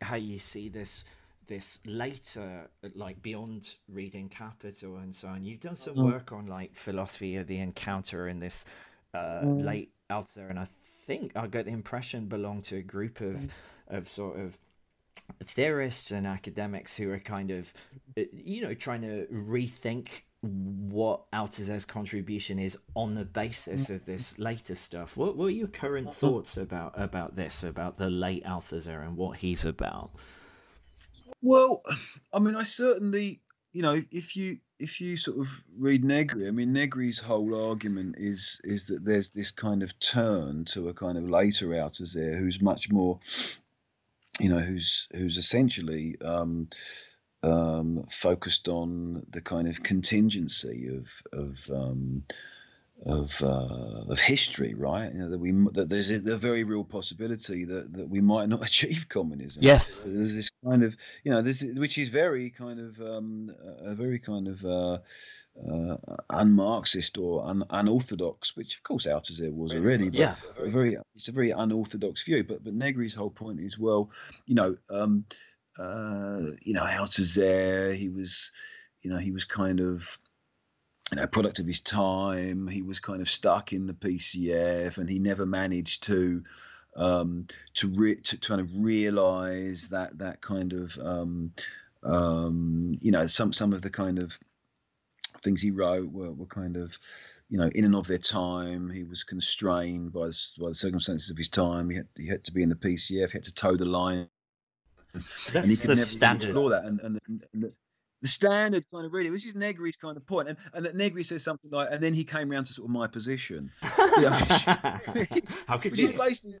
how you see this this later, like beyond reading Capital and so on. You've done some mm. work on like philosophy of the encounter in this uh, mm. late Althusser, and I think I got the impression belonged to a group of mm. of sort of theorists and academics who are kind of, uh, you know, trying to rethink what Althusser's contribution is on the basis of this later stuff. What, what are your current uh-huh. thoughts about about this, about the late Althusser and what he's about? Well, I mean, I certainly, you know, if you if you sort of read Negri, I mean, Negri's whole argument is is that there's this kind of turn to a kind of later Althusser who's much more you know, who's who's essentially um, um, focused on the kind of contingency of of um, of uh, of history, right? You know, that we that there's a, a, very real possibility that, that we might not achieve communism. Yes, there's this kind of you know this which is very kind of um, a very kind of uh, uh, un-Marxist or un- unorthodox, which of course Althusser was already. But yeah. very it's a very unorthodox view. But but Negri's whole point is well, you know, um, uh, you know Althusser, he was, you know, he was kind of. You know, product of his time. He was kind of stuck in the PCF, and he never managed to um, to, re- to, to kind of realize that that kind of um, um, you know some some of the kind of things he wrote were, were kind of, you know, in and of their time. He was constrained by the, by the circumstances of his time. He had, he had to be in the PCF. He had to toe the line. That's and he could the never standard. explore that. And, and, and, the standard kind of really, which is Negri's kind of point, and and that Negri says something like, and then he came around to sort of my position. you know, How could you? Basically,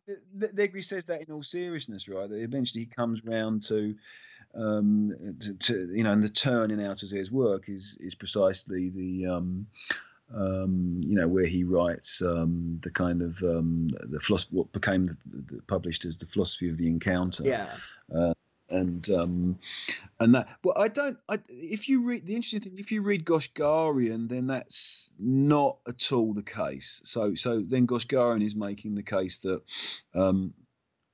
Negri says that in all seriousness, right? That eventually he comes round to um, to, to, you know, and the turn in Althusser's work is is precisely the um, um, you know where he writes um, the kind of um, the philosophy what became the, the, published as the philosophy of the encounter. Yeah. Uh, and um, and that well I don't I, if you read the interesting thing if you read Goshgarian then that's not at all the case. So so then Goshgarian is making the case that um,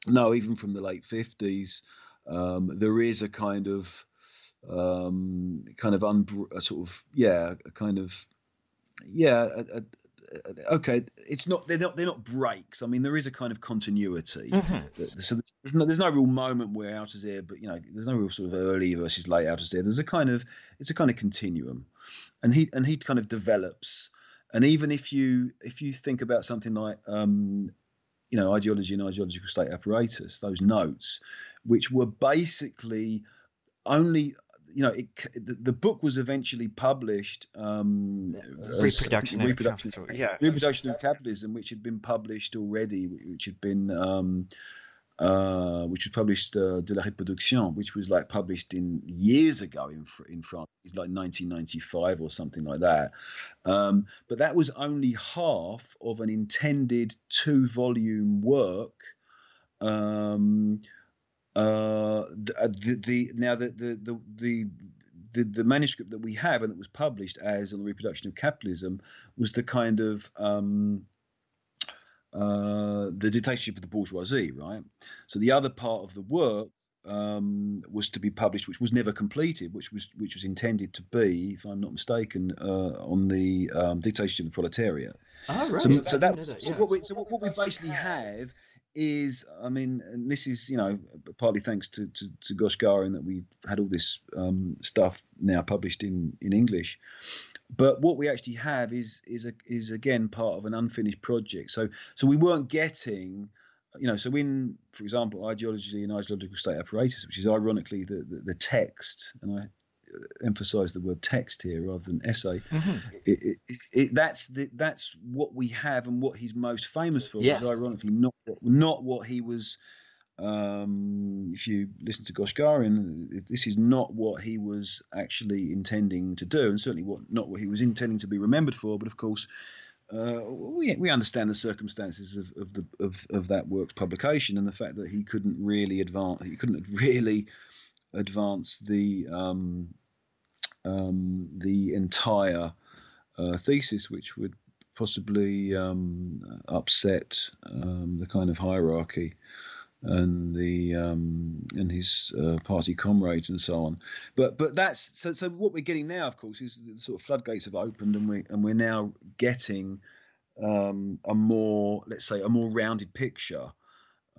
no even from the late 50s um, there is a kind of um, kind of un, sort of yeah, a kind of yeah, a, okay, it's not they're not they're not breaks. I mean, there is a kind of continuity. Mm-hmm. So there's no, there's no real moment where Althusser, but you know, there's no real sort of early versus late Althusser. There's a kind of it's a kind of continuum, and he and he kind of develops. And even if you if you think about something like um, you know ideology and ideological state apparatus, those notes, which were basically only you know, it, the, the, book was eventually published. Um, reproduction, as, reproduction, of, yeah. reproduction of capitalism, which had been published already, which had been, um, uh, which was published uh, de la reproduction, which was like published in years ago in in France. It's like 1995 or something like that. Um, but that was only half of an intended two volume work. Um, uh, the, uh, the, the now the the the, the the, the, manuscript that we have and that was published as on the reproduction of capitalism was the kind of um, uh, the dictatorship of the bourgeoisie, right? So the other part of the work um, was to be published, which was never completed, which was which was intended to be, if I'm not mistaken, uh, on the um, dictatorship of the proletariat. Oh, right. So, so, that, that, so what we so what, what we basically have is, I mean, this is, you know, partly thanks to, to, to Goshgarian that we've had all this um, stuff now published in, in English. But what we actually have is is a, is again part of an unfinished project. So so we weren't getting, you know, so in, for example, ideology and ideological state apparatus, which is ironically the, the, the text, and I emphasize the word text here rather than essay. Mm-hmm. It, it, it, that's the, that's what we have and what he's most famous for. Yes. Is ironically not not what he was. Um, if you listen to Goshgarian, this is not what he was actually intending to do, and certainly what not what he was intending to be remembered for. But of course, uh, we we understand the circumstances of, of the of, of that work's publication and the fact that he couldn't really advance, he couldn't really advance the um, um, the entire uh, thesis, which would possibly um, upset um, the kind of hierarchy and the um, and his uh, party comrades and so on. But but that's so so what we're getting now, of course, is the sort of floodgates have opened and we and we're now getting um, a more let's say a more rounded picture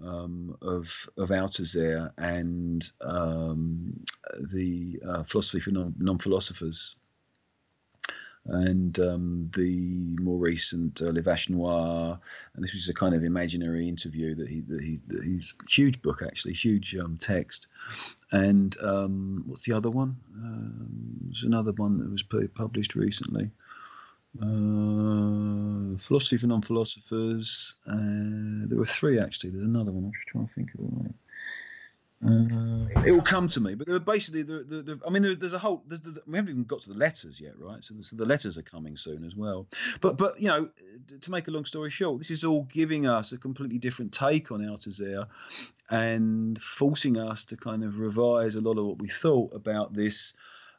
um, of of Althusser and um, the uh, philosophy for non philosophers, and um, the more recent uh, Noire, and this was a kind of imaginary interview that he that he that he's huge book actually, huge um, text, and um, what's the other one? Um, there's another one that was published recently. Uh, philosophy for non-philosophers. Uh, there were three actually. There's another one. I'm just trying to think of it. Uh, it will come to me, but basically the, the, the I mean, there, there's a whole. There's the, we haven't even got to the letters yet, right? So, so, the letters are coming soon as well. But but you know, to make a long story short, this is all giving us a completely different take on Althusser, and forcing us to kind of revise a lot of what we thought about this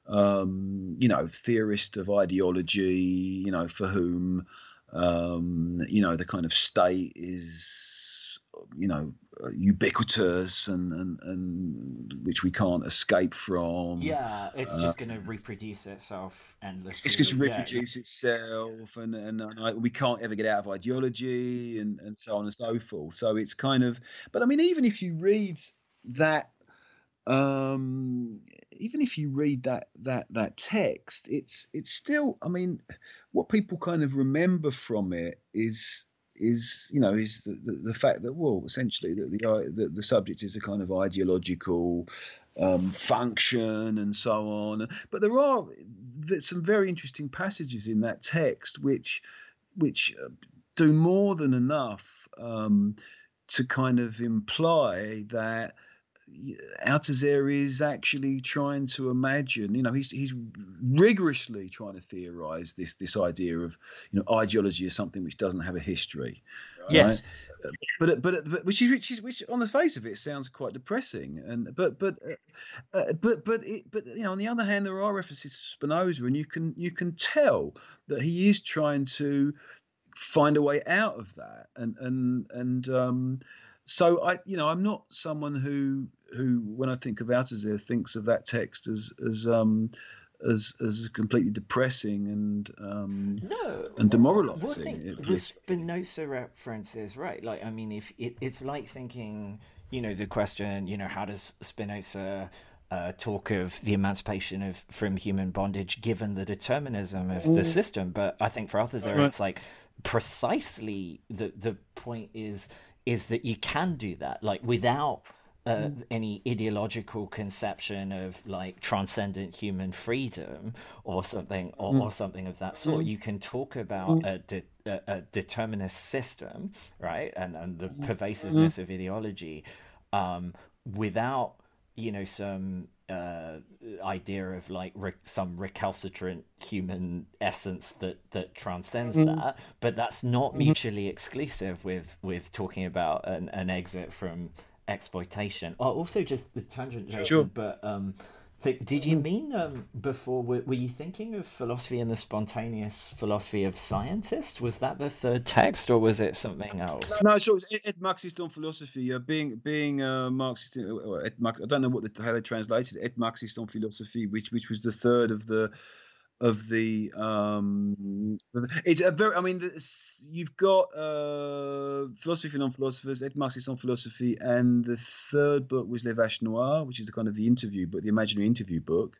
um, you know, theorist of ideology, you know, for whom, um, you know, the kind of state is, you know, ubiquitous and, and, and which we can't escape from. Yeah, it's uh, just going to reproduce itself endlessly. It's just reproduce yeah. itself, and and, and we can't ever get out of ideology, and and so on and so forth. So it's kind of, but I mean, even if you read that um, even if you read that that that text, it's it's still. I mean, what people kind of remember from it is is you know is the, the, the fact that well essentially that the, the the subject is a kind of ideological um, function and so on but there are some very interesting passages in that text which which uh, do more than enough um, to kind of imply that Althusser is actually trying to imagine. You know, he's he's rigorously trying to theorize this this idea of you know ideology as something which doesn't have a history. Right? Yes, but, but but which is which is which on the face of it sounds quite depressing. And but but uh, uh, but but it, but you know on the other hand there are references to Spinoza, and you can you can tell that he is trying to find a way out of that and and and um so I, you know, I'm not someone who who, when I think of Althusser, thinks of that text as as um, as as completely depressing and um, no and demoralizing. Well, the Spinoza reference is right. Like, I mean, if it, it's like thinking, you know, the question, you know, how does Spinoza uh, talk of the emancipation of from human bondage given the determinism of the system? But I think for others, there, right. it's like precisely the the point is is that you can do that, like without uh, mm. any ideological conception of like transcendent human freedom or something or, mm. or something of that sort. Mm. You can talk about mm. a, de- a, a, determinist system, right, and and the mm. pervasiveness of ideology, um, without you know some uh, idea of like re- some recalcitrant human essence that that transcends mm. that but that's not mm-hmm. mutually exclusive with with talking about an, an exit from exploitation. Oh, also just the tangent, sure. but um, did you mean um, before? Were, were, you thinking of philosophy and the spontaneous philosophy of scientists? Was that the third text, or was it something else? No, so it's Marxist on philosophy. Uh, being being uh, Marxist, uh, I don't know what the, how they translated it. Marxist on philosophy, which which was the third of the of the um it's a very i mean you've got uh philosophy for non-philosophers ed Marxist on philosophy and the third book was les vaches noires which is a kind of the interview book the imaginary interview book.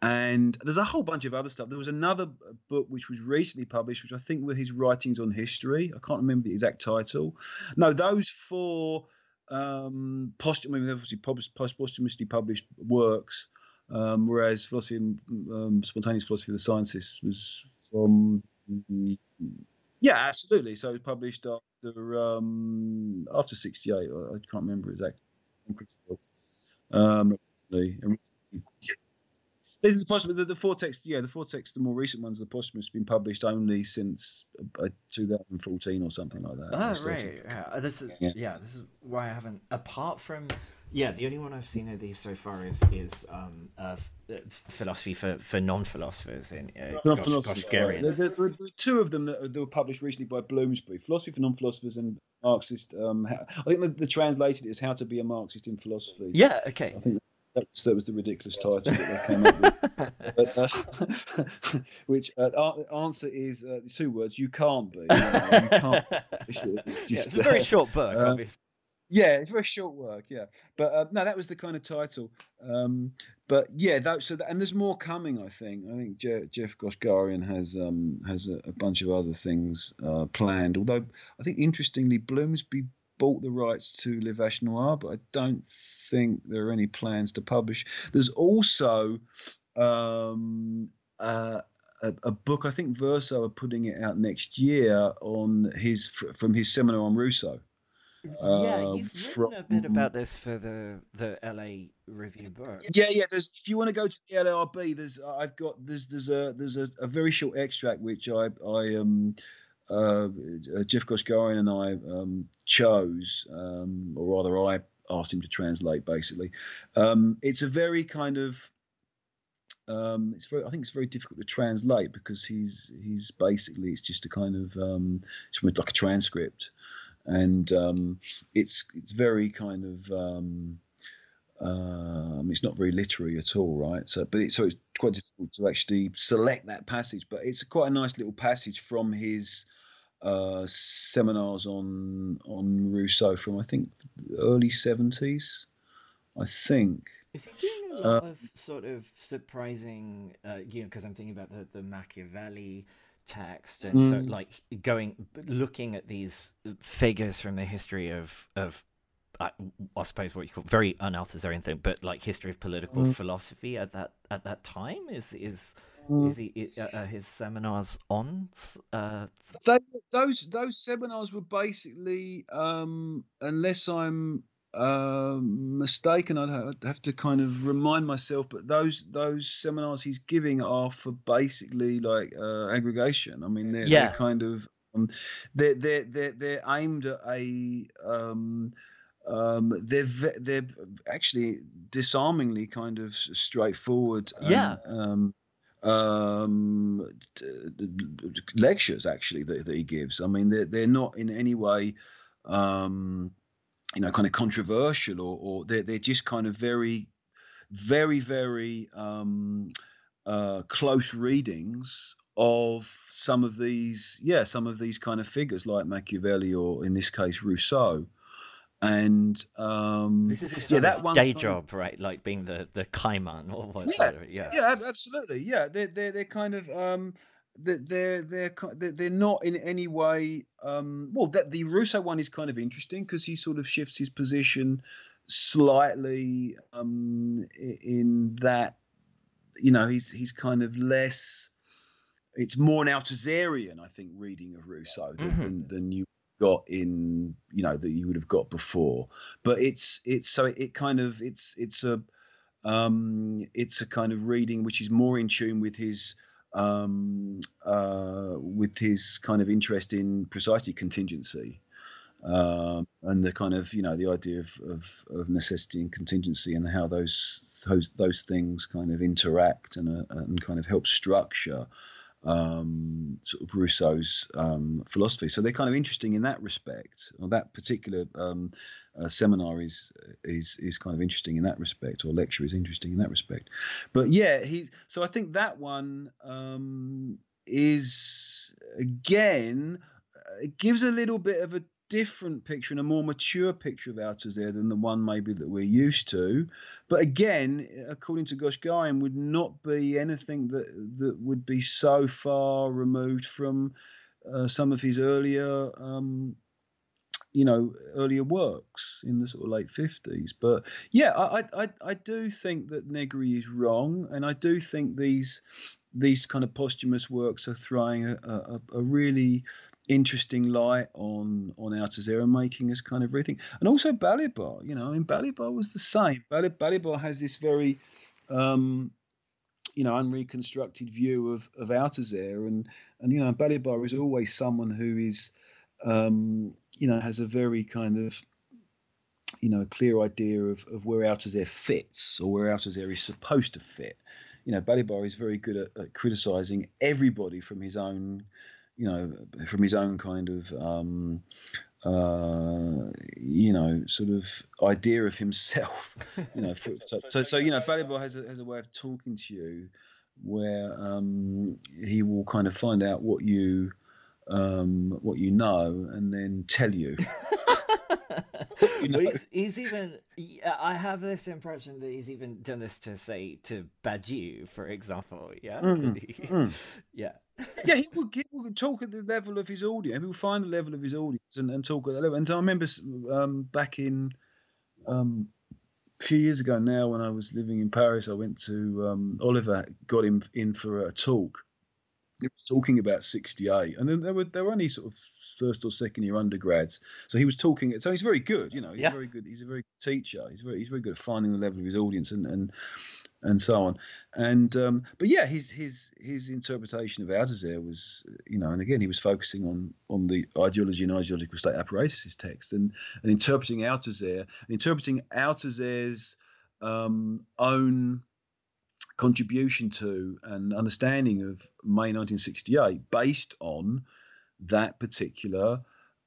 And there's a whole bunch of other stuff. There was another book which was recently published which i think were his writings on history. I can't remember the exact title. No those four um posthumously published works um, whereas philosophy and um, spontaneous philosophy of the sciences was from yeah, absolutely. So it was published after um, after '68. I, can't remember exactly. Um, this is possible. The, the four texts, yeah, the four texts, the more recent ones, the posthumous, have been published only since uh, 2014 or something like that. Oh, right. Yeah. This is yeah. yeah. This is why I haven't. Apart from yeah, the only one I've seen of these so far is is um, uh, philosophy for, for non philosophers in uh, Gosh, Gosh right. there, there, there, are two of them that, that, were published recently by Bloomsbury: philosophy for non philosophers and Marxist. Um, I think the, the translated is how to be a Marxist in philosophy. Yeah. Okay. I think that was, that was the ridiculous title that they came up with. but, uh, which uh, answer is uh, two words: you can't be. You, know, you can't. Just, yeah, it's a very short book, uh, obviously. Yeah, it's very short work. Yeah, but uh, no, that was the kind of title. Um, but yeah, that, so that, and there's more coming. I think. I think Je- Jeff Goshgarian has um, has a, a, bunch of other things uh, planned. Although I think interestingly, Bloomsbury bought the rights to Les Vaches Noires, but I don't think there are any plans to publish. There's also um, uh, a, a, book. I think Verso are putting it out next year on his from his seminar on Rousseau. Yeah, um, you've written a bit about this for the the LA review book. Yeah, yeah. There's if you want to go to the LARB, there's I've got there's there's a there's a, a very short extract which I I um uh, uh Jeff Goshgarian and I um chose um or rather I asked him to translate basically. Um, it's a very kind of um, it's very I think it's very difficult to translate because he's he's basically it's just a kind of um, it's like a transcript and um, it's it's very kind of um, um, it's not very literary at all, right? So, but it, so it's quite difficult to actually select that passage. But it's quite a nice little passage from his uh, seminars on on Rousseau from I think early seventies, I think. Is he doing a lot uh, of sort of surprising? Uh, you know, because I'm thinking about the the Machiavelli text and mm. so like going looking at these figures from the history of of I, I suppose what you call very unalthusserian thing, but like history of political mm. philosophy at that at that time is is mm. is he uh, uh, his seminars on? Uh... They, those those seminars were basically, um, unless I'm um, mistaken. I'd have to kind of remind myself, but those those seminars he's giving are for basically like uh, aggregation. I mean, they're, yeah. they're kind of um, they're, they're they're they're aimed at a um, um, they're they're actually disarmingly kind of straightforward. Yeah. Um, um, lectures actually that, that he gives. I mean, they're they're not in any way um, you know, kind of controversial, or, or they're they're just kind of very, very, very um, uh, close readings of some of these, yeah, some of these kind of figures like Machiavelli, or in this case Rousseau and um, this is yeah, that day job, right? Like being the the caïman or whatever. Yeah, yeah, yeah, absolutely. Yeah, they're they're they're kind of um, they're they're they're not in any way um, well. That the Rousseau one is kind of interesting because he sort of shifts his position slightly um, in that you know he's he's kind of less. It's more an Althusserian, I think, reading of Rousseau than, mm-hmm. than, than you got in you know that you would have got before but it's it's so it kind of it's it's a um it's a kind of reading which is more in tune with his um uh with his kind of interest in precisely contingency um and the kind of you know the idea of of, of necessity and contingency and how those those those things kind of interact and uh, and kind of help structure um, sort of Rousseau's um, philosophy. So they're kind of interesting in that respect. Or that particular um, uh, seminar is is is kind of interesting in that respect, or lecture is interesting in that respect. But yeah, he. So I think that one um, is again uh, it gives a little bit of a different picture and a more mature picture of Althusser than the one maybe that we're used to. But again, according to Gosh Goshgarian, would not be anything that that would be so far removed from uh, some of his earlier. Um, you know, earlier works in the sort of late fifties, but yeah, I, I I do think that Negri is wrong, and I do think these these kind of posthumous works are throwing a, a, a really interesting light on on Althussera making us kind of rethink, and also Balibar. You know, I mean, Balibar was the same. Bal- Balibar has this very, um, you know, unreconstructed view of of Althusser, and and you know, Balibar is always someone who is, um, you know, has a very kind of you know, clear idea of, of where Althusser fits or where Althusser is supposed to fit. You know, Balibar is very good at, at criticizing everybody from his own you know, from his own kind of, um, uh, you know, sort of idea of himself. You know, for, so, so, so you know, Balibar has a, has a way of talking to you where um, he will kind of find out what you um, what you know and then tell you. you know? he's, he's, even. I have this impression that he's even done this to say to Badiou, for example. Yeah, mm, mm. yeah yeah, he would, he would talk at the level of his audience. He would find the level of his audience and, and talk at that level. And I remember um, back in um, a few years ago now, when I was living in Paris, I went to um, Oliver got him in for a talk. He was talking about '68, and then there were there were only sort of first or second year undergrads. So he was talking. So he's very good, you know. He's yeah. very good. He's a very good teacher. He's very he's very good at finding the level of his audience and and and so on. And um, but yeah, his his his interpretation of Althusser was, you know, and again he was focusing on on the ideology and ideological state apparatus text, and and interpreting Althusser, interpreting Althusser's um, own contribution to and understanding of May 1968 based on that particular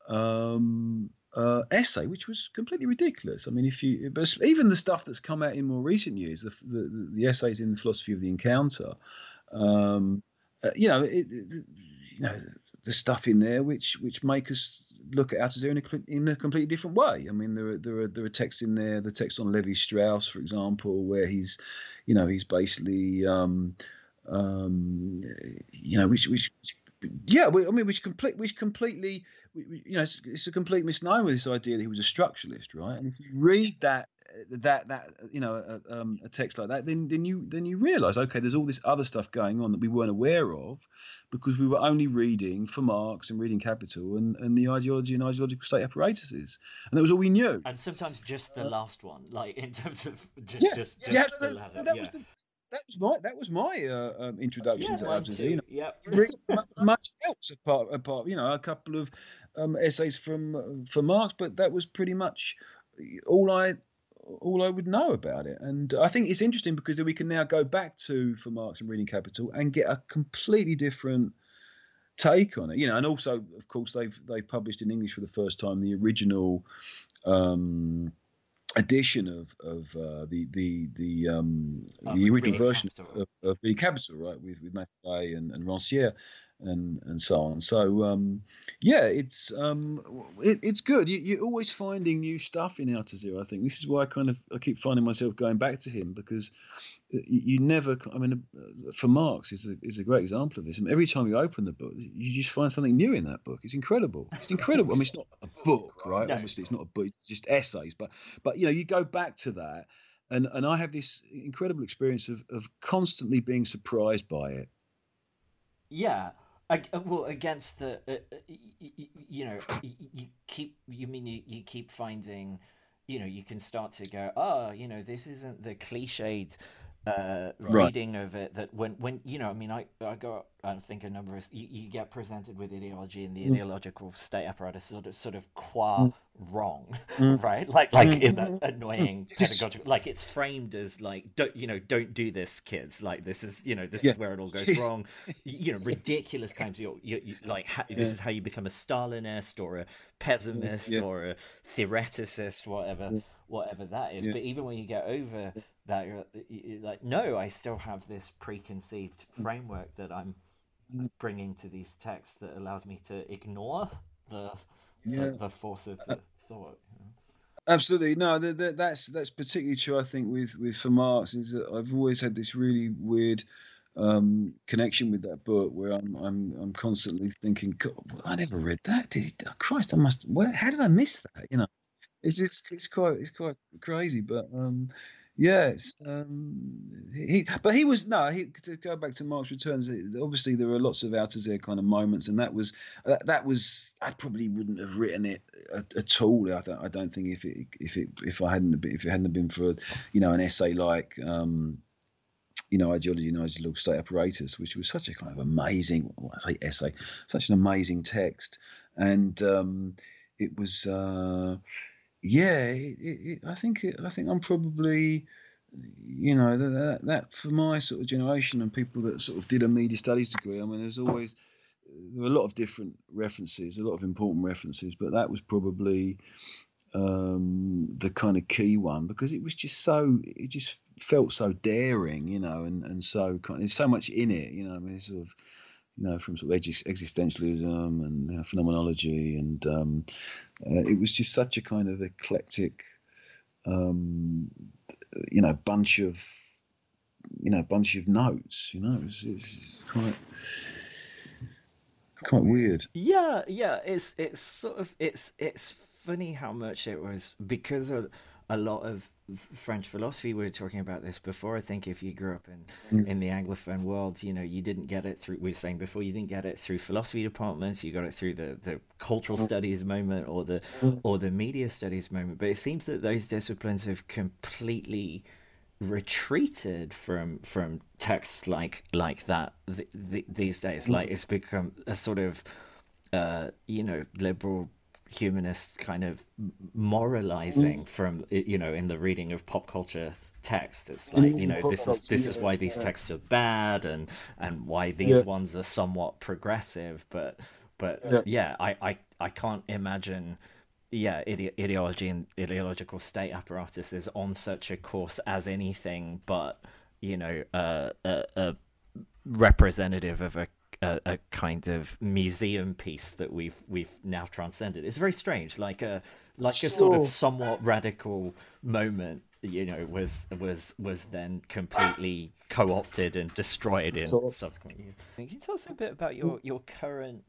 um, uh, essay, which was completely ridiculous. I mean, if you, but even the stuff that's come out in more recent years, the the, the essays in the philosophy of the encounter, um, uh, you know, it, it, you know, the stuff in there which which make us look at Althusser in a, in a completely different way. I mean, there are there are there are texts in there, the text on Levi Strauss, for example, where he's, you know, he's basically, um, um, you know, which which, yeah, I mean, which complete, which completely, you know, it's, it's, a complete misnomer. This idea that he was a structuralist, right? And if you read that, that, that, you know, a, um, a text like that, then then you then you realise, okay, there's all this other stuff going on that we weren't aware of, because we were only reading for Marx and reading Capital and, and the ideology and ideological state apparatuses, and that was all we knew. And sometimes just the uh, last one, like in terms of just yeah, just, just yeah, that. That yeah. was the, that was my that was my uh, um, introduction yeah, to Absence. You know, yep. much else apart apart you know a couple of um, essays from uh, for Marx, but that was pretty much all I all I would know about it. And I think it's interesting because we can now go back to for Marx and reading Capital and get a completely different take on it. You know, and also, of course, they've they've published in English for the first time the original um, edition of of uh, the the the um, oh, the original version of, of the Capital, right, with with Macherey and, and Rancière and and so on. So um, yeah, it's um, it, it's good. You, are always finding new stuff in Althusser. I think this is why I kind of I keep finding myself going back to him because you never i mean uh, for marx is a, is a great example of this. I mean, every time you open the book you just find something new in that book. It's incredible. It's incredible. I mean it's not a book right? No. obviously it's not a book. It's just essays. But but you know you go back to that and and i have this incredible experience of of constantly being surprised by it. Yeah. I, uh, well against the uh, you, you, know you keep you mean you, you keep finding you know you can start to go oh you know this isn't the cliched uh, right. reading of it that when when you know I mean I I got I think a number of you, you get presented with ideology and the mm. ideological state apparatus sort of sort of qua mm. wrong mm. right like like in that mm. annoying pedagogical like it's framed as like don't you know don't do this kids like this is you know this yeah. is where it all goes wrong you know ridiculous kinds of you, you, like ha- this is how you become a Stalinist or a pessimist yeah. or a theoreticist whatever whatever that is. Yes. But even when you get over that, you're, like, no, I still have this preconceived framework that I'm bringing to these texts that allows me to ignore the yeah. the, the, force of the thought. Absolutely, no. The, the, that's that's particularly true. I think with with for Marx is that I've always had this really weird um, connection with that book where I'm I'm I'm constantly thinking, God, I never read that. Did oh, Christ, I must. Where, how did I miss that? You know it's it's, it's quite it's quite crazy, but um, yes, um, he but he was no. He, to go back to Marx Returns, obviously there were lots of Althusser kind of moments, and that was uh, that was I probably wouldn't have written it at, at all. I don't I don't think if it if it if I hadn't been, if it hadn't been for you know an essay like. Um, you know, ideology and ideological state apparatus, which was such a kind of amazing, well, I say essay, such an amazing text, and um, it was, uh, yeah, it, it, I think I think I'm probably, you know, that, that for my sort of generation and people that sort of did a media studies degree. I mean, there's always there were a lot of different references, a lot of important references, but that was probably um, the kind of key one because it was just so it just felt so daring, you know, and and so kind of, there's so much in it, you know. I mean, sort of you know, from sort of existentialism and you know, phenomenology, and um, uh, it was just such a kind of eclectic, um, you know, bunch of, you know, bunch of notes. You know, it was, it quite quite weird. Yeah, yeah. It's it's sort of it's it's funny how much it was because of a lot of French philosophy. We were talking about this before. I think if you grew up in mm. in the Anglophone world, you know, you didn't get it through. We were saying before, you didn't get it through philosophy departments. You got it through the, the cultural mm. studies moment or the mm. or the media studies moment. But it seems that those disciplines have completely retreated from from texts like like that th- th- these days. Like it's become a sort of uh, you know liberal humanist kind of moralizing mm. from you know in the reading of pop culture text it's like you know this is this is why these texts are bad and and why these yeah. ones are somewhat progressive but but yeah, yeah I, I i can't imagine yeah ide- ideology and ideological state apparatus is on such a course as anything but you know uh, a, a representative of a a, a, kind of museum piece that we've we've now transcended. It's very strange, like a like sure. a sort of somewhat radical moment. You know, was was was then completely co-opted and destroyed in sure. subsequent years. Can you tell us a bit about your your current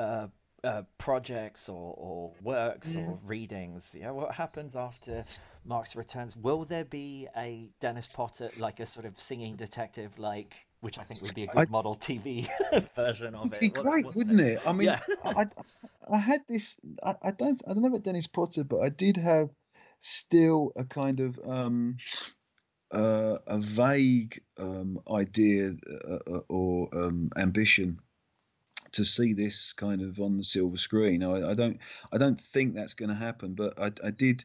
uh, uh, projects or, or works or readings? Yeah, what happens after Marx returns? Will there be a Dennis Potter like a sort of singing detective like which I think would be a good I, model TV version of it. Be what's, great, what's wouldn't it? I mean, yeah. I, I had this. I, I, don't. I don't know about Dennis Potter, but I did have still a kind of um, uh, a vague um, idea uh, uh, or um, ambition to see this kind of on the silver screen. I, I don't. I don't think that's going to happen, but I, I did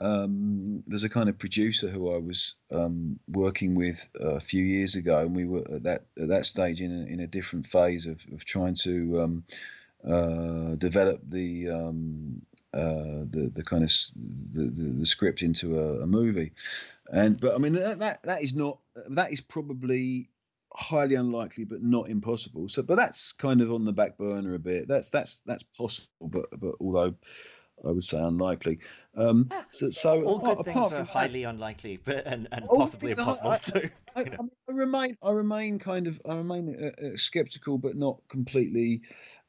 um, there's a kind of producer who I was um, working with a few years ago, and we were at that at that stage in a, in a different phase of, of trying to um, uh, develop the, um, uh, the the kind of the, the, the script into a, a, movie, and but I mean that, that that is not that is probably highly unlikely but not impossible. So but that's kind of on the back burner a bit. That's that's that's possible but but although I would say unlikely. Um, so, so all apart, good things are highly that, unlikely, but and, and possibly impossible. I, so, I, I, I, remain, I remain kind of, I remain uh, uh, skeptical, but not completely.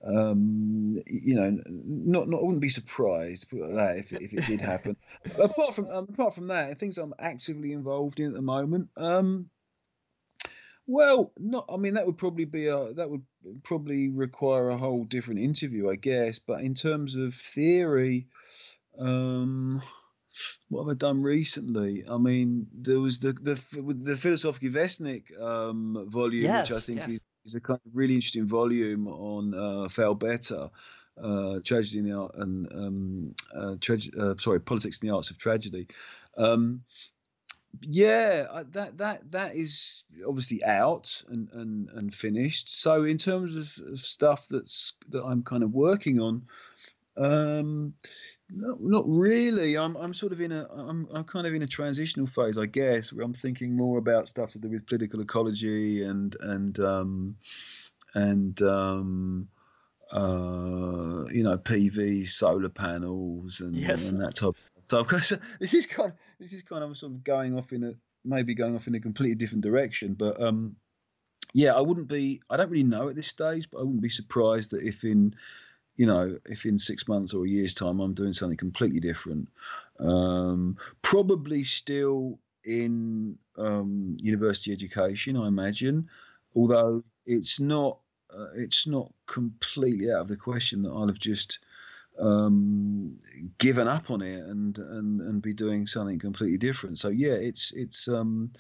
Um, you know, not, not. I wouldn't be surprised put like that if, if it did happen. apart from, um, apart from that, things I'm actively involved in at the moment. Um, well, not. I mean, that would probably be a that would probably require a whole different interview, I guess. But in terms of theory, um, what have I done recently? I mean, there was the the the Filozofski Vestnik um, volume, yes, which I think yes. is, is, a kind of really interesting volume on uh, Failbetter. Uh, tragedy in the art and um, uh, uh, sorry, politics and the arts of tragedy. Um, yeah, that that that is obviously out and and and finished. So in terms of, of stuff that's that I'm kind of working on, um, not, not really. I'm I'm sort of in a I'm I'm kind of in a transitional phase, I guess, where I'm thinking more about stuff to do with political ecology and and um, and um, uh, you know PV solar panels and, yes. and that type so of course, this is kind of, this is kind of sort of going off in a maybe going off in a completely different direction. But um, yeah, I wouldn't be. I don't really know at this stage, but I wouldn't be surprised that if in you know if in six months or a year's time I'm doing something completely different. Um, probably still in um, university education, I imagine, although it's not. Uh, it's not completely out of the question that I'll have just um, given up on it and, and and be doing something completely different. So yeah, it's it's um,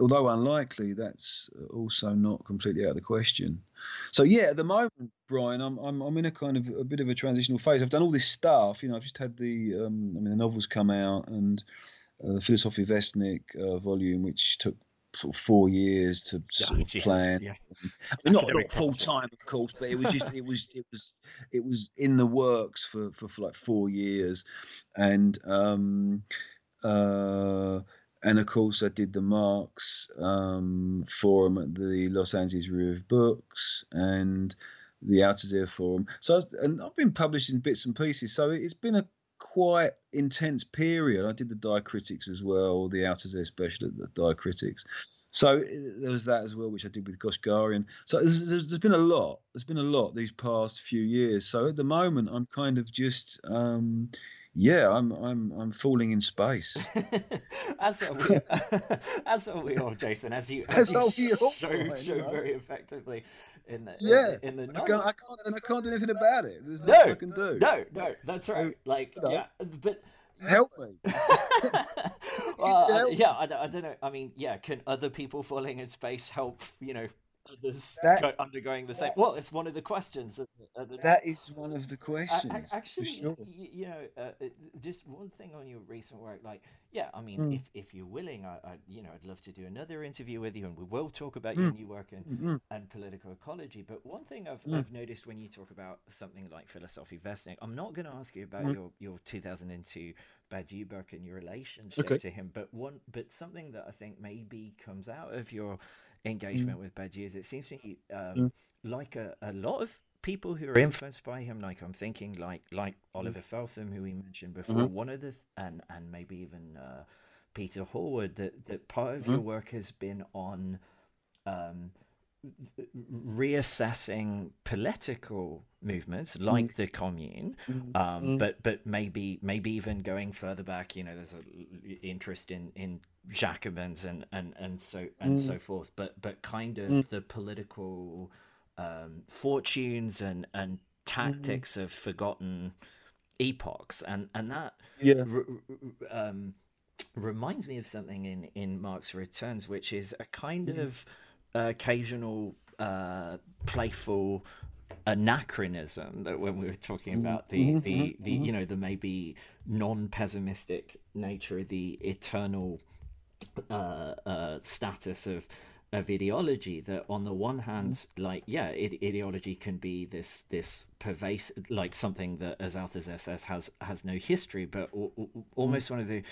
although unlikely, that's also not completely out of the question. So yeah, at the moment, Brian, I'm I'm I'm in a kind of a bit of a transitional phase. I've done all this stuff, you know. I've just had the um, I mean the novels come out and uh, the Philosophy Vestnik uh, volume, which took sort of four years to sort of plan. Yeah. I mean, not, not full time, of course, but it was just it was it was it was in the works for for, for like four years, and um, uh, and of course I did the Marx um, forum at the Los Angeles Review of Books and the Althusser forum. So and I've been publishing bits and pieces. So it's been a quite intense period. I did the diacritics as well, the Althusser special at the diacritics. So there was that as well, which I did with Goshgarian. So there's, there's, there's been a lot. There's been a lot these past few years. So at the moment, I'm kind of just, um, yeah, I'm I'm I'm falling in space. as are we, as are we all, Jason. As you as, as you show, show very effectively in the yeah in the, in the I, can't, I can't and I can't do anything about it. There's nothing no, I can do. No, no, that's right. Like know, yeah, but help me. well, help yeah, I, I don't know. I mean, yeah, can other people falling in space help? You know, others that, undergoing the same. That, well, it's one of the questions. that is one of the questions. actually, sure. you, you, know, uh, just one thing on your recent work, like, yeah, I mean, mm. if if you're willing, I, I, you know, I'd love to do another interview with you, and we will talk about mm. your new work and mm-hmm. and political ecology. But one thing I've mm. I've noticed when you talk about something like philosophy Vestnik, I'm not going to ask you about mm. your your 2002 Badiou book and your relationship okay. to him, but one, but something that I think maybe comes out of your engagement mm. with Badiou. It seems to me um, mm. like a, a lot of people who are influenced by him. Like I'm thinking, like like Oliver Feltham, who we mentioned before. Mm-hmm. One of the and and maybe even uh, Peter Hallward. That that part of mm-hmm. your work has been on. Um, reassessing political movements mm. like mm. the commune mm. um, mm. but but maybe maybe even going further back you know there's an interest in in Jacobins and and and so and mm. so forth, but but kind of mm. the political um, fortunes and and tactics mm. of forgotten epochs, and and that yeah. um, reminds me of something in in Marx Returns, which is a kind mm. of uh, occasional uh, playful anachronism that when we were talking Mm-hmm, about the the, the you know the maybe non-pessimistic nature of the eternal uh, uh, status of of ideology that on the one hand like yeah ide- ideology can be this this pervasive like something that as Althusser says has has no history but al- al- almost one of the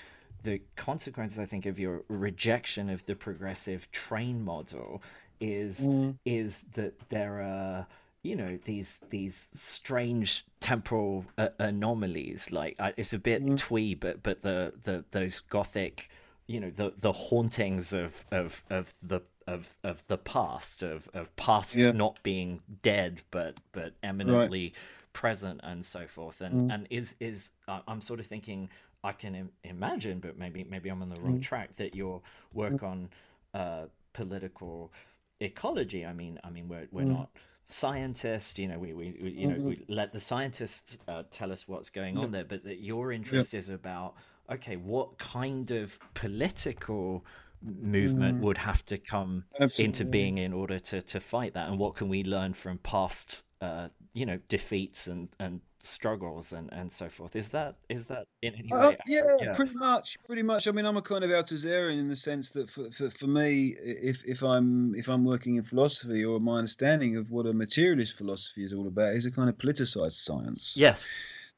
the consequences I think of your rejection of the progressive train model is is that there are you know these these strange temporal uh, anomalies. Like uh, it's a bit twee but but the the those gothic you know the the hauntings of of of the of of the past of of past Yeah. not being dead but but eminently present and so forth. And and is is uh, i'm sort of thinking i can Im- imagine but maybe maybe i'm on the wrong track that your work on uh political ecology i mean i mean we're we're not scientists you know we, we, we you know we let the scientists uh, tell us what's going on there but that your interest is about okay what kind of political movement would have to come into being in order to to fight that and what can we learn from past uh you know defeats and and struggles and and so forth is that is that in any Uh, way yeah, yeah. pretty much, pretty much. I mean, I'm a kind of Althusserian in the sense that for, for, for me, if if I'm if I'm working in philosophy, or my understanding of what a materialist philosophy is all about, is a kind of politicized science. yes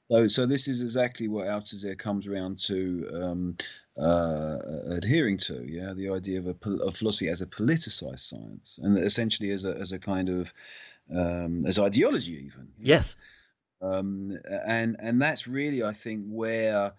So, so this is exactly what Althusser comes around to um, uh, adhering to. Yeah, the idea of a, of philosophy as a politicized science, and essentially as a as a kind of um, as ideology, even. yes Um, and and that's really, I think, where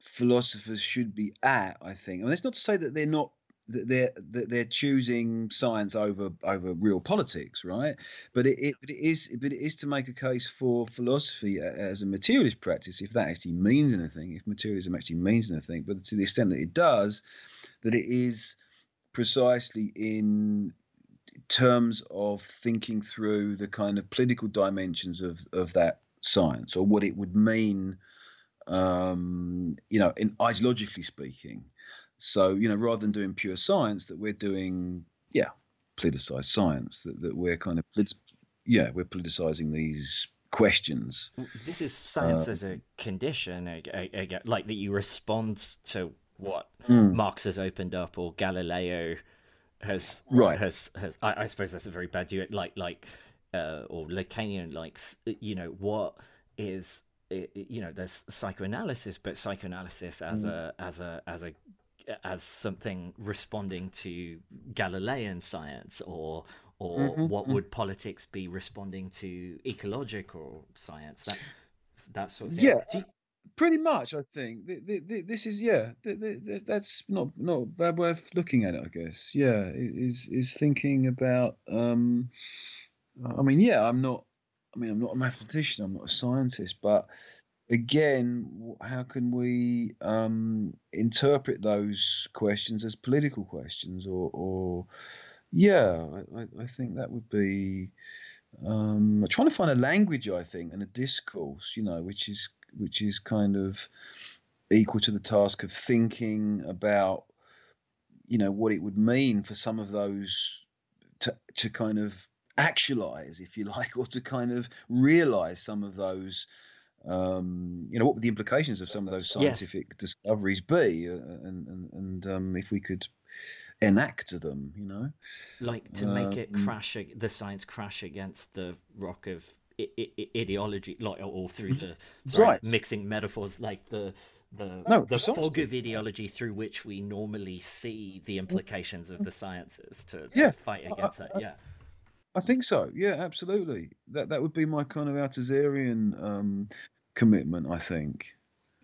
philosophers should be at. I think. I mean, it's not to say that they're not they're they're choosing science over over real politics, right? But it, it it is but it is to make a case for philosophy as a materialist practice, if that actually means anything, if materialism actually means anything. But to the extent that it does, that it is precisely in terms of thinking through the kind of political dimensions of of that science or what it would mean um you know in ideologically speaking so you know rather than doing pure science that we're doing yeah politicized science that, that we're kind of yeah we're politicizing these questions this is science as a condition a- a- a- like that you respond to what Mm. marx has opened up or galileo has Right. has has I, I suppose that's a very bad duet like like uh or lacanian like s- you know what is i- i- you know there's psychoanalysis but psychoanalysis as a as a as a as something responding to Galilean science or or what would politics be responding to ecological science that that sort of thing. Yeah. You- pretty much i think th- th- th- this is yeah th- th- th- that's not not bad way of looking at it i guess yeah is is thinking about um i mean yeah i'm not i mean i'm not a mathematician i'm not a scientist but again how can we um interpret those questions as political questions or or yeah i, I- think that would be um I'm trying to find a language i think and a discourse you know which is which is kind of equal to the task of thinking about you know what it would mean for some of those to to kind of actualize if you like or to kind of realize some of those um you know what would the implications of some of those Yes. scientific discoveries be? Uh, and and, and um if we could enact them you know? Like to make it Um, crash the science crash against the rock of I- I- ideology like or through the sorry, Right. mixing metaphors like the the No, the fog of ideology through which we normally see the implications of the sciences to, to Yeah, fight against I- that yeah I think so. Yeah, absolutely. That that would be my kind of Althusserian um, commitment. I think.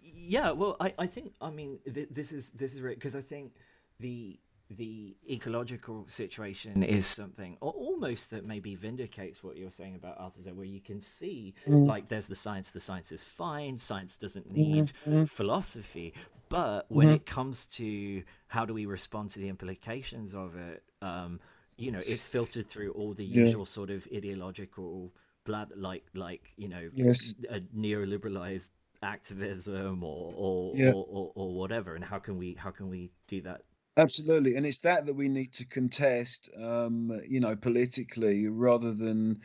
yeah well i i think i mean th- this is this is because i think the the ecological situation is something al- almost that maybe vindicates what you're saying about Althusser, where you can see like there's the science, the science is fine, science doesn't need philosophy, but when it comes to how do we respond to the implications of it, um, you know, it's filtered through all the usual sort of ideological blood, like like you know, Yes. a neoliberalized activism or or, Yeah. or, or or whatever. And how can we how can we do that? Absolutely, and it's that that we need to contest, um, you know, politically, rather than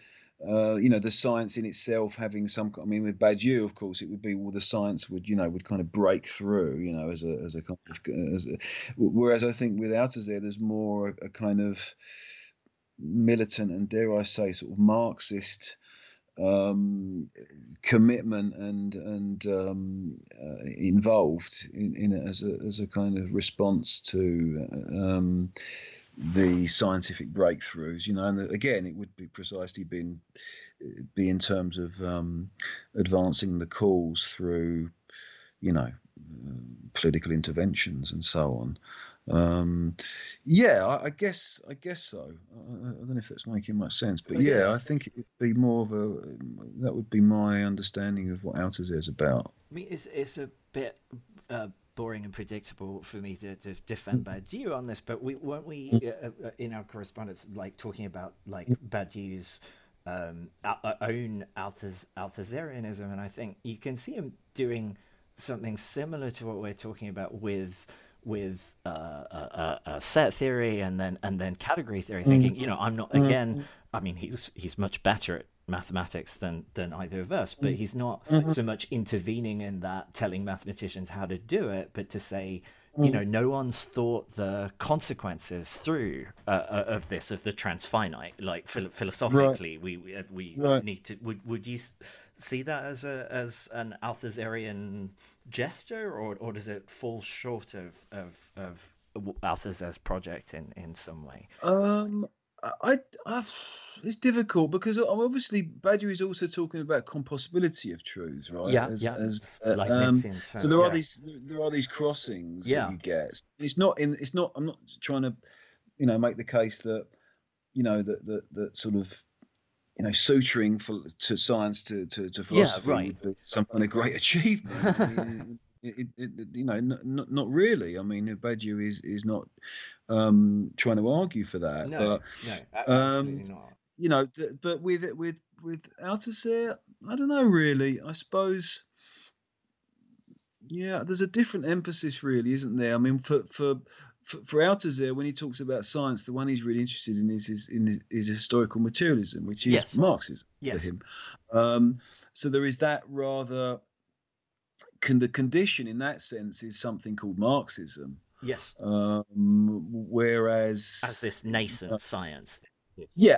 uh, you know, the science in itself having some. I mean, with Badiou, of course, it would be well, the science would, you know, would kind of break through, you know, as a as a kind of. As a, whereas I think with Althusser, there's more a, kind of militant and dare I say, sort of Marxist um, commitment and and um, uh, involved in, in it as a as a kind of response to um, the scientific breakthroughs. You know, and again, it would be precisely been be in terms of um, advancing the cause through, you know, political interventions and so on. Um, yeah, I, I, guess I guess so. I, I, don't know if that's making much sense, but yeah, I think it would be more of a that would be my understanding of what Althusser is about. I mean, it's it's a bit uh, boring and predictable for me to, to defend mm. Badiou on this, but we weren't we mm. uh, uh, in our correspondence like talking about like mm. Badiou's um, own Althusserianism, and I think you can see him doing something similar to what we're talking about with with uh, a, a, set theory and then and then category theory, thinking, you know, I'm not again. I mean, he's he's much better at mathematics than than either of us, but he's not mm-hmm. so much intervening in that, telling mathematicians how to do it, but to say, you know, no one's thought the consequences through uh, uh of this of the transfinite. Like philosophically, right. we we, uh, we right. need to. Would would you see that as a as an Althusserian gesture, or or does it fall short of of of Althusser's project in in some way? Um, I, I it's difficult because obviously Badiou is also talking about compossibility of truths, right? Yeah, as, yeah. As, uh, like um, so there yeah. are these there are these crossings yeah. that you get. It's not in. It's not. I'm not trying to, you know, make the case that, you know, that that that sort of you know, suturing for, to science to, to, to philosophy yeah, right. would be some kind of great achievement. It, it, it, you know, not, not really. I mean, Badiou is is not um, trying to argue for that. No, but, no, absolutely um, not. You know, th- but with with with Althusser, I don't know really. I suppose, yeah, there's a different emphasis, really, isn't there? I mean, for for for, for Althusser, when he talks about science, the one he's really interested in is is, in, is historical materialism, which is yes. Marxism yes. for him. Um, so there is that rather. Can the condition in that sense is something called Marxism. Yes. Um, whereas as this nascent uh, science. Yeah, yeah,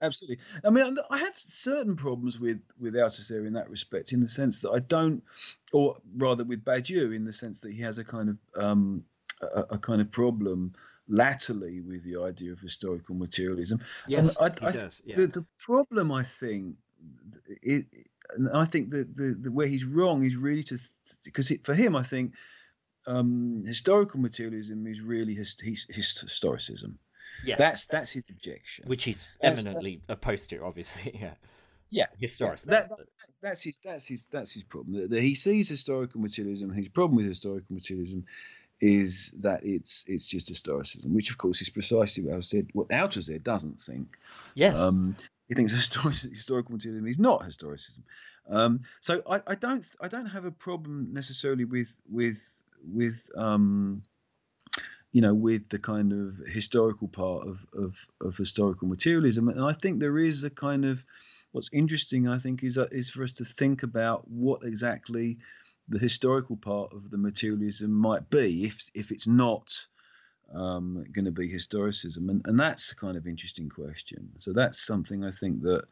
absolutely. I mean, I have certain problems with with Althusser in that respect, in the sense that I don't, or rather with Badiou, in the sense that he has a kind of um, a, a kind of problem latterly with the idea of historical materialism. Yes, I, he I, does. Yeah. The, the, problem, I think, it, I think that the, the where he's wrong is really to because for him, I think um, historical materialism is really his, his, his historicism. Yes, that's that's his objection, which he's eminently that's, opposed to, obviously. Yeah, yeah, historic. That, that, that's his that's his that's his problem. That he sees historical materialism. His problem with historical materialism is that it's it's just historicism, which of course is precisely what I said. What Althusser doesn't think. Yes. Um, he thinks historic, historical materialism is not historicism. Um, so I, I, don't I don't have a problem necessarily with with with um, you know, with the kind of historical part of, of, of historical materialism. And I think there is a kind of what's interesting, I think, is, uh, is for us to think about what exactly the historical part of the materialism might be if, if it's not um, going to be historicism. And, and that's a kind of interesting question. So that's something I think that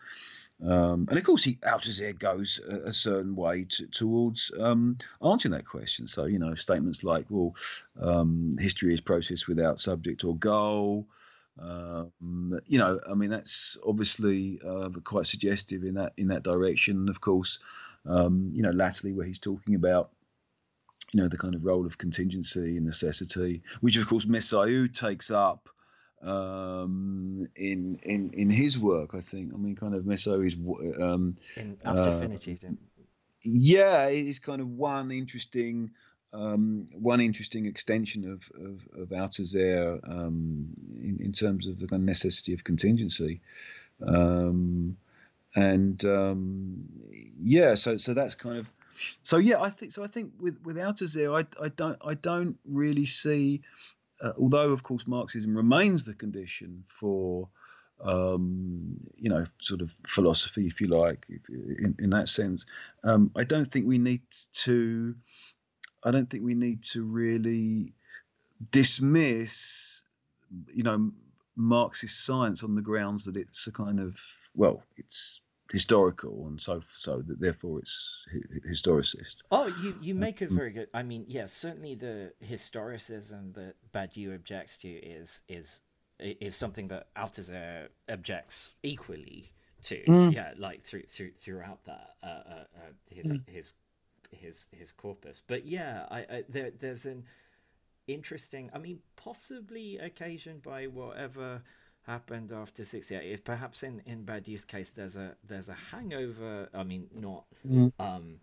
um, and of course, he Althusser goes a, a certain way to, towards um, answering that question. So, you know, statements like, well, um, history is process without subject or goal. Um, you know, I mean, that's obviously uh, quite suggestive in that in that direction. Of course, um, you know, latterly where he's talking about you know the kind of role of contingency and necessity, which of course Meillassoux takes up um, in in in his work. I think. I mean, kind of Meillassoux is um, in after uh, Finitude. Yeah, it is kind of one interesting. Um, one interesting extension of of, of Althusser um, in, in terms of the kind of necessity of contingency, um, and um, yeah, so so that's kind of so yeah, I think so. I think with with Althusser, I I don't I don't really see uh, although of course Marxism remains the condition for um, you know, sort of philosophy, if you like, in, in that sense. Um, I don't think we need to. I don't think we need to really dismiss, you know, Marxist science on the grounds that it's a kind of well, it's historical and so so that therefore it's historicist. Oh, you you make a very good. I mean, yeah, certainly the historicism that Badiou objects to is is is something that Althusser objects equally to. Mm. Yeah, like through through throughout that uh, uh, uh, his mm. his his his corpus. But yeah, I, I there there's an interesting. I mean, possibly occasioned by whatever happened after 68 if perhaps in in Badiou's case there's a there's a hangover i mean not mm. um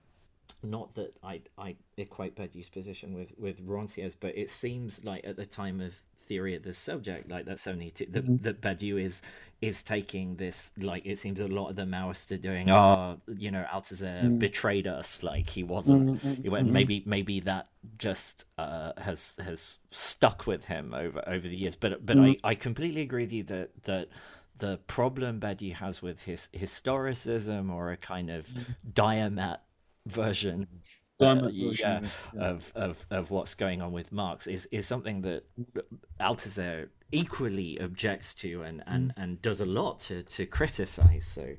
not that i i equate Badiou's position with with Rancière's but it seems like at the time of theory of the subject like that's only t- that, mm-hmm. that Badiou is is taking this like it seems a lot of the Maoists are doing oh you know Althusser mm-hmm. betrayed us like he wasn't mm-hmm. he went mm-hmm. maybe maybe that just uh, has has stuck with him over over the years but but I, I completely agree with you that that the problem Badiou has with his historicism or a kind of mm-hmm. diamat version uh, yeah, of, of of what's going on with Marx is is something that Althusser equally objects to and and, mm. and does a lot to to criticize. So mm,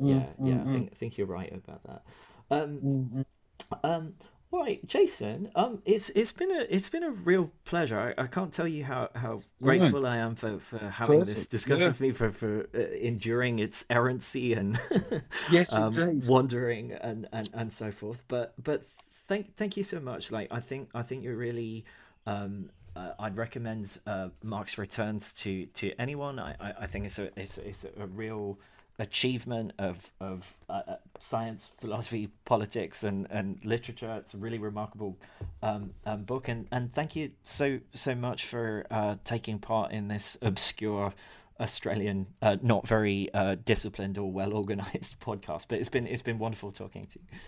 yeah, mm, yeah, I mm. think I think you're right about that. Um, mm, um, right, Jason. Um, it's it's been a it's been a real pleasure. I, I can't tell you how, how grateful I am for, for having Perfect. this discussion yeah. with me for for uh, enduring its errancy and yes, um, wandering and, and and so forth. But but thank thank you so much. Like I think I think you're really. Um, uh, I'd recommend uh, Marx Returns to to anyone. I, I, I think it's a it's, it's a real achievement of of uh, uh, science, philosophy, politics, and, and literature. It's a really remarkable um, um, book, and, and thank you so so much for uh, taking part in this obscure Australian, uh, not very uh, disciplined or well organized podcast. But it's been it's been wonderful talking to you.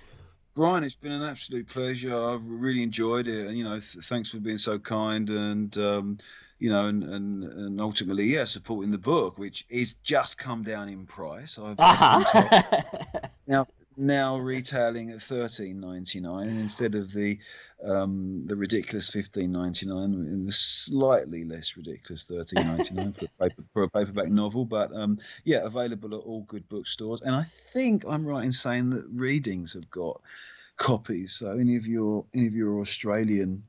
Brian, it's been an absolute pleasure. I've really enjoyed it, and you know, th- thanks for being so kind and. Um, you know, and, and, and ultimately, yeah, supporting the book, which is just come down in price. I've uh-huh. now now retailing at thirteen ninety nine instead of the um, the ridiculous fifteen ninety nine, and the slightly less ridiculous thirteen ninety nine for a paper, for a paperback novel. But um, yeah, available at all good bookstores. And I think I'm right in saying that Readings have got copies. So any of your any of your Australian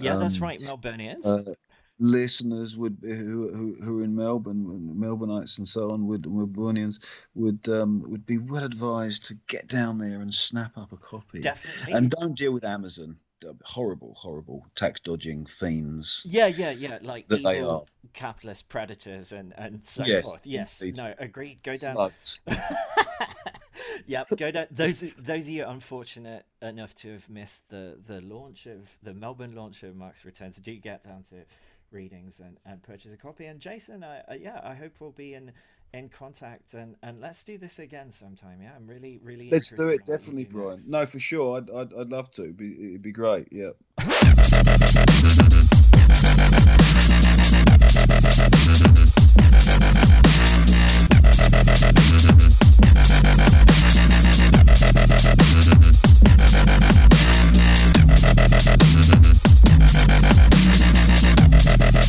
yeah, um, that's right, Melburnians. Uh, listeners would who, who, who are in Melbourne, Melbourneites and so on, would Melburnians would um, would be well advised to get down there and snap up a copy. Definitely. And don't deal with Amazon. Horrible, horrible tax dodging fiends. Yeah, yeah, yeah. Like that they are capitalist predators and and so yes, forth. Yes, indeed. no, agreed. Go down. yep, go down. Those those of you unfortunate enough to have missed the the launch of the Melbourne launch of Marx Returns, do get down to readings and, and purchase a copy. And Jason, I, I, yeah, I hope we'll be in in contact and and let's do this again sometime. Yeah, I'm really really. Let's do it definitely, Brian. Next. No, for sure. I'd, I'd I'd love to. It'd be, it'd be great. Yeah.